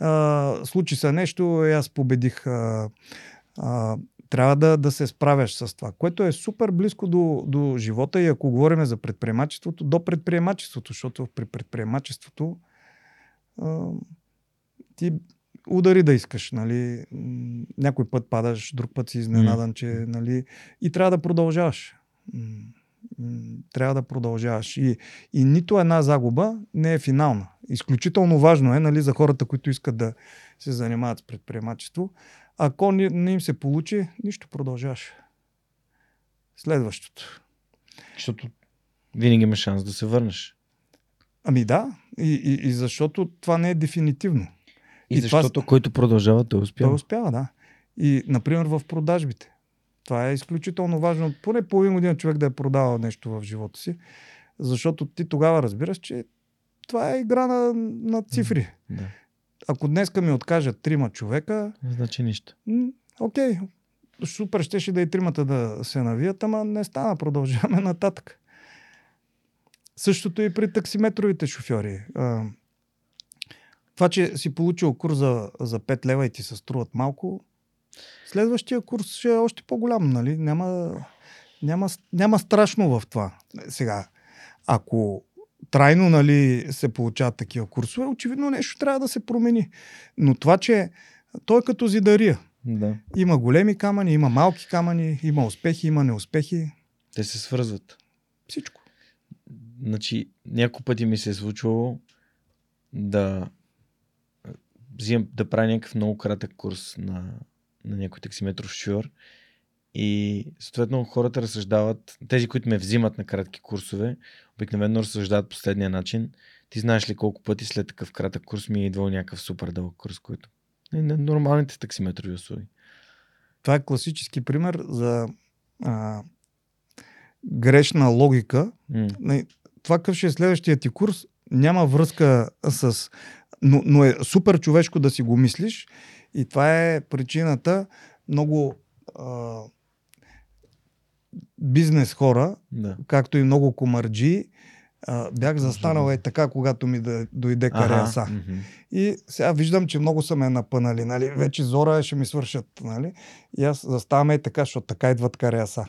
а, случи се нещо и аз победих. А, а, трябва да, да се справяш с това, което е супер близко до, до живота и ако говорим за предприемачеството, до предприемачеството, защото при предприемачеството а, ти удари да искаш, нали? Някой път падаш, друг път си изненадан, че, нали? И трябва да продължаваш. Трябва да продължаваш. И, и нито една загуба не е финална. Изключително важно е, нали, за хората, които искат да се занимават с предприемачество, ако не, не им се получи, нищо продължаваш. Следващото. Защото винаги има шанс да се върнеш. Ами да, и, и, и защото това не е дефинитивно. И, и защото това... който продължава, той успява. Той успява, да. И, например, в продажбите. Това е изключително важно. Поне половин година човек да е продавал нещо в живота си. Защото ти тогава разбираш, че това е игра на, на цифри. Да. Ако днеска ми откажат трима човека, Не значи нищо. окей, супер щеше да и тримата да се навият, ама не стана, продължаваме нататък. Същото и при таксиметровите шофьори. Това, че си получил курс за, за 5 лева и ти се струват малко, следващия курс ще е още по-голям, нали? Няма, няма, няма страшно в това. Сега, ако трайно нали, се получават такива курсове, очевидно нещо трябва да се промени. Но това, че той е като зидария. Да. Има големи камъни, има малки камъни, има успехи, има неуспехи. Те се свързват. Всичко. Значи, няколко пъти ми се е случвало да взимам, да правя някакъв много кратък курс на, на някой таксиметров шофьор и съответно хората разсъждават, тези, които ме взимат на кратки курсове, обикновено разсъждават последния начин. Ти знаеш ли колко пъти след такъв кратък курс ми е идвал някакъв супер дълъг курс, който е на нормалните таксиметрови услуги. Това е класически пример за а, грешна логика. Не, Това какъв ще е следващия ти курс, няма връзка с... Но, но е супер човешко да си го мислиш и това е причината много а, бизнес хора, Да. както и много комарджи, а, бях застанал е така, когато ми да дойде кареаса. Ага. И сега виждам, че много са ме напънали. Нали? Вече зора ще ми свършат. Нали? И аз заставам и така, защото така идват кареаса.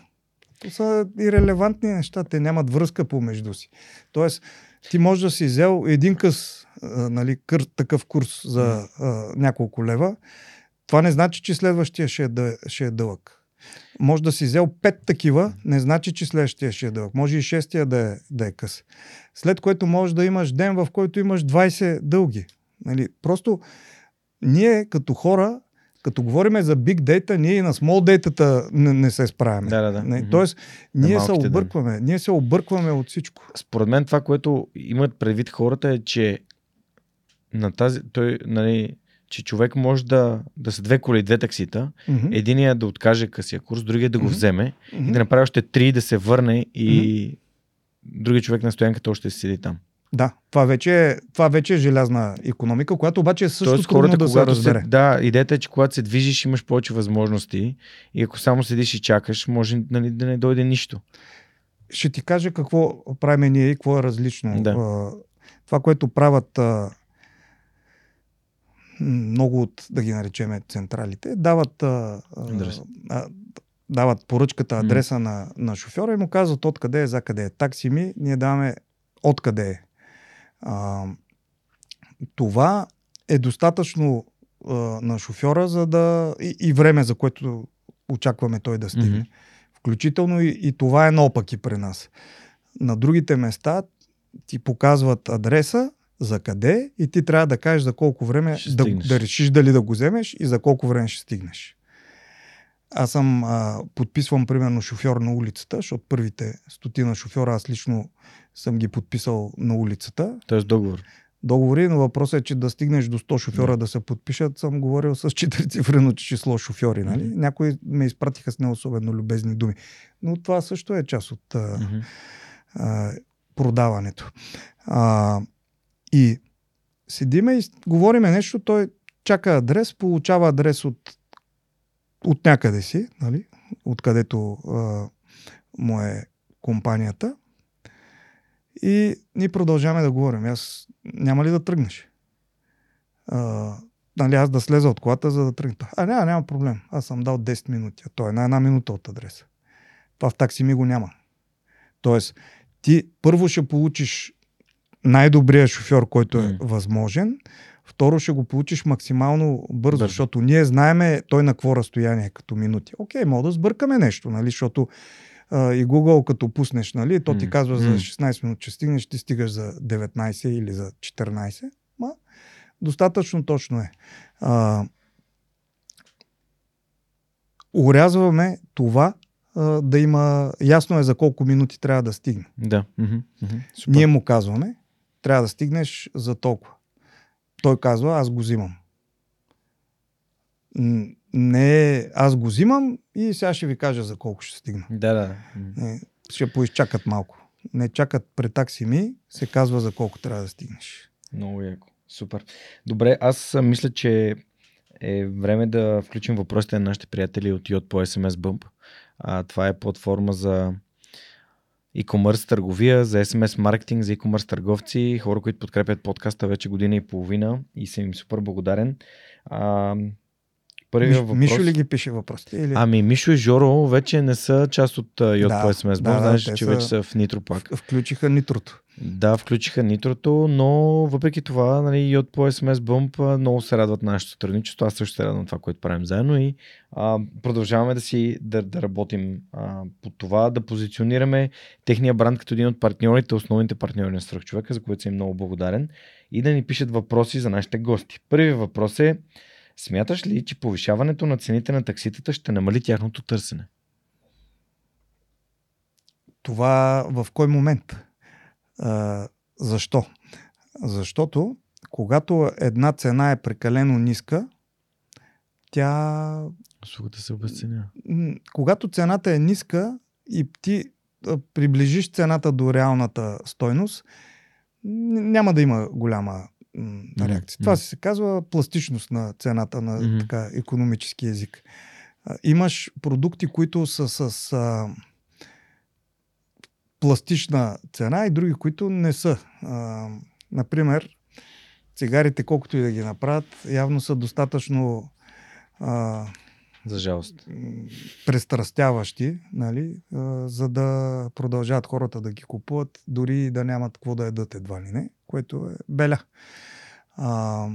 То са ирелевантни неща, те нямат връзка помежду си. Тоест, ти можеш да си взел един къс, а, нали, кър, такъв курс за а, няколко лева. Това не значи, че следващия ще е, ще е дълъг. Може да си взел пет такива, не значи, че следващия ще е дълъг. Може и шестия да е, да е къс. След което може да имаш ден, в който имаш 20 дълги. Нали? Просто ние като хора, като говорим за big data, ние и на small data не, не се справяме. Да, да, да. Не, Мгм. тоест, ние се объркваме. Ние се объркваме от всичко. Според мен това, което имат предвид хората е, че на тази, той, нали, че човек може да, да са две коли, две таксита. Мгм. Единия да откаже късия курс, другия да го Мгм. вземе Мгм. и да направи още три, да се върне и другия човек на стоянката още седи там. Да, това вече, е, това вече е желязна економика, която обаче е също Тоест, хората, да се разбере. да, идеята е, че когато се движиш, имаш повече възможности и ако само седиш и чакаш, може нали, да не дойде нищо. ще ти кажа какво правим ние и какво е различно. Да. Това, което правят много от, да ги наречеме, централите, дават, а, а, дават поръчката, адреса на, на шофьора и му казват откъде е, за къде е. Такси ми, ние даваме откъде е. А, това е достатъчно а, на шофьора, за да. И, и време, за което очакваме той да стигне. Мгм. Включително и, и това е наопаки при нас. На другите места ти показват адреса, за къде и ти трябва да кажеш за колко време да, да решиш дали да го вземеш и за колко време ще стигнеш. Аз съм а, подписвам примерно шофьор на улицата, защото първите стотина шофьора аз лично съм ги подписал на улицата. Тоест договор. Договори, но въпросът е, че да стигнеш до 100 шофьора да, да се подпишат, съм говорил с четирицифрено число шофьори. Нали? Мгм. Някои ме изпратиха с не особено любезни думи. Но това също е част от а, Мгм. а, продаването. А, и седиме и говориме нещо, той чака адрес, получава адрес от, от някъде си, нали? откъдето а, му е компанията. И ние продължаваме да говорим. Аз няма ли да тръгнеш? А, нали, аз да слеза от колата, за да тръгна. А, няма, няма проблем. Аз съм дал 10 минути. А той е на една минута от адреса. Това в такси ми го няма. Тоест, ти първо ще получиш най-добрия шофьор, който е М. възможен. Второ ще го получиш максимално бързо, Бързо. защото ние знаеме той на какво разстояние като минути. Окей, мога да сбъркаме нещо, нали, защото а, и Google като пуснеш, нали, то ти казва за М. 16 минути, че стигнеш, ти стигаш за 19 или за 14. Ма, достатъчно точно е. А, урязваме това а, да има, ясно е за колко минути трябва да стигне. Да. Супер. Ние му казваме, трябва да стигнеш за толкова. Той казва, аз го взимам. Не, е, аз го взимам и сега ще ви кажа за колко ще стигна. Да, да. Не, ще поизчакат малко. Не чакат при такси ми, се казва за колко трябва да стигнеш. Много яко. Супер. Добре, аз мисля, че е време да включим въпросите на нашите приятели от Йод по SMS Bump. А, това е платформа за e-commerce търговия, за SMS маркетинг, за e-commerce търговци, хора, които подкрепят подкаста вече година и половина и съм им супер благодарен. А, Първият Миш, въпрос... Мишо ли ги пише въпросите? Или... Ами Мишо и Жоро вече не са част от Йод да, SMS. Да, Знаеш, че са... вече са в Нитро пак. Включиха Нитрото. Да, включиха Нитрото, но въпреки това, нали, и от по SMS Bump много се радват на нашето сътрудничество. Аз също се радвам това, което правим заедно и а, продължаваме да си да, да работим а, по това, да позиционираме техния бранд като един от партньорите, основните партньори на Свръхчовека, за което съм много благодарен и да ни пишат въпроси за нашите гости. Първият въпрос е Смяташ ли, че повишаването на цените на такситата ще намали тяхното търсене? Това в кой момент? А, защо? Защото когато една цена е прекалено ниска, тя. Услугата се обесценя. Когато цената е ниска и ти приближиш цената до реалната стойност, няма да има голяма на реакция. Mm-hmm. Това се казва пластичност на цената на mm-hmm. така, економически език. Имаш продукти, които са с а, пластична цена и други, които не са. А, например, цигарите, колкото и да ги направят, явно са достатъчно а, за жалост. Престрастяващи, нали, а, за да продължават хората да ги купуват, дори да нямат какво да ядат едва ли не, което е беля. А,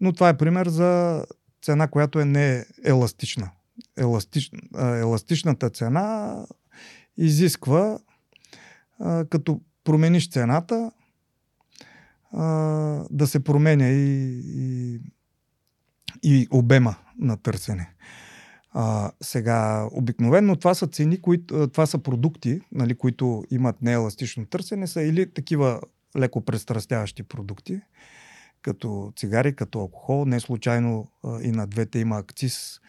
но това е пример за цена, която е не еластична. Еластич, еластичната цена изисква, а, като промениш цената, а, да се променя и, и, и обема на търсене. А, сега, обикновено това са цени, които, това са продукти, нали, които имат нееластично търсене, са или такива леко престрастяващи продукти, като цигари, като алкохол. Не случайно а, и на двете има акциз,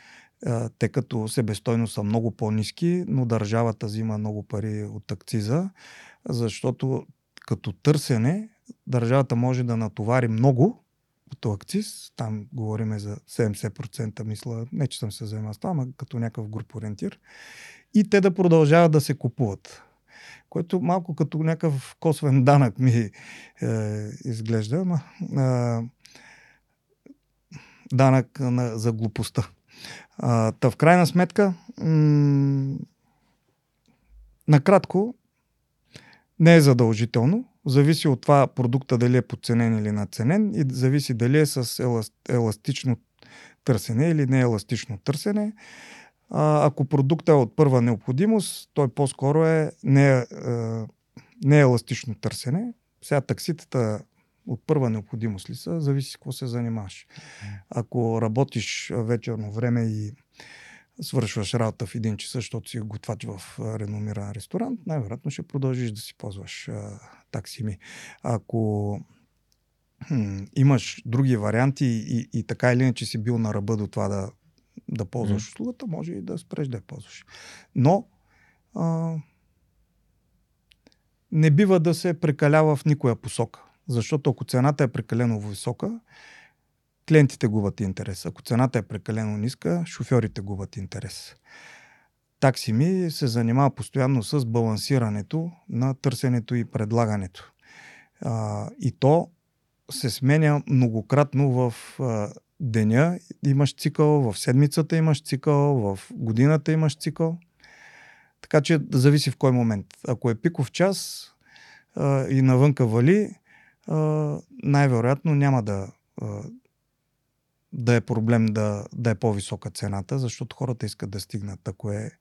а, те като себестойно са много по-низки, но държавата взима много пари от акциза, защото като търсене държавата може да натовари много като акциз, там говориме за 70%, мисля, не че съм се заемал с това, но като някакъв груп ориентир, и те да продължават да се купуват което малко като някакъв косвен данък ми е, изглежда, ама е, данък на, за глупостта. А, та в крайна сметка, м- накратко, не е задължително. Зависи от това продукта дали е подценен или наценен и зависи дали е с еластично търсене или не еластично търсене. А, ако продуктът е от първа необходимост, той по-скоро е не, е, не е еластично търсене. Сега такситата от първа необходимост ли са, зависи какво се занимаваш. Ако работиш вечерно време и свършваш работа в един час, защото си готвач в реномиран ресторант, най-вероятно ще продължиш да си ползваш а, таксими. Ако хм, имаш други варианти и, и така или иначе си бил на ръба до това да да ползваш mm. услугата, може и да спреш да я ползваш. Но а, не бива да се прекалява в никоя посока. Защото ако цената е прекалено висока, клиентите губят интерес. Ако цената е прекалено ниска, шофьорите губят интерес. Таксими се занимава постоянно с балансирането на търсенето и предлагането. А, и то се сменя многократно в а, деня имаш цикъл, в седмицата имаш цикъл, в годината имаш цикъл. Така че зависи в кой момент. Ако е пиков час а, и навънка вали, а, най-вероятно няма да, а, да е проблем да, да е по-висока цената, защото хората искат да стигнат. Ако е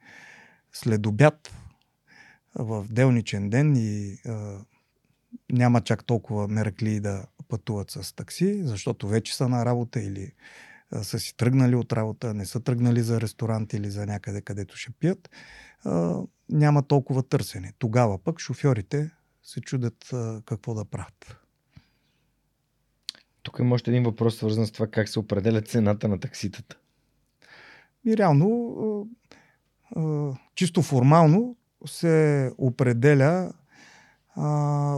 след обяд в делничен ден и а, няма чак толкова меркли да пътуват с такси, защото вече са на работа или а, са си тръгнали от работа, не са тръгнали за ресторант или за някъде, където ще пият, а, няма толкова търсене. Тогава пък шофьорите се чудят а, какво да правят. Тук има още един въпрос, свързан с това как се определя цената на такситата. И реално, чисто формално се определя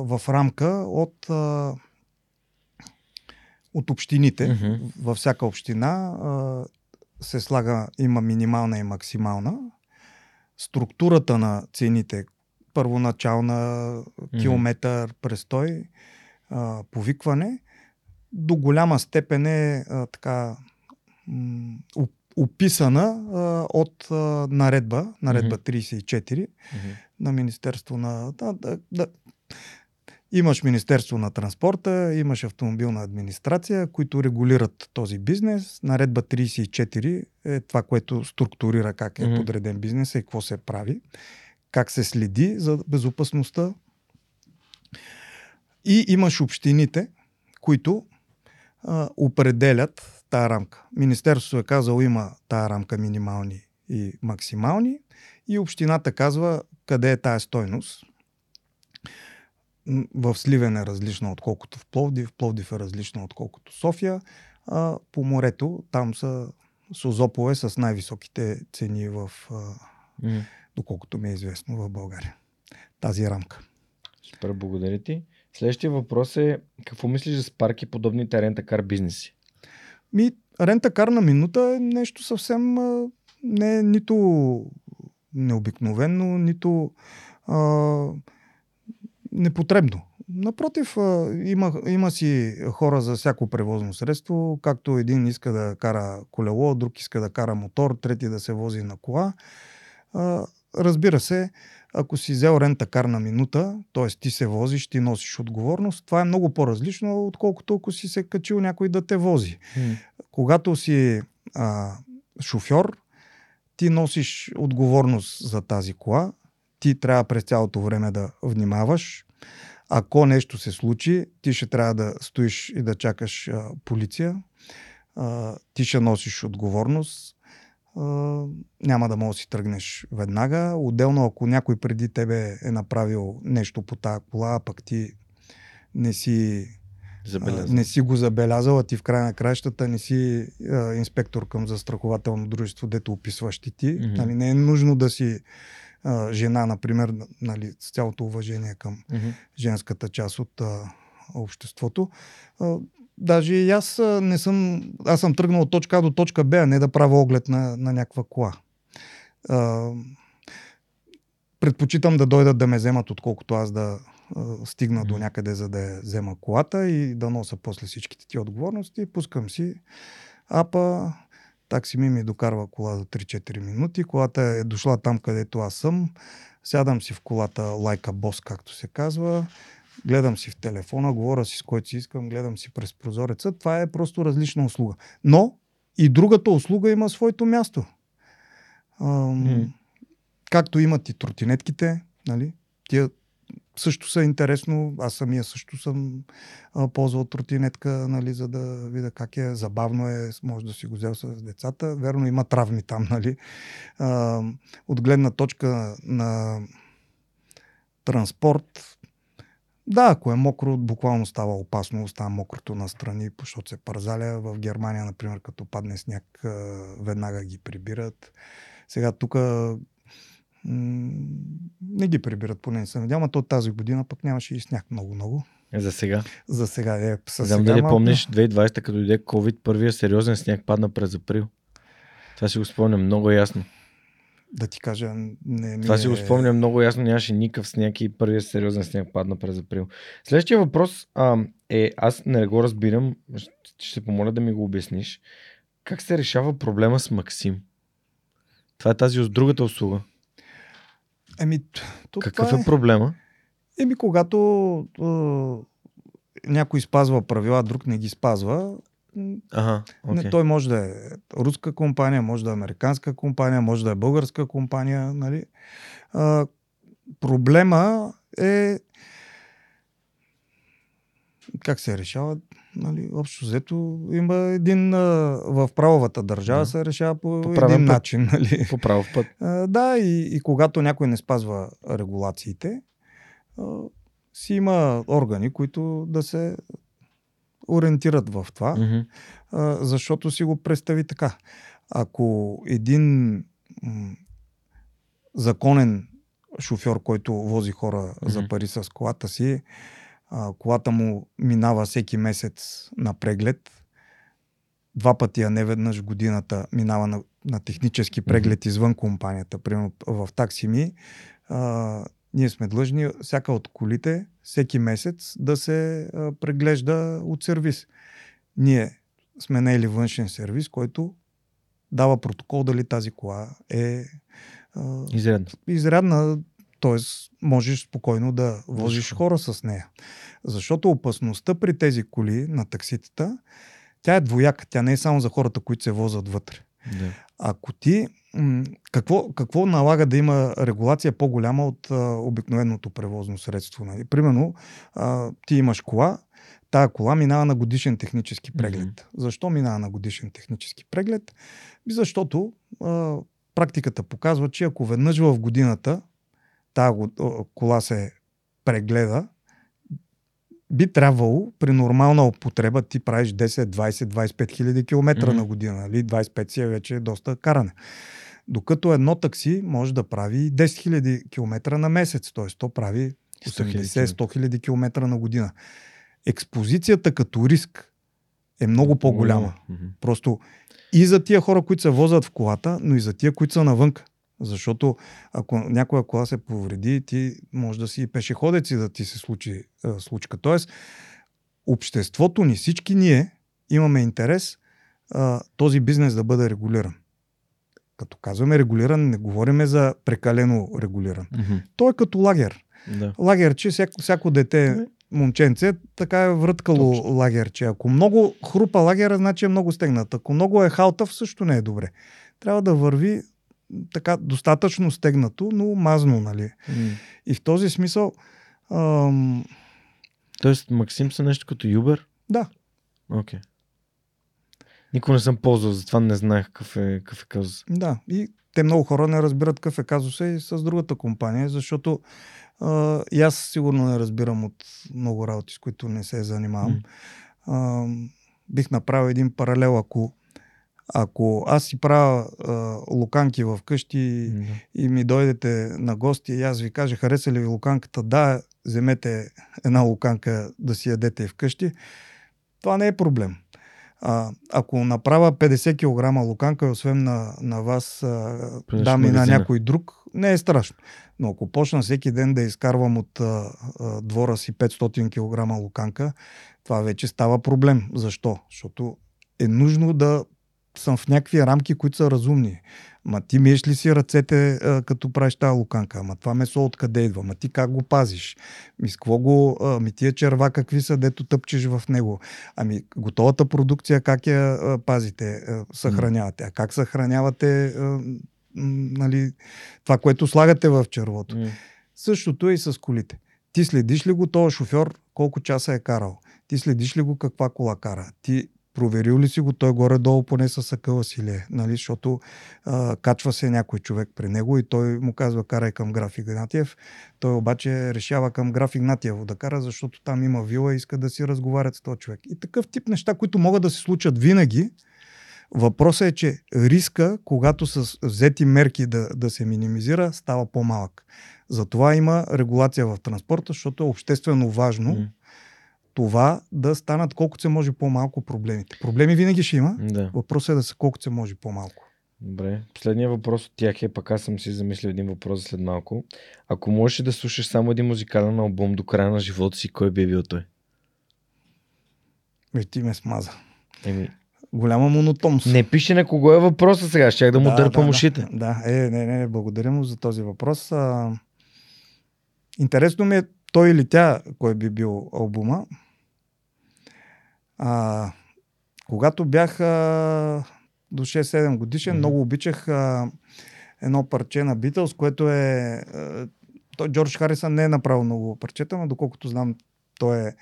в рамка от от общините. Мгм. Във всяка община а, се слага, има минимална и максимална. Структурата на цените, първоначална, километър, престой, а, повикване, до голяма степен е а, така м, оп- описана а, от а, наредба, наредба 34 Мгм. на Министерство на... Да, да, да. Имаш Министерство на транспорта, имаш автомобилна администрация, които регулират този бизнес. Наредба 34 е това, което структурира как е подреден бизнес и какво се прави, как се следи за безопасността. И имаш общините, които а, определят тая рамка. Министерството е казало има тая рамка минимални и максимални и общината казва къде е тая стойност. В Сливен е различна отколкото в Пловдив, Пловдив е различна отколкото София, а по морето там са Созопове с най-високите цени в, Мгм. доколкото ми е известно в България. Тази рамка. Супер, благодаря ти. Следващия въпрос е какво мислиш за спарки подобните рентакар бизнеси? Ми, рента-кар на минута е нещо съвсем а, не е нито необикновено, нито а, непотребно. Напротив, има, има си хора за всяко превозно средство, както един иска да кара колело, друг иска да кара мотор, трети да се вози на кола. Разбира се, ако си взел рента-кар на минута, т.е. ти се возиш, ти носиш отговорност, това е много по-различно, отколкото ако си се качил някой да те вози когато си а, шофьор, ти носиш отговорност за тази кола, ти трябва през цялото време да внимаваш. Ако нещо се случи, ти ще трябва да стоиш и да чакаш а, полиция. А, ти ще носиш отговорност. А, няма да можеш да си тръгнеш веднага. Отделно, ако някой преди тебе е направил нещо по тази кола, а пък ти не си а, Забеляза. не си го забелязал, а ти в края на краищата не си а, инспектор към застрахователно дружество, дето описваш ти ти. Мгм. Нали, не е нужно да си а, жена, например, нали, с цялото уважение към Мгм. женската част от а, обществото. А, даже и аз не съм, аз съм тръгнал от точка А до точка Б, а не да правя оглед на, на някаква кола. А, предпочитам да дойдат да ме вземат, отколкото аз да а, стигна до Мгм. някъде, за да я взема колата и да нося после всичките ти отговорности. Пускам си апа, такси ми ми докарва кола за 3-4 минути. Колата е дошла там, където аз съм. Сядам си в колата лайка бос, както се казва. Гледам си в телефона, говоря си с който си искам, гледам си през прозореца. Това е просто различна услуга. Но и другата услуга има своето място. Ам, Мгм. Както имат и тротинетките, нали? Тия също са интересно. Аз самия също съм а, ползвал тротинетка, нали, за да видя как е. Забавно е, може да си го взел с децата. Верно, има травми там, нали. А, от гледна точка на транспорт, да, ако е мокро, буквално става опасно, става мокрото настрани, защото се парзаля. В Германия, например, като падне сняг, веднага ги прибират. Сега тук не ги прибират, поне не съм видял, но то тази година пък нямаше и сняг много-много. За сега. За сега е със знам сега дали малко. помниш 2020, като дойде COVID, първия сериозен сняг падна през април. Това си го спомням много ясно. Да ти кажа, не ми Това си го е- спомням много ясно, нямаше никакъв сняг и първият сериозен сняг падна през април. Следващия въпрос а, е, аз не го разбирам, ще се помоля да ми го обясниш. Как се решава проблема с Максим? Това е тази от другата услуга. Еми, то Какъв това е проблема? Еми, когато е, някой спазва правила, друг не ги спазва, Ага, не, окей. той може да е руска компания, може да е американска компания, може да е българска компания. Нали? А, проблема е как се решава? Нали, общо взето има един а, в правовата държава Да. се решава по, По един път. начин. Нали? По прав път. А, да, и, и когато някой не спазва регулациите, а, си има органи, които да се ориентират в това, Мгм. а, защото си го представи така. Ако един м, законен шофьор, който вози хора за Мгм. пари с колата си, а, колата му минава всеки месец на преглед, два пъти, а не веднъж годината минава на, на технически преглед mm-hmm. извън компанията, примерно в таксими, а, ние сме длъжни всяка от колите всеки месец да се а, преглежда от сервис. Ние сме наели външен сервис, който дава протокол дали тази кола е а, изрядна. изрядна т.е. можеш спокойно да возиш хора с нея. Защото опасността при тези коли на такситата, тя е двояка. Тя не е само за хората, които се возят вътре. Да. Ако ти. Какво, какво налага да има регулация по-голяма от а, обикновеното превозно средство? Нали? Примерно, а, ти имаш кола, тая кола минава на годишен технически преглед. Mm-hmm. Защо минава на годишен технически преглед? Защото а, практиката показва, че ако веднъж в годината тази кола се прегледа, би трябвало при нормална употреба ти правиш 10, 20, 25 хиляди километра mm-hmm. на година. Нали? 25 си е вече доста каране. Докато едно такси може да прави 10 хиляди километра на месец. Т.е. то прави 80-100 хиляди километра на година. Експозицията като риск е много по-голяма. Mm-hmm. Просто и за тия хора, които се возят в колата, но и за тия, които са навънка. Защото ако някоя кола се повреди, ти може да си пешеходец и да ти се случи а, случка. Тоест, обществото ни, всички ние имаме интерес а, този бизнес да бъде регулиран. Като казваме регулиран, не говориме за прекалено регулиран. Mm-hmm. Той е като лагер. Да. Лагерче, всяко, всяко дете, момченце, така е връткало Точно. лагерче. Ако много хрупа лагера, значи е много стегнат. Ако много е халтав, също не е добре. Трябва да върви така достатъчно стегнато, но мазно, нали? Mm. И в този смисъл... Ам... Тоест, Максим са нещо като Юбер? Да. Окей. Okay. Никога не съм ползвал, затова не знаех какъв е, какъв е казус. Да, и те много хора не разбират какъв е казуса и с другата компания, защото а, и аз сигурно не разбирам от много работи, с които не се занимавам. Mm. А, бих направил един паралел, ако ако аз си правя а, луканки в къщи mm-hmm. и ми дойдете на гости и аз ви кажа, хареса ли ви луканката, да, вземете една луканка да си ядете вкъщи, това не е проблем. А, ако направя 50 кг луканка освен на, на вас а, дам и на някой друг, не е страшно. Но ако почна всеки ден да изкарвам от а, а, двора си 500 кг луканка, това вече става проблем. Защо? Защото е нужно да съм в някакви рамки, които са разумни. Ма ти миеш ли си ръцете, а, като правиш тази луканка? Ама това месо откъде идва? Ма ти как го пазиш? Ми с какво го... А, ми тия черва какви са, дето тъпчеш в него? Ами готовата продукция как я а, пазите, а, съхранявате? А как съхранявате а, нали, това, което слагате в червото? Mm. Същото е и с колите. Ти следиш ли го този шофьор, колко часа е карал? Ти следиш ли го каква кола кара? Ти проверил ли си го, той горе-долу поне с акъла си ли нали? защото а, качва се някой човек при него и той му казва карай към граф Игнатиев. Той обаче решава към граф Игнатиево да кара, защото там има вила и иска да си разговарят с този човек. И такъв тип неща, които могат да се случат винаги, Въпросът е, че риска, когато са взети мерки да, да се минимизира, става по-малък. Затова има регулация в транспорта, защото е обществено важно mm това да станат колкото се може по-малко проблемите. Проблеми винаги ще има. Да. Въпросът е да са колкото се може по-малко. Добре. Последният въпрос от тях е, пък аз съм си замислил един въпрос след малко. Ако можеш да слушаш само един музикален албум до края на живота си, кой би бил той? Виж, ти ме смаза. Еми, Голяма монотонност. не пише на кого е въпроса сега, ще да му да, дърпам да, ушите. Да. Е, не, не, благодаря му за този въпрос. А, интересно ми е той или тя, кой би бил албума. А, когато бях а, до 6-7 годишен, mm-hmm. много обичах а, едно парче на Beatles, което е... А, той Джордж Харисън не е направил много парчета, но доколкото знам, той е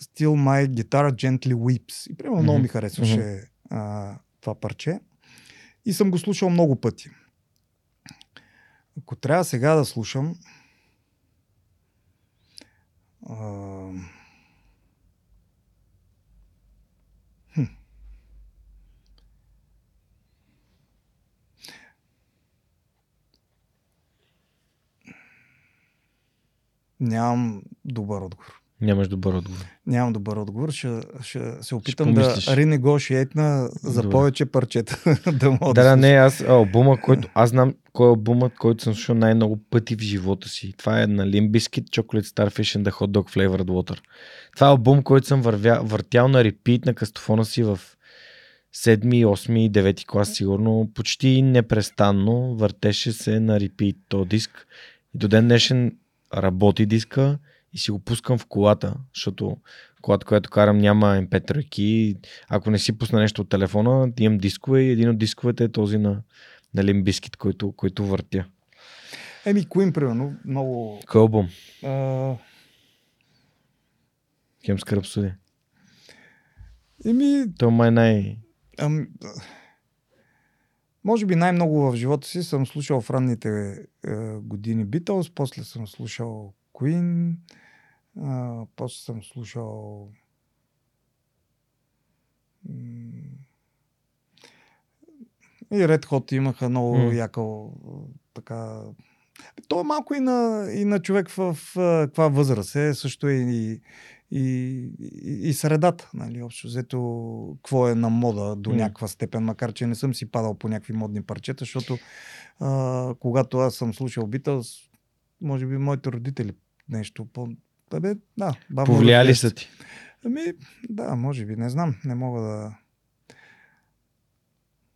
Still My Guitar Gently Weeps. И примерно mm-hmm. много ми харесваше mm-hmm. а, това парче. И съм го слушал много пъти. Ако трябва сега да слушам... А, Нямам добър отговор. Нямаш добър отговор. Нямам добър отговор. Ще, ще се опитам Ще да помислиш. ренегошиетна за Добре. повече парчета. да мога Да, да, слушам. не, аз албума, който аз знам кой е албумът, който съм слушал най-много пъти в живота си. Това е на Limp Bizkit, Chocolate Starfish and the Hot Dog Flavored Water. Това е албум, който съм вървя, въртял на репит на кастофона си в 7, 8, 9 клас, сигурно почти непрестанно въртеше се на репит то диск. И до ден днешен работи диска и си го пускам в колата, защото колата, която карам няма MP3. Ако не си пусна нещо от телефона, имам дискове и един от дисковете е този на, на Bizkit, който, който въртя. Еми, Queen, примерно, много... Кой албум? А, Хем скръп суди. еми, То май най... ам, може би най-много в живота си съм слушал в ранните е, години Beatles, после съм слушал Queen, а, после съм слушал и Red Hot имаха много М. яка така то е малко и на, и на човек в, а, каква възраст е, също е и, и, и, и средата, нали, общо взето, какво е на мода до някаква степен, макар че не съм си падал по някакви модни парчета, защото а, когато аз съм слушал Beatles, може би моите родители нещо по... Абе, да, бавно Повлияли са ти. Ами, да, може би, не знам, не мога да...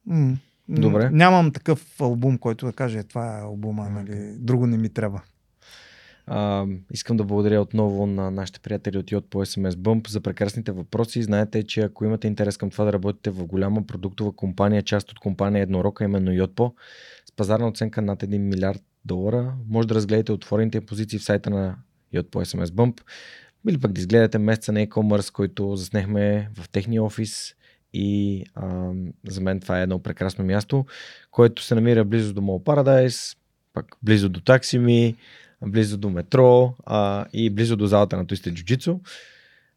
М- м, Добре. Нямам такъв албум, който да каже, това е албума, нали, друго не ми трябва. Искам да благодаря отново на нашите приятели от Йод по SMS Bump за прекрасните въпроси. Знаете, че ако имате интерес към това да работите в голяма продуктова компания, част от компания Еднорока, именно Йодпо, с пазарна оценка над 1 милиард долара, може да разгледате отворените позиции в сайта на Йод по SMS Bump или пък да изгледате месеца на e-commerce, който заснехме в техния офис и а, за мен това е едно прекрасно място, което се намира близо до Mall Paradise, пък близо до таксими, близо до метро а, и близо до залата на Twisted Jiu-Jitsu.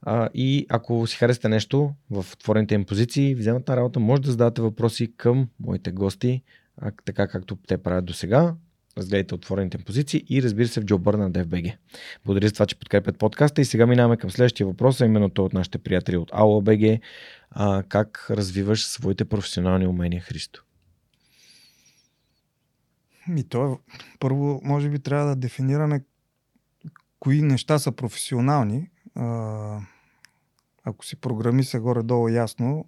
А, и ако си харесате нещо в отворените им позиции, вземат на работа, може да задавате въпроси към моите гости, а, така както те правят до сега. Разгледайте отворените им позиции и разбира се в джобър на DFBG. Благодаря за това, че подкрепят подкаста и сега минаваме към следващия въпрос, а именно той от нашите приятели от AOBG. А, как развиваш своите професионални умения, Христо? Ми, то е, първо, може би трябва да дефинираме кои неща са професионални. А, ако си програми се горе-долу ясно,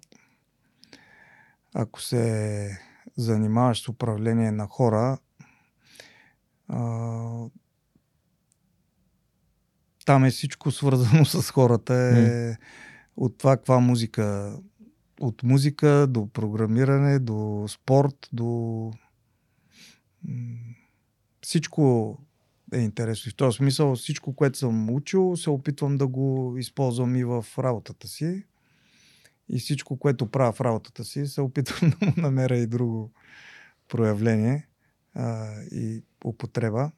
ако се занимаваш с управление на хора, а, там е всичко свързано с хората. Е, от това каква музика, от музика до програмиране, до спорт, до всичко е интересно. И В този смисъл всичко, което съм учил, се опитвам да го използвам и в работата си. И всичко, което правя в работата си, се опитвам да му намеря и друго проявление а, и употреба.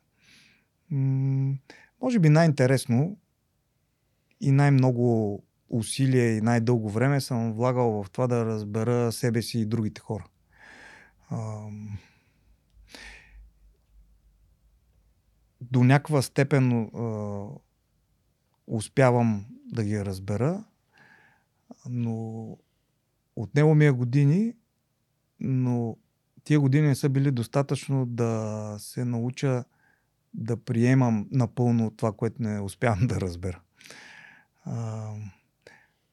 М- може би най-интересно и най-много усилие и най-дълго време съм влагал в това да разбера себе си и другите хора. Ам, до някаква степен а, успявам да ги разбера, но от него ми е години, но тия години не са били достатъчно да се науча да приемам напълно това, което не успявам да разбера. А,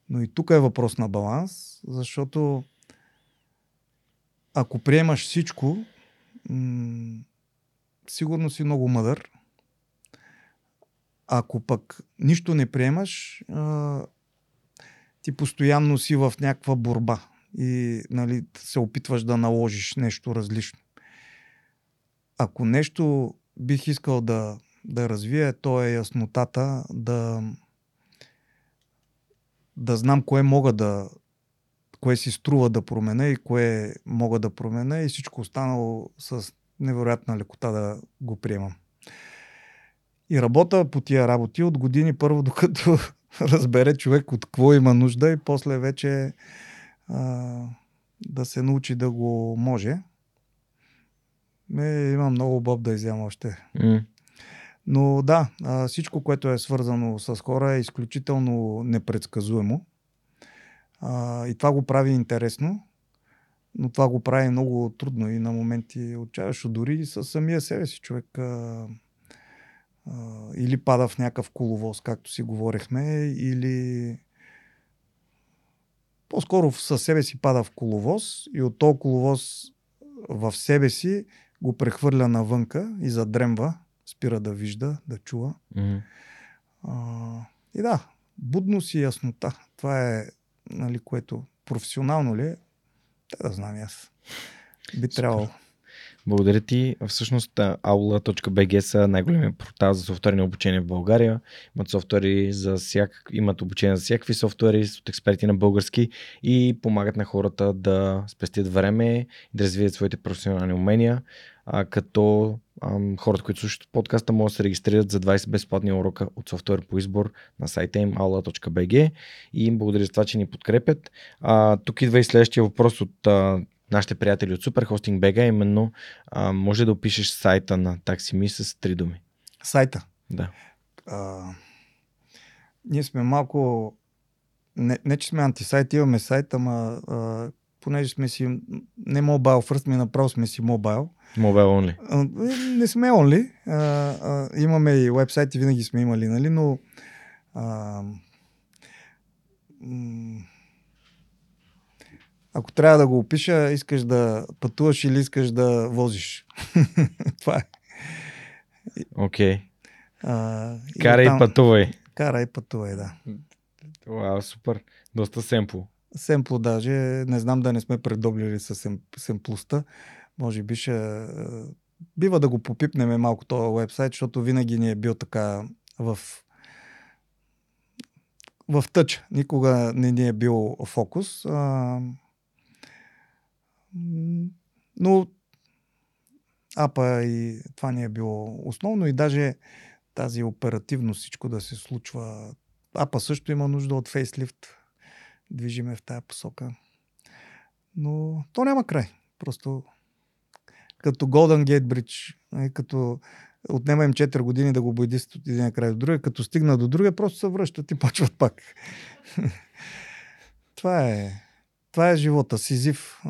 но и тук е въпрос на баланс, защото ако приемаш всичко, м- сигурно си много мъдър. Ако пък нищо не приемаш, ти постоянно си в някаква борба и нали, се опитваш да наложиш нещо различно. Ако нещо бих искал да, да развия, то е яснотата да, да знам кое мога да, кое си струва да променя и кое мога да променя и всичко останало с невероятна лекота да го приемам. И работа по тия работи от години първо, докато разбере човек от какво има нужда и после вече а, да се научи да го може. Ме, има много боб да изям още. М. Но да, а, всичко, което е свързано с хора е изключително непредсказуемо. А, и това го прави интересно, но това го прави много трудно и на моменти отчаяващо. Дори и със самия себе си човек а, а, или пада в някакъв коловоз, както си говорихме, или по-скоро със себе си пада в коловоз и от този коловоз в себе си го прехвърля навънка и задремва, спира да вижда, да чува. Мгм. А, и да, будност и яснота. Това е, нали, което професионално ли е, те да знам аз. Би трябвало. Благодаря ти. Всъщност aula.bg са най-големия портал за софтуерни обучения в България. Имат софтуери за всяк... имат обучение за всякакви софтуери от експерти на български и помагат на хората да спестят време и да развият своите професионални умения. А, като ам, хората, които слушат подкаста, могат да се регистрират за 20 безплатни урока от софтуер по избор на сайта им aula.bg и им благодаря за това, че ни подкрепят. А, тук идва и следващия въпрос от а, нашите приятели от Superhosting BG, именно а, може да опишеш сайта на TaxiMe с три думи. Сайта. Да. А, ние сме малко... Не, не, че сме антисайт, имаме сайт, ама а, понеже сме си не мобайл, first ми направо сме си мобайл. Mobile only. Не сме онли. А, а, имаме и вебсайти, винаги сме имали, нали, но а, м- ако трябва да го опиша, искаш да пътуваш или искаш да возиш. Това е. Окей. Okay. А, Карай и оттам- пътувай. Карай и пътувай, да. Вау, супер. Доста семпло. Семпло даже, не знам да не сме предоблили с сем, семплостта. Може би ще... Бива да го попипнем малко този вебсайт, защото винаги ни е бил така в в тъч. Никога не ни е бил фокус. А, но апа и това ни е било основно и даже тази оперативност, всичко да се случва. Апа също има нужда от фейслифт. Движиме в тая посока. Но то няма край. Просто като Golden Gate Bridge, нали, като отнема им 4 години да го бойдисат от един край до другия, като стигна до другия, просто се връщат и почват пак. това е това е живота. Сизив.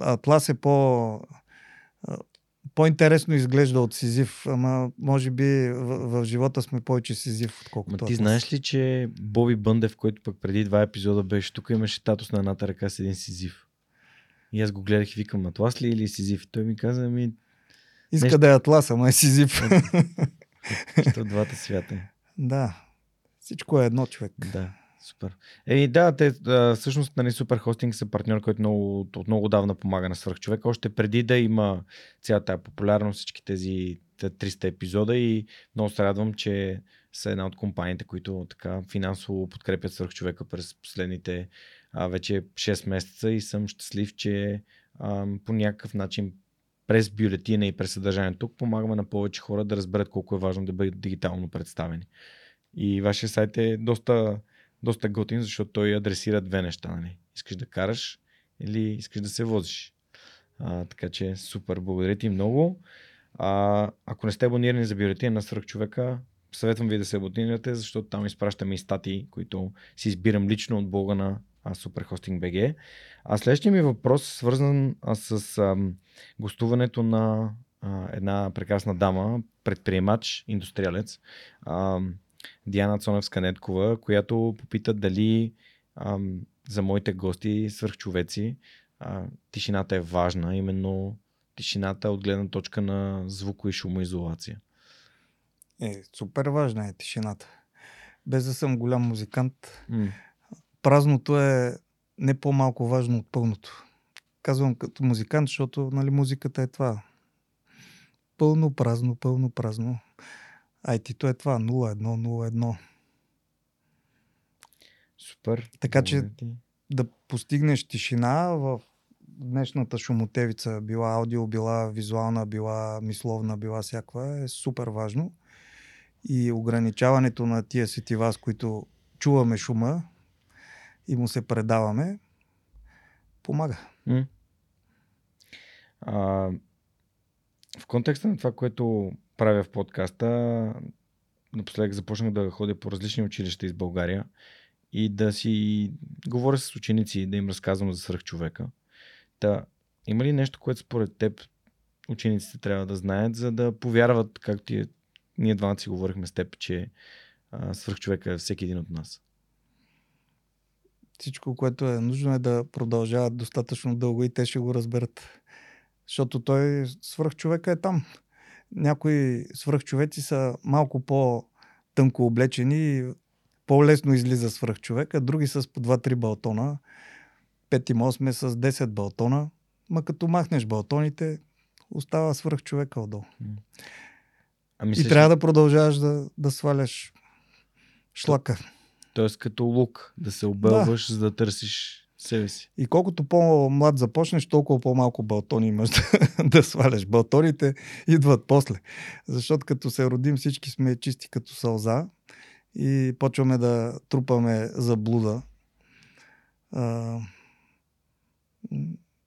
Атлас е по по-интересно изглежда от Сизив, ама може би в, в живота сме повече Сизив, Ма отколкото ти Атлас. знаеш ли, че Боби Бъндев, който пък преди два епизода беше тук, имаше татус на едната ръка с един сизив. И аз го гледах и викам, Атлас ли или Сизив? И той ми каза, ми, Иска нещо- да е Атлас, ама е Сизив. че от двата свята. да. Всичко е едно човек. Да, супер. Еми да, те, всъщност нали, Superhosting са партньор, който много, от много давна помага на свръхчовека, още преди да има цялата популярност, всички тези те 300 епизода и много се радвам, че са една от компаниите, които така финансово подкрепят свръхчовека през последните а, вече 6 месеца и съм щастлив, че а, по някакъв начин през бюлетина и през съдържанието тук помагаме на повече хора да разберат колко е важно да бъдат дигитално представени. И вашия сайт е доста, доста готин, защото той адресира две неща. Нали? Искаш да караш или искаш да се возиш. А, така че супер, благодаря ти много. А, ако не сте абонирани за бюлетина на свръх човека, съветвам ви да се абонирате, защото там изпращаме и статии, които си избирам лично от блога на а, Superhosting BG. А следващия ми въпрос е свързан а, с ам, гостуването на а, една прекрасна дама, предприемач, индустриалец, ам, Диана Цоневска-Неткова, която попита дали ам, за моите гости, свърхчовеци, а, тишината е важна, именно тишината от гледна точка на звуко и шумоизолация. Е, супер важна е тишината. Без да съм голям музикант, М. празното е не по-малко важно от пълното. Казвам като музикант, защото нали, музиката е това. Пълно, празно, пълно, празно. IT-то е това. 0-1-0-1. Супер. Така че- ти. Да постигнеш тишина в днешната шумотевица, била аудио, била визуална, била мисловна, била всякаква, е супер важно. И ограничаването на тия сетива, с които чуваме шума и му се предаваме, помага. М. А, в контекста на това, което правя в подкаста, напоследък започнах да ходя по различни училища из България и да си говоря с ученици, да им разказвам за свръхчовека. Та, има ли нещо, което според теб учениците трябва да знаят, за да повярват, както и ние двамата си говорихме с теб, че а, свръхчовека е всеки един от нас? Всичко, което е нужно е да продължават достатъчно дълго и те ще го разберат. Защото той свръхчовека е там. Някои свръхчовеци са малко по-тънко облечени и по-лесно излиза свръхчовека, други с по 2-3 балтона. Пети сме с 10 балтона. Ма като махнеш балтоните, остава свръх човека отдолу. А мислиш... И трябва да продължаваш да, да сваляш шлака. Тоест като лук, да се обелваш, да. за да търсиш себе си. И колкото по-млад започнеш, толкова по-малко балтони имаш да, да сваляш. Балтоните идват после. Защото като се родим всички сме чисти като сълза и почваме да трупаме заблуда. А,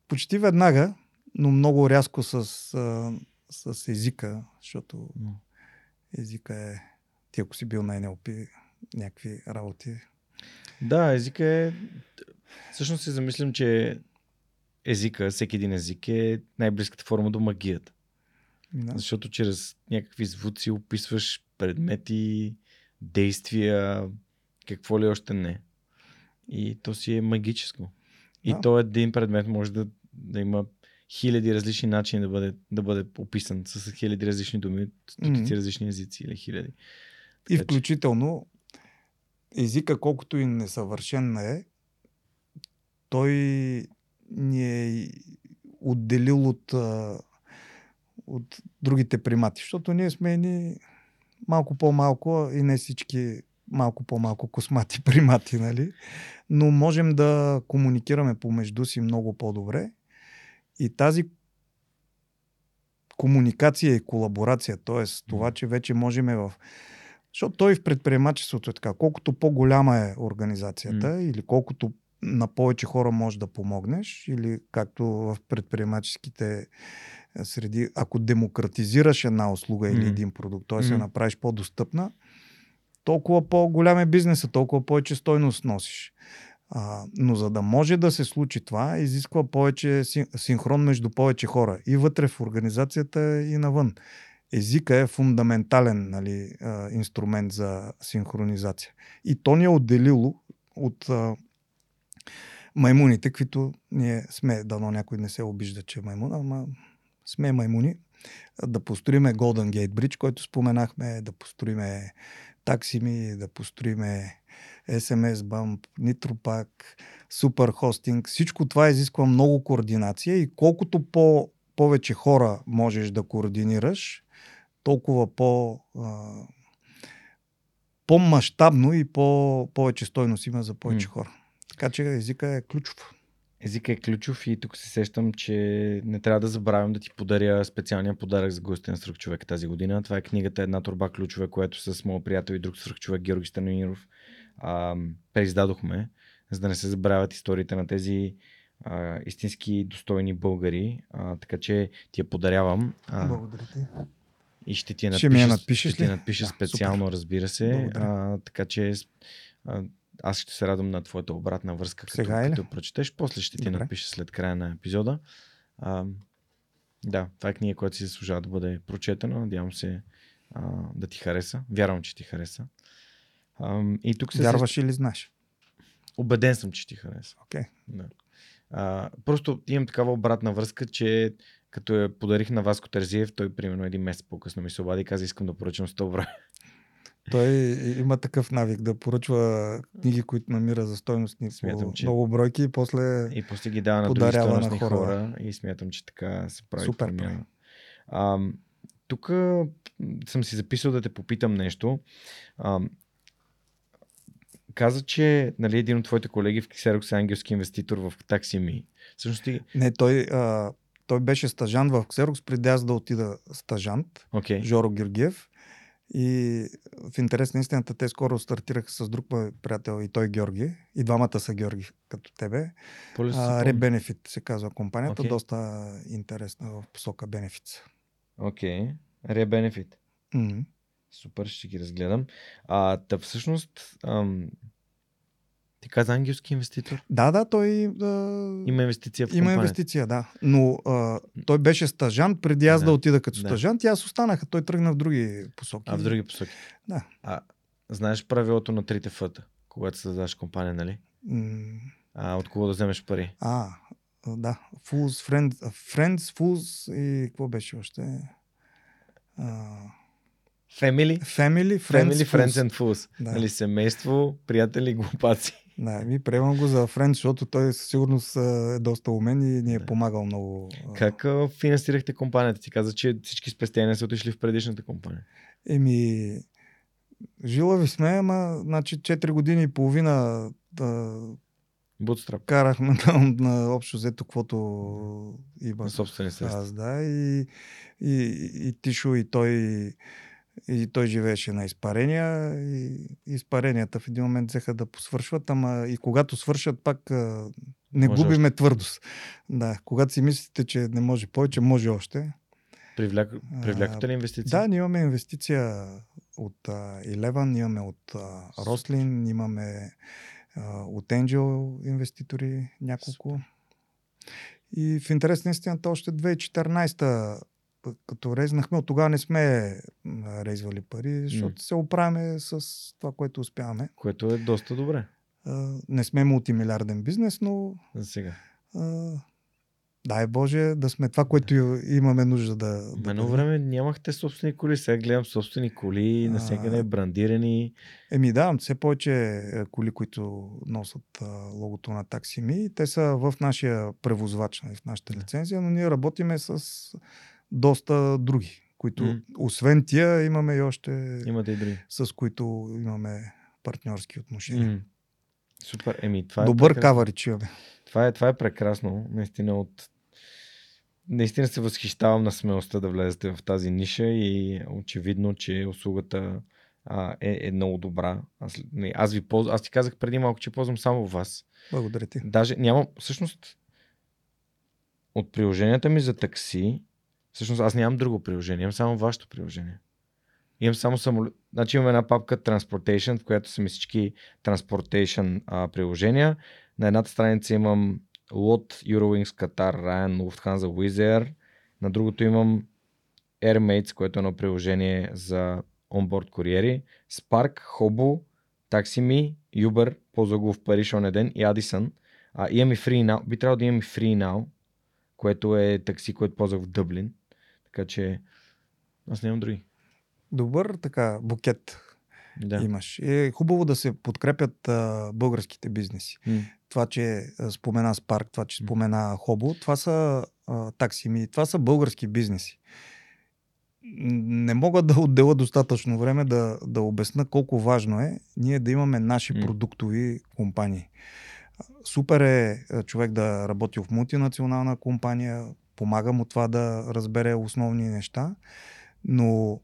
почти веднага но много рязко с, с, с езика, защото езика е, ти ако си бил на НЛП, някакви работи. Да, езика е... Всъщност си замислям, че езика, всеки един език е най-близката форма до магията. Да. Защото чрез някакви звуци описваш предмети, действия, какво ли още не. И то си е магическо. И да. то един предмет може да, да има хиляди различни начини да бъде, да бъде описан с хиляди различни думи, стотици mm-hmm. различни езици или хиляди. Така, и включително езика, колкото и несъвършен е, той ни е отделил от, от другите примати, защото ние сме ни малко по-малко и не всички малко по-малко космати примати, нали? Но можем да комуникираме помежду си много по-добре и тази комуникация и колаборация, т.е. това, че вече можем в... Защото той в предприемачеството е така. Колкото по-голяма е организацията mm. или колкото на повече хора можеш да помогнеш, или както в предприемаческите среди, ако демократизираш една услуга mm. или един продукт, т.е. Mm. се направиш по-достъпна, толкова по-голям е бизнеса, толкова повече стойност носиш. А, но за да може да се случи това, изисква повече синхрон между повече хора. И вътре в организацията, и навън. Езика е фундаментален нали, инструмент за синхронизация. И то ни е отделило от маймуните, които ние сме, дано някой не се обижда, че е маймун, ама сме маймуни, да построиме Golden Gate Bridge, който споменахме, да построиме таксими, да построиме SMS Bump, Nitropack, Super Hosting. Всичко това изисква много координация и колкото по повече хора можеш да координираш, толкова по, по-масштабно и по, повече стойност има за повече хора. Така че езика е ключов. Езика е ключов и тук се сещам, че не трябва да забравям да ти подаря специалния подарък за гостите на Сръх човек тази година. Това е книгата Една турба ключове, което с моят приятел и друг Сръх човек Георги Станиниров а, преиздадохме, за да не се забравят историите на тези а, истински достойни българи. А, така че ти я подарявам. А, Благодаря ти. И ще ти я надпиша, ще, ще ти надпиша да, специално, супер. разбира се. А, така че а, аз ще се радвам на твоята обратна връзка, като, Сега като прочетеш. После ще ти Добре. напиша след края на епизода. А, да, това е книга, която си заслужава да бъде прочетена. Надявам се а, да ти хареса. Вярвам, че ти хареса. А, и тук се Вярваш или знаеш? Обеден съм, че ти хареса. Okay. Да. А, просто имам такава обратна връзка, че като я подарих на Васко Терзиев, той примерно един месец по-късно ми се обади и каза, искам да поръчам 100 броя. Той има такъв навик да поръчва книги, които намира за стойностни смятам, по че... много бройки и после И после ги дава на други стойностни хора. хора и смятам, че така се прави Супер, промяна. Тук съм си записал да те попитам нещо. А, каза, че нали, един от твоите колеги в Ксерокс е ангелски инвеститор в Таксими. Всъщност ти... Не, той, а, той беше стажант в Ксерокс, преди аз да отида стажант. Okay. Жоро Георгиев. И в интерес на истината, те скоро стартираха с друг мой приятел и той Георги. И двамата са Георги, като тебе. Ребенефит се казва компанията. Okay. Доста интересна в посока бенефит. Окей. Okay. Ребенефит. Супер, ще ги разгледам. А, та всъщност, ам, ти каза ангелски инвеститор? Да, да, той а, Има инвестиция в има компанията. инвестиция, да. Но а, той беше стажант преди аз да, Да, отида като да. стажант и аз останах. Той тръгна в други посоки. А в други посоки. Да. А, знаеш правилото на трите фъта, когато създаваш компания, нали? М, А, от кого да вземеш пари? А, да. Fools, friends, а, friends, fools и какво беше още? А, Family? family, friends, Family, friends and fools. Да. Нали, семейство, приятели, глупаци. Да, ми приемам го за френд, защото той със сигурност е доста умен и ни е Да. помагал много. Как финансирахте компанията? Ти каза, че всички спестения са отишли в предишната компания. Еми, жилави сме, ама значи 4 години и половина да Bootstrap. карахме на, на общо взето, каквото има. На собствени средства. Аз, да, и, и, и Тишо, и той, и той живееше на изпарения, и изпаренията в един момент взеха да посвършват, ама и когато свършат, пак не Може губиме твърдост. Да, когато си мислите, че не може повече, може още. Привляк... Привлякате ли инвестиции? Да, ние имаме инвестиция от Eleven, имаме от Рослин, имаме от Angel инвеститори няколко. И в интерес на истината още 2014 п- като резнахме, от тогава не сме резвали пари, защото М. се оправяме с това, което успяваме. Което е доста добре А, не сме мултимилиарден бизнес, но за сега. а, дай Боже да сме това, което имаме нужда да, да Едно време нямахте собствени коли, сега гледам собствени коли, А. навсякъде брандирани. Еми да, все повече е, коли, които носят логото на таксими, те са в нашия превозвач, нали, в нашата лицензия, но ние работиме с доста други, които М. освен тия имаме и още Имате и други. с които имаме партньорски отношения. М. Супер. Еми, това е Добър прекрасно. каварич имаме. Това е, това е прекрасно. Наистина от... Наистина се възхищавам на смелостта да влезете в тази ниша и очевидно, че услугата а, е, е много добра. Аз, не, аз, ви полз... аз ти казах преди малко, че ползвам само вас. Благодаря ти. Даже нямам, всъщност, от приложенията ми за такси, всъщност аз нямам друго приложение, имам само вашето приложение. Имам само самолет. Значи имам една папка Transportation, в която са ми всички Transportation а, приложения. На едната страница имам LOT, Eurowings, Qatar, Ryan, Lufthansa, Wizz Air. На другото имам Airmates, което е едно приложение за онборд куриери. Spark, Hobo, TaxiMe, Uber, ползвах го в Париж оня ден и Addison. А, имам и Free. Би трябвало да имам и Free което е такси, което ползвах в Дъблин. Така че аз нямам други. Добър така букет Да. имаш. Е хубаво да се подкрепят а, българските бизнеси. М. Това, че а, спомена Спарк, това, че спомена Хобо, това са а, таксими, това са български бизнеси. Не мога да отделя достатъчно време да, да обясна колко важно е ние да имаме наши продуктови компании. Супер е човек да работи в мултинационална компания, помага му това да разбере основни неща, но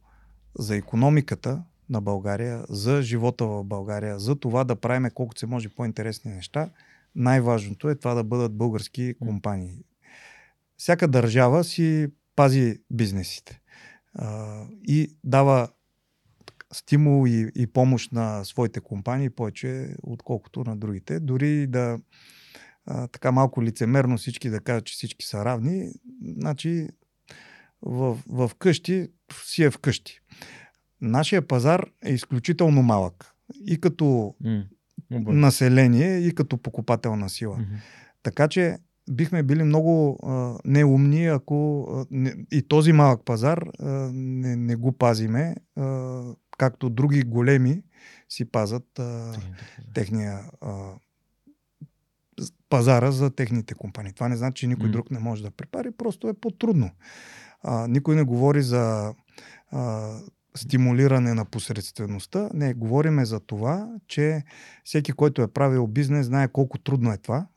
за економиката на България, за живота в България, за това да правим колкото се може по-интересни неща, най-важното е това да бъдат български компании. Всяка държава си пази бизнесите а, и дава стимул и, и помощ на своите компании повече, отколкото на другите. Дори да а, така малко лицемерно всички да кажат, че всички са равни, значи в, в къщи си е в къщи. Нашия пазар е изключително малък. И като. Добър. население, и като покупателна сила. Мгм. Така че бихме били много а, неумни, ако а, не, и този малък пазар а, не, не го пазиме, а, както други големи си пазат а, техния а, пазара за техните компании. Това не значи, че никой М. друг не може да препари, просто е по-трудно. А, никой не говори за а, стимулиране на посредствеността. Не, говориме за това, че всеки, който е правил бизнес, знае колко трудно е това.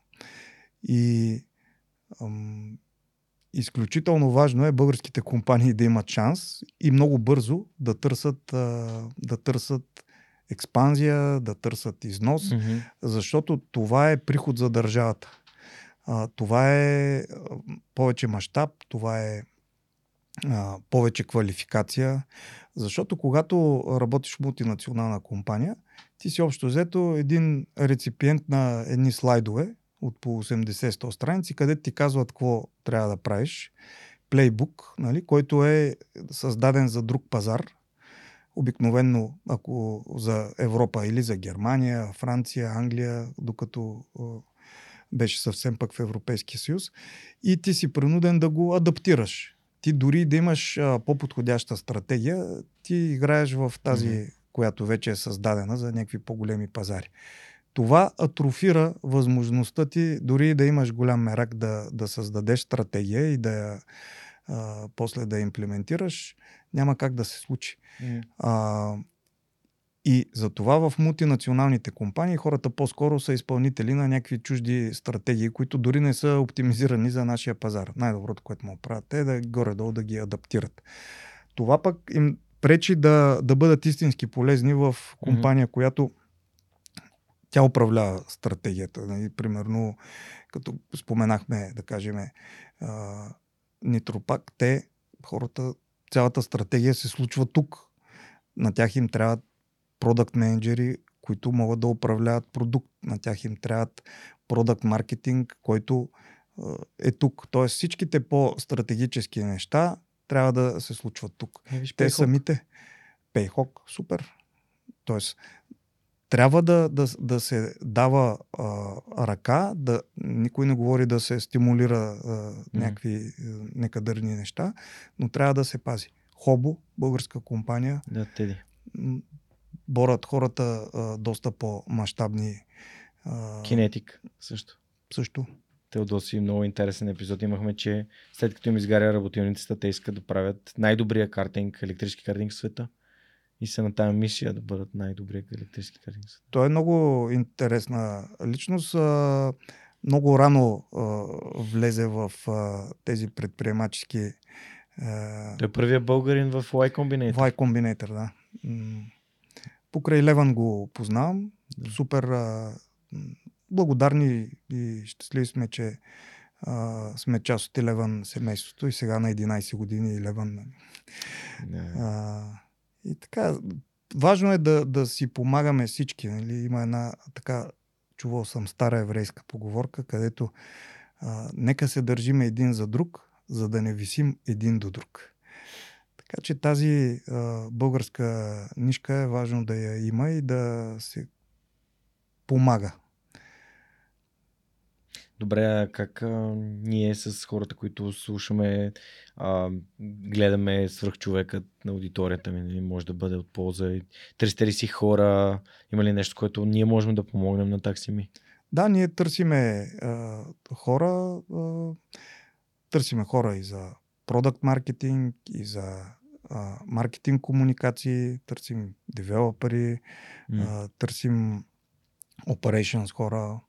И ам, изключително важно е българските компании да имат шанс и много бързо да търсят, а, да търсят експанзия, да търсят износ, Мгм. защото това е приход за държавата. А, това е повече мащаб, това е а, повече квалификация, защото когато работиш в мултинационална компания, ти си общо взето един реципиент на едни слайдове от по 80-100 страници, където ти казват какво трябва да правиш. Плейбук, нали, който е създаден за друг пазар, обикновенно ако за Европа или за Германия, Франция, Англия, докато беше съвсем пък в Европейския съюз и ти си принуден да го адаптираш. Ти дори да имаш а, по-подходяща стратегия, ти играеш в тази, mm-hmm. която вече е създадена за някакви по-големи пазари. Това атрофира възможността ти дори да имаш голям мерак да, да създадеш стратегия и да а, после да я имплементираш, няма как да се случи. Mm. А, и за това в мултинационалните компании хората по-скоро са изпълнители на някакви чужди стратегии, които дори не са оптимизирани за нашия пазар. Най-доброто, което му правят е да горе-долу да ги адаптират. Това пък им пречи да, да бъдат истински полезни в компания, mm-hmm. която тя управлява стратегията. Нали? Примерно, като споменахме, да кажем, Нитропак, те, хората, цялата стратегия се случва тук. На тях им трябват продукт менеджери, които могат да управляват продукт. На тях им трябват продукт маркетинг, който е тук. Тоест всичките по-стратегически неща трябва да се случват тук. Е, виж, Те Payhawk. самите. Пейхок, супер. Тоест, трябва да, да, да се дава а, ръка, да, никой не говори да се стимулира а, някакви а, некадърни неща, но трябва да се пази. Хобо, българска компания, Да, теди. борят хората а, доста по-масштабни. А, Кинетик също. също. Теодоси, много интересен епизод имахме, че след като им изгаря работилницата, те искат да правят най-добрия картинг, електрически картинг в света. И са на тази мисия да бъдат най-добрия електрически света. Той е много интересна личност. Много рано влезе в тези предприемачески Той е първия българин в Y Combinator. Y Combinator, да. Покрай Леван го познавам. Супер а, м, благодарни и щастливи сме, че а, сме част от Леван семейството и сега на 11 години Леван. Да. А, и така, важно е да, да си помагаме всички. Нали? Има една така, чувал съм стара еврейска поговорка, където а, нека се държиме един за друг, за да не висим един до друг. Така че тази а, българска нишка е важно да я има и да се помага. Добре, как а, ние с хората, които слушаме, а, гледаме свръхчовекът на аудиторията ми, нали, може да бъде от полза. Търсите ли си хора? Има ли нещо, което ние можем да помогнем на такси ми? Да, ние търсиме а, хора, а, търсиме хора и за продукт маркетинг, и за а, маркетинг комуникации, търсим девелопери, М. а, търсим operations хора,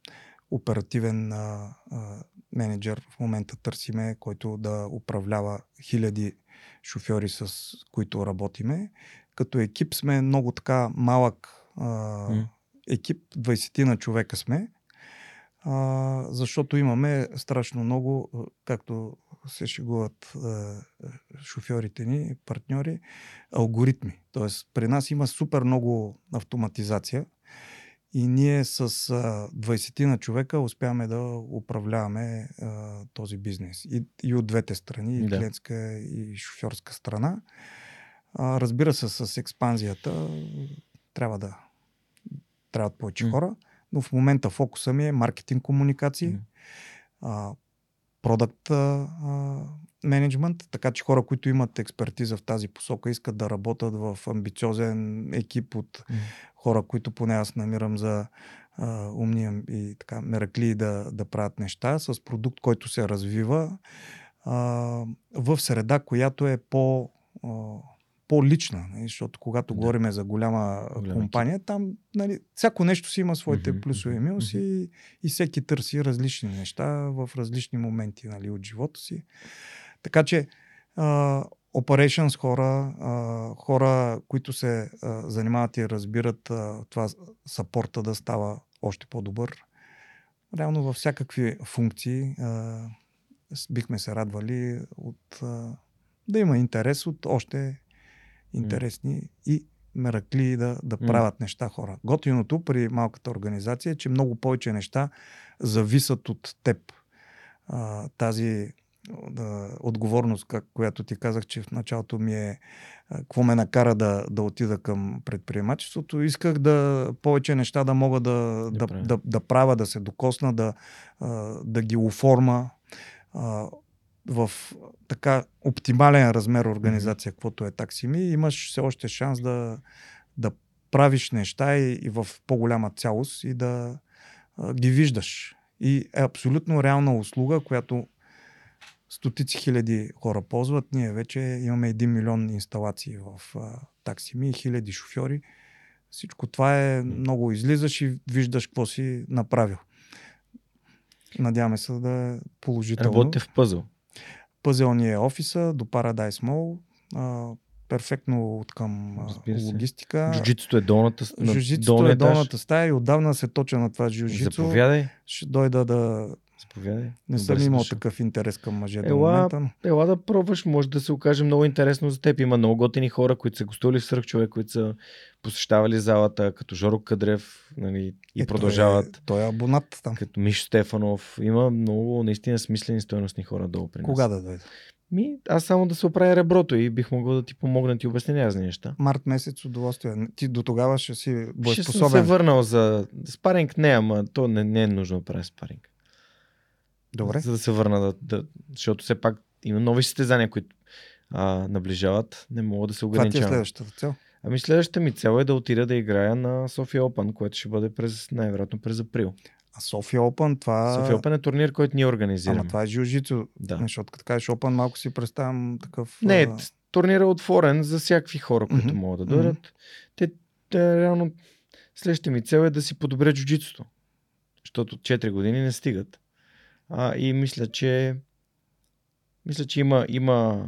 оперативен а, а, менеджер в момента търсиме, който да управлява хиляди шофьори, с които работиме. Като екип сме много така малък а, екип, 20 на човека сме, а, защото имаме страшно много, както се шегуват а, шофьорите ни, партньори, алгоритми. Тоест, при нас има супер много автоматизация и ние с а, 20 на човека успяваме да управляваме а, този бизнес. И, и от двете страни, и Да. клиентска, и шофьорска страна. А, разбира се, с експанзията трябва да трябват повече хора, но в момента фокуса ми е маркетинг комуникации, а, продукт менеджмент, така че хора, които имат експертиза в тази посока, искат да работят в амбициозен екип от хора, които поне аз намирам за а, умни и така меракли да, да правят неща с продукт, който се развива а, в среда, която е по, а, по-лична. нали, Защото когато Да. говорим за голяма Голям компания, там нали, всяко нещо си има своите Мгм, плюсове и минуси и, и всеки търси различни неща в различни моменти нали, от живота си. Така че а, operations хора, а, хора, които се а, занимават и разбират а, това сапорта да става още по-добър. Реално във всякакви функции а, бихме се радвали от а, да има интерес от още интересни и меракли да, да правят неща хора. Готиното при малката организация е, че много повече неща зависят от теб. А, тази а, отговорност, как, която ти казах, че в началото ми е какво ме накара да, да отида към предприемачеството. Исках да повече неща да мога да, Да да, да, да правя, да се докосна, да, да ги оформа в така оптимален размер организация, каквото е таксими, имаш все още шанс да, да правиш неща и, и в по-голяма цялост и да а, ги виждаш. И е абсолютно реална услуга, която стотици хиляди хора ползват. Ние вече имаме 1 милион инсталации в а, таксими и хиляди шофьори. Всичко това е много излизаш и виждаш какво си направил. Надяваме се да е положително. Работите в пъзъл. Пъзел ни е офиса до Paradise Mall. А, перфектно от към логистика. Джуджитото е долната, с- на Жужицето долния е етаж. долната стая и отдавна се точа на това жужицо. Заповядай. Ще дойда да... Заповядай. Не Добре съм си имал такъв интерес към мъже до Ела, момента. но- Ела да пробваш, може да се окаже много интересно за теб. Има много готини хора, които са гостували в Сръх човек, които са посещавали залата, като Жоро Кадрев нали, и Е, продължават. Той е, той е абонат там. Като Мишо Стефанов. Има много наистина смислени стойностни хора долу при нас. Кога да дойде? Ми, аз само да се оправя реброто и бих могъл да ти помогна да ти обясня разни неща. Март месец удоволствие. Ти до тогава ще си Ще съм се боеспособен. върнал за спаринг, не, ама то не, не е нужно да правя спаринг. Добре. За да се върна, да, да, защото все пак има нови състезания, които а, наближават. Не мога да се Това ти е ограничавам. следващата цел. Ами следващата ми цел е да отида да играя на София Open, което ще бъде през, най-вероятно през април. А София Open, това... София Open е турнир, който ние организираме. Ама това е жилжицо. Да. Защото като кажеш Open, малко си представям такъв... Не, а, т- турнирът е отворен за всякакви хора, които Мгм. могат да дойдат. Те, те реално следващата ми цел е да си подобря джуджитото. Защото 4 години не стигат. А, и мисля, че мисля, че има, има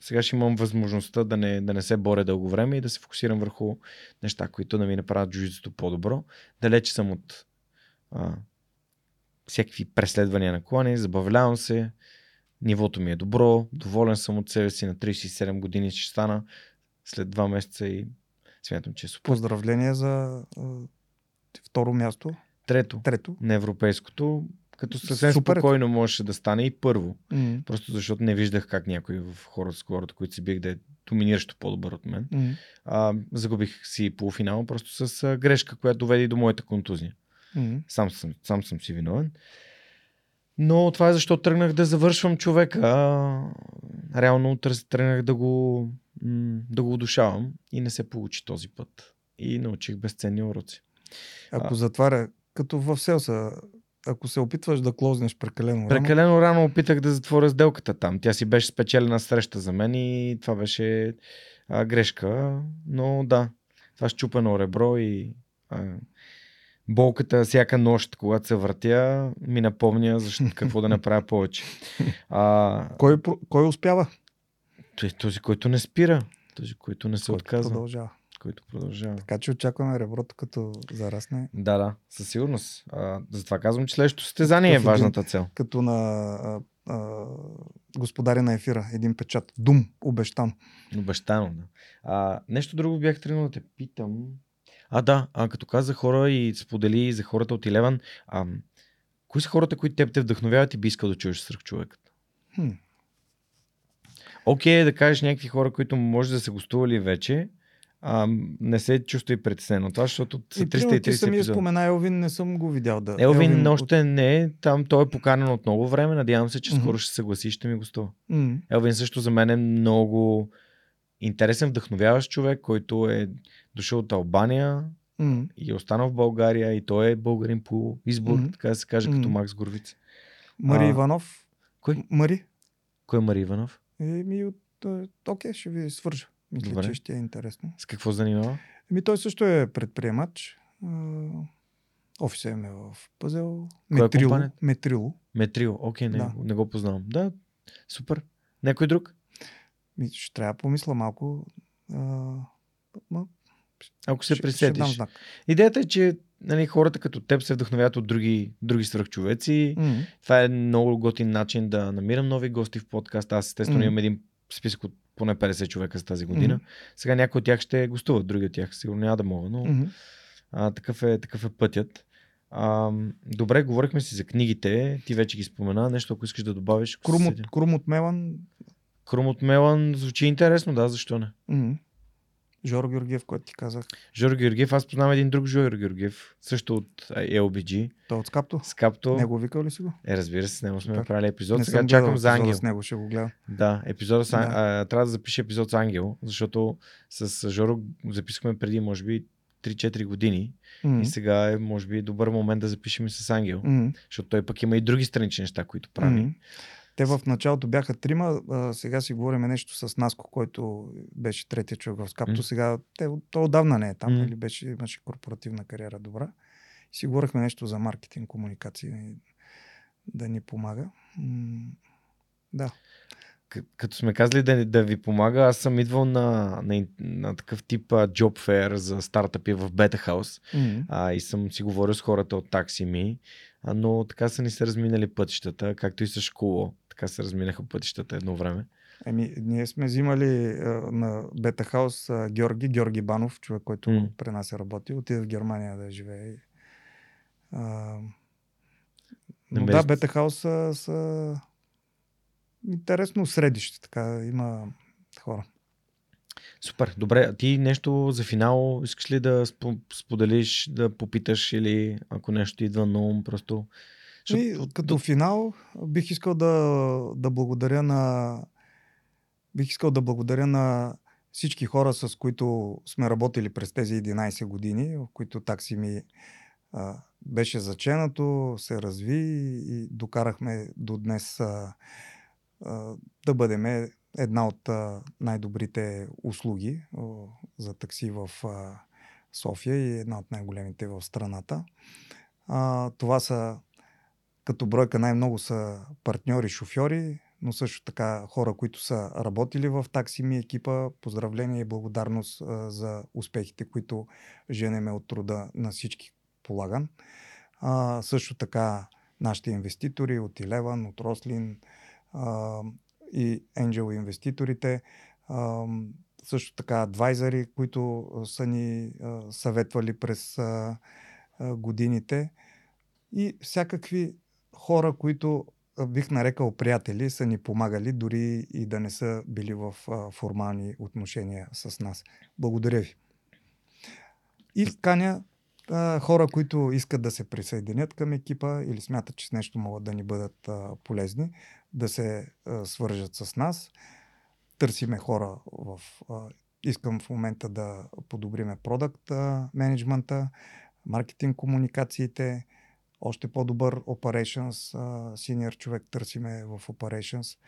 сега ще имам възможността да не, да не се боря дълго време и да се фокусирам върху неща, които да ми направят джуджитото по-добро. Далеч съм от а, всякакви преследвания на клани, забавлявам се, нивото ми е добро, доволен съм от себе си на 37 години ще стана след 2 месеца и смятам, че е супер. Поздравление за второ място. Трето, Трето. на европейското, като съвсем Супер. спокойно можеше да стане и първо. М, Просто защото не виждах как някой в хората с хората, които си бих да е доминиращо по-добър от мен. м, А, загубих си полуфинал просто с а, грешка, която доведе до моята контузия. м. Сам съм, сам съм си виновен. Но това е защо тръгнах да завършвам човека. А, реално тръгнах да го, да го удушавам и не се получи този път. И научих безценни уроци. Ако А. затваря, като в селса, ако се опитваш да клознеш прекалено рано, Прекалено рано опитах да затворя сделката там. Тя си беше спечелена среща за мен и това беше а, грешка. Но да, това щупено ребро и а, болката всяка нощ, когато се въртя, ми напомня защо, какво да направя повече. А, кой, кой успява? този, който не спира, този, който не се Който отказва, Продължава. Който продължава. Така че очакваме реброто като зарасне. Да, да, със сигурност. А, затова казвам, че следващото състезание е важната цел. Като на а, а, господаря на ефира. Един печат. Дум. Обещан. Обещано, да. А, нещо друго бях тръгнал да те питам. А, да, а, като каза хора и сподели за хората от Илеван, а, кои са хората, които теб те вдъхновяват и би искал да чуеш сръх човекът? Хм. Окей, да кажеш някакви хора, които може да са гостували вече, а, не се чувствай притеснен от това, защото са И примерно ти 330 самия епизода. спомена Елвин, не съм го видял да. Елвин от- още не е там, той е поканен от много време, надявам се, че Мгм. скоро ще се съгласи и ще ми гостува. М, Елвин също за мен е много интересен, вдъхновяващ човек, който е дошъл от Албания м. и е останал в България и той е българин по избор, Мгм. така да се каже, като Мгм. Макс Горвиц. Мари А, Иванов. Кой? Мари. Кой е Мари Иванов? Еми, от... а, Окей, ще ви свържа. Мисля, Добре. че ще е интересно. С какво занимава? Еми, той също е предприемач. Офиса им е в Пъзел. Коя е? Метрило. Метрил. Окей, не, Да. не го познавам. Да, супер. Някой друг? Ми, ще трябва да помисля малко. А, ма, Ако се ще, присетиш. знак. Идеята е, че нали, хората като теб се вдъхновяват от други, други свръхчовеци. М, Това е много готин начин да намирам нови гости в подкаста. Аз естествено Мгм. имам един списък от поне 50 човека с тази година. Мгм. Сега някои от тях ще гостуват, други от тях сигурно няма да могат, но Мгм. а, такъв, е, такъв е пътят. А, добре, говорихме си за книгите. Ти вече ги спомена. Нещо, ако искаш да добавиш. Крум, от, Крум от Мелан. Крум от Мелан звучи интересно, да, защо не? Мгм. Жоро Георгиев, който ти казах. Жоро Георгиев, аз познавам един друг Жоро Георгиев, също от LBG. Той от Скапто. С капто. Него викал ли си го? Е, разбира се, с него сме Супер. правили епизод. Не Сега чакам за Ангел. С него ще го гледам. Да, епизода с, Да. а, трябва да запиша епизод с Ангел, защото с Жоро записахме преди, може би, 3-4 години. Мгм. И сега е, може би, добър момент да запишем и с Ангел. Мгм. Защото той пък има и други странични неща, които прави. Мгм. Те в началото бяха трима, а, сега си говорим нещо с Наско, който беше третия човек в Скапто. Мгм. Сега те, той отдавна не е там, Мгм. нали, беше, имаше корпоративна кариера добра. И си говорихме нещо за маркетинг, комуникации, да ни помага. М, Да. К- като сме казали да, да ви помага, аз съм идвал на, на, на такъв тип а, job fair за стартъпи в Beta House М. а, и съм си говорил с хората от такси ми, а, но така са ни се разминали пътищата, както и с школа. Така се разминаха пътищата едно време. Еми, ние сме взимали а, на Бета Хаус а, Георги, Георги Банов, човек, който М. при нас е работил, отиде в Германия да живее. А, но да, Бета Хаус са, са интересно средище, така има хора. Супер, добре. А ти нещо за финал искаш ли да спо- споделиш, да попиташ или ако нещо идва на ум, просто... И, Защото- като финал бих искал да, да благодаря на бих искал да благодаря на всички хора, с които сме работили през тези 11 години, в които такси ми а, беше заченато, се разви и докарахме до днес а, а, да бъдем една от а, най-добрите услуги а, за такси в а, София и една от най-големите в страната. А, това са като бройка най-много са партньори, шофьори, но също така хора, които са работили в такси ми екипа. Поздравление и благодарност за успехите, които женеме от труда на всички полаган. А, също така нашите инвеститори от Eleven, от Рослин а, и Angel инвеститорите. А, също така адвайзери, които са ни а, съветвали през а, а, годините и всякакви хора, които бих нарекал приятели, са ни помагали, дори и да не са били в а, формални отношения с нас. Благодаря ви. И каня а, хора, които искат да се присъединят към екипа или смятат, че с нещо могат да ни бъдат а, полезни, да се а, свържат с нас. Търсиме хора в... А, искам в момента да подобриме продукт менеджмента, маркетинг комуникациите, още по-добър operations, senior човек търсиме в operations.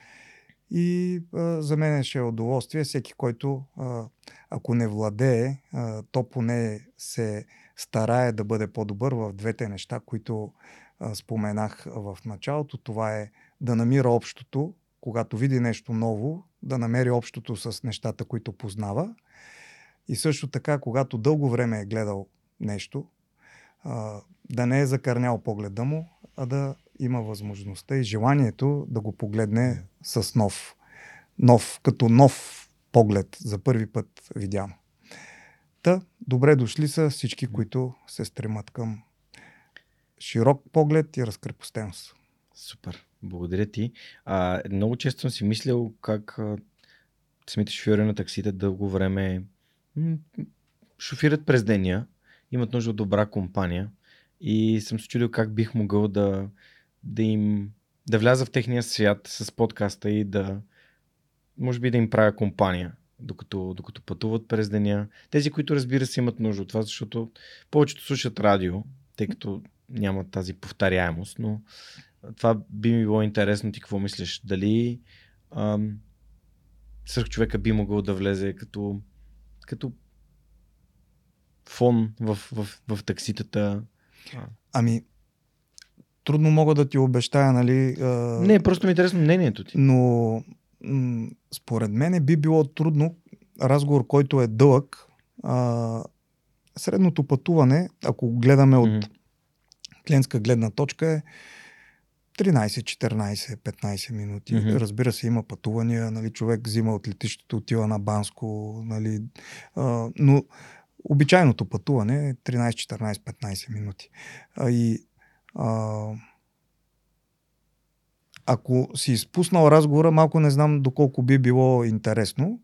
И а, за мен ще е удоволствие всеки, който а, ако не владее, а, то поне се старае да бъде по-добър в двете неща, които а, споменах в началото. Това е да намира общото, когато види нещо ново, да намери общото с нещата, които познава. И също така, когато дълго време е гледал нещо, а, да не е закърнял погледа му, а да има възможността и желанието да го погледне с нов, нов като нов поглед за първи път видяно. Та, добре дошли са всички, които се стремат към широк поглед и разкрепостеност. Супер, благодаря ти. А, много често съм си мислил как а, самите шофьори на таксите дълго време м, шофират през деня, имат нужда от добра компания и съм се чудил как бих могъл да, да им да вляза в техния свят с подкаста и да може би да им правя компания, докато, докато пътуват през деня. Тези, които разбира се имат нужда от това, защото повечето слушат радио, тъй като нямат тази повторяемост, но това би ми било интересно. Ти какво мислиш? Дали ам, свърх човека би могъл да влезе като, като фон в, в, в такситата? Ами, трудно мога да ти обещая, нали? А... Не, просто ми е интересно мнението ти. Но м- според мен би било трудно разговор, който е дълъг. А, средното пътуване, ако гледаме от Мгм. клиентска гледна точка е 13, 14, 15 минути. Mm-hmm. Разбира се, има пътувания, нали, човек взима от летището, отива на Банско, нали, а, но обичайното пътуване е 13, 14, 15 минути. А, и а, ако си изпуснал разговора, малко не знам доколко би било интересно.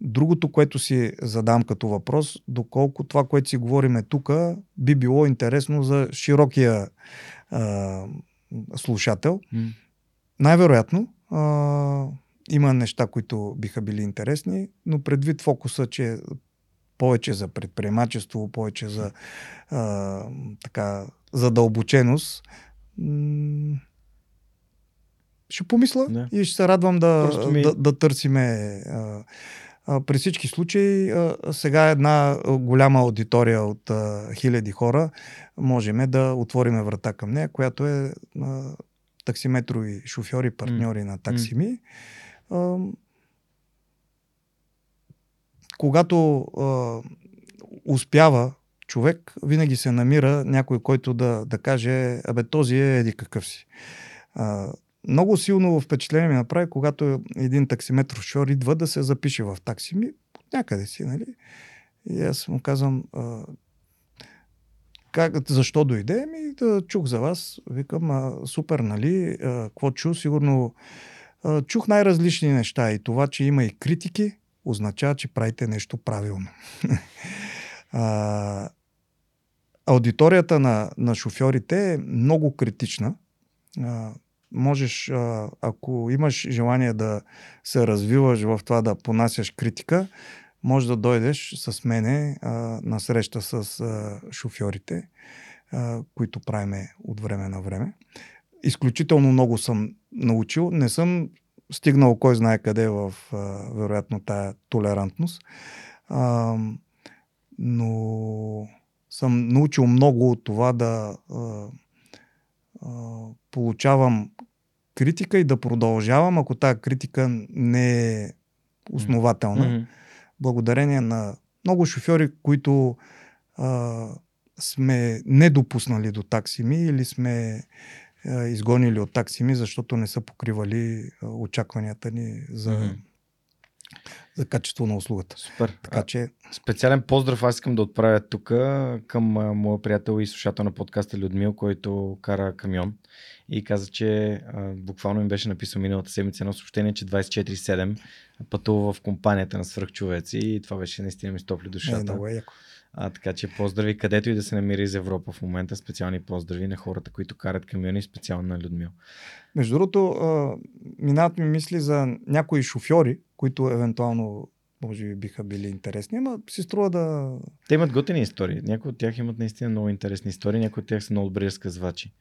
Другото, което си задам като въпрос, доколко това, което си говориме тук, би било интересно за широкия а, слушател. Mm. Най-вероятно а, има неща, които биха били интересни, но предвид фокуса, че повече за предприемачество, повече за а, така задълбоченост, м- ще помисля yeah. и ще се радвам да, ми... да, да търсиме. А, а, при всички случаи, а, сега една голяма аудитория от а, хиляди хора, можем да отвориме врата към нея, която е а, таксиметрови шофьори, партньори mm. на таксими. Mm. Когато а, успява човек, винаги се намира някой, който да, да каже, абе този е еди какъв си. А, много силно впечатление ми направи, когато един таксиметров шофьор идва да се запише в такси ми, някъде си, нали? И аз му казвам, а, как, защо дойде? Ми да чух за вас. Викам, а, супер, нали? А, какво чу? Сигурно а, чух най-различни неща. И това, че има и критики, означава, че правите нещо правилно. а, аудиторията на, на шофьорите е много критична. А, можеш, а, ако имаш желание да се развиваш в това да понасяш критика, може да дойдеш с мене а, на среща с а, шофьорите, а, които правиме от време на време. Изключително много съм научил. Не съм стигнал кой знае къде в, а, вероятно, тая толерантност. А, но съм научил много от това да а, а, получавам критика и да продължавам, ако тази критика не е основателна. Mm-hmm. Благодарение на много шофьори, които а, сме не допуснали до таксими или сме изгонили от таксими, защото не са покривали а, очакванията ни за, mm-hmm. за качество на услугата. Супер. Така че... Специален поздрав аз искам да отправя тук към а, моя приятел и слушател на подкаста Людмил, който кара камион и каза, че а, буквално им беше написал миналата седмица едно съобщение, че 24-7 пътува в компанията на свръхчовеци и това беше наистина ми стопли душата. Е, много е яко. А, така че поздрави където и да се намира из Европа в момента. Специални поздрави на хората, които карат камиони, специално на Людмил. Между другото, минават ми мисли за някои шофьори, които евентуално може би биха били интересни, ама си струва да... Те имат готини истории. Някои от тях имат наистина много интересни истории, някои от тях са много добри разказвачи.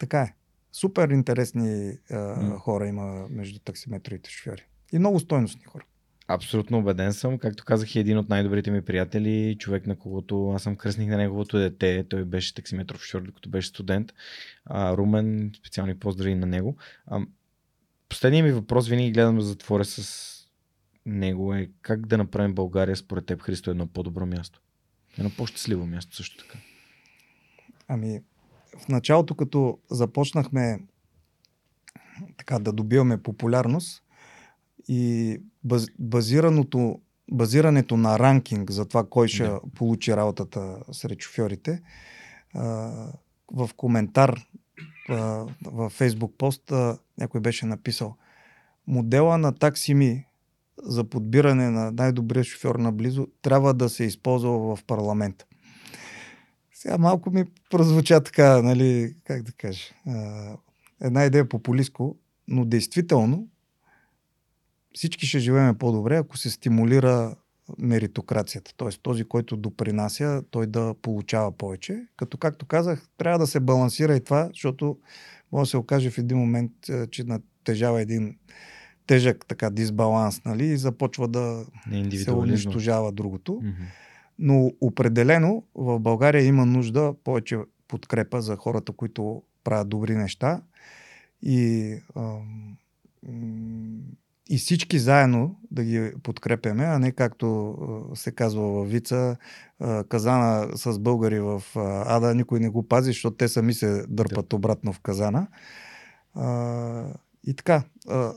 Така е. Супер интересни а, mm. хора има между таксиметровите шофьори. И много стойностни хора. Абсолютно убеден съм. Както казах, е един от най-добрите ми приятели, човек на когото аз съм кръстник на неговото дете. Той беше таксиметров шофьор, докато беше студент. А, Румен, специални поздрави на него. А, последният ми въпрос винаги гледам да затворя с него е как да направим България според теб, Христо, едно по-добро място. Едно по-щастливо място също така. Ами, в началото, като започнахме така да добиваме популярност и баз, базираното, базирането на ранкинг за това кой ще да. получи работата сред шофьорите, в коментар във Facebook пост някой беше написал модела на таксими за подбиране на най-добрия шофьор наблизо трябва да се използва в парламент. Сега малко ми прозвуча така, нали, как да кажа, една идея популистко, но действително всички ще живеем по-добре, ако се стимулира меритокрацията. Т.е. този, който допринася, той да получава повече. Като, както казах, трябва да се балансира и това, защото може да се окаже в един момент, че натежава един тежък така дисбаланс, нали, и започва да се унищожава другото. Mm-hmm. Но определено в България има нужда повече подкрепа за хората, които правят добри неща. И, и всички заедно да ги подкрепяме, а не както се казва във Вица, казана с българи в Ада, никой не го пази, защото те сами се дърпат да. обратно в казана. И така,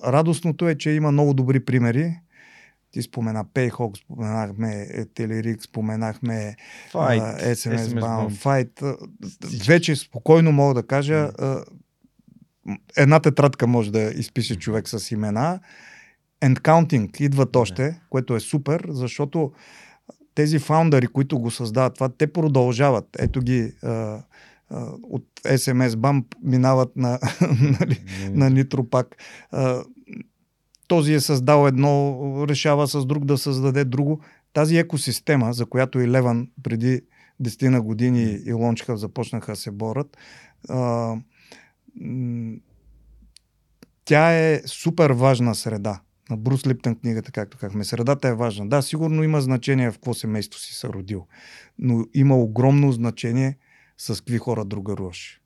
радостното е, че има много добри примери. Ти спомена Payhawk, споменахме Telerik, споменахме Fight, а, SMS, SMS Bound. Fight. Вече спокойно мога да кажа, а, една тетрадка може да изпише човек с имена. And counting идват още, което е супер, защото тези фаундъри, които го създават това, те продължават. Ето ги а, а, от SMS BAM минават на, нали, на Нитропак. А, този е създал едно, решава с друг да създаде друго. Тази екосистема, за която и Леван преди 10 на години и Лончка започнаха да се борят, а, тя е супер важна среда. На Брус Липтън книгата, както казахме. Средата е важна. Да, сигурно има значение в какво семейство си се родил, но има огромно значение с какви хора другаруваш.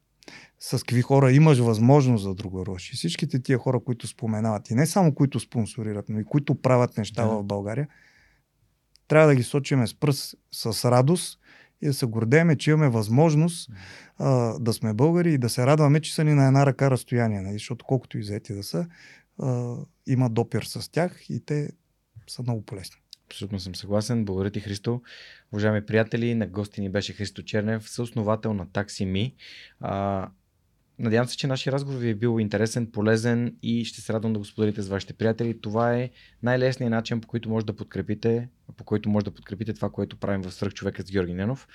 С какви хора имаш възможност да другаруваш. И всичките тия хора, които споменават, и не само които спонсорират, но и които правят неща Да. в България, трябва да ги сочиме с пръст, с радост и да се гордееме, че имаме възможност а, да сме българи и да се радваме, че са ни на една ръка разстояние, нали? защото колкото и заети да са, има допир с тях и те са много полезни. Абсолютно съм съгласен. Благодаря ти, Христо. Уважаеми приятели, на гости ни беше Христо Чернев, съосновател на TaxiMe. А, надявам се, че нашия разговор ви е бил интересен, полезен и ще се радвам да го споделите с вашите приятели. Това е най-лесният начин, по който може да подкрепите, по който може да подкрепите това, което правим в Свърхчовекът с Георги Ненов.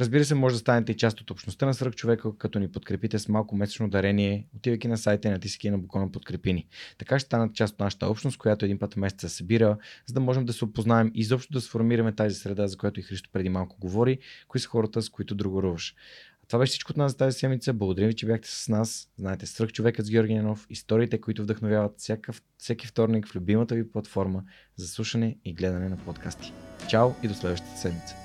Разбира се, може да станете и част от общността на Свърхчовека, като ни подкрепите с малко месечно дарение, отивайки на сайта и натискайки на букона подкрепи ни. Така ще станат част от нашата общност, която един път в месеца се събира, за да можем да се опознаем и изобщо да сформираме тази среда, за която и Христо преди малко говори, кои са хората, с които другоруваш. Това беше всичко от нас за тази седмица. Благодарим ви, че бяхте с нас. Знаете, свръх човекът с Георги Ненов, историите, които вдъхновяват всяка, всеки вторник в любимата ви платформа за слушане и гледане на подкасти. Чао и до следващата седмица.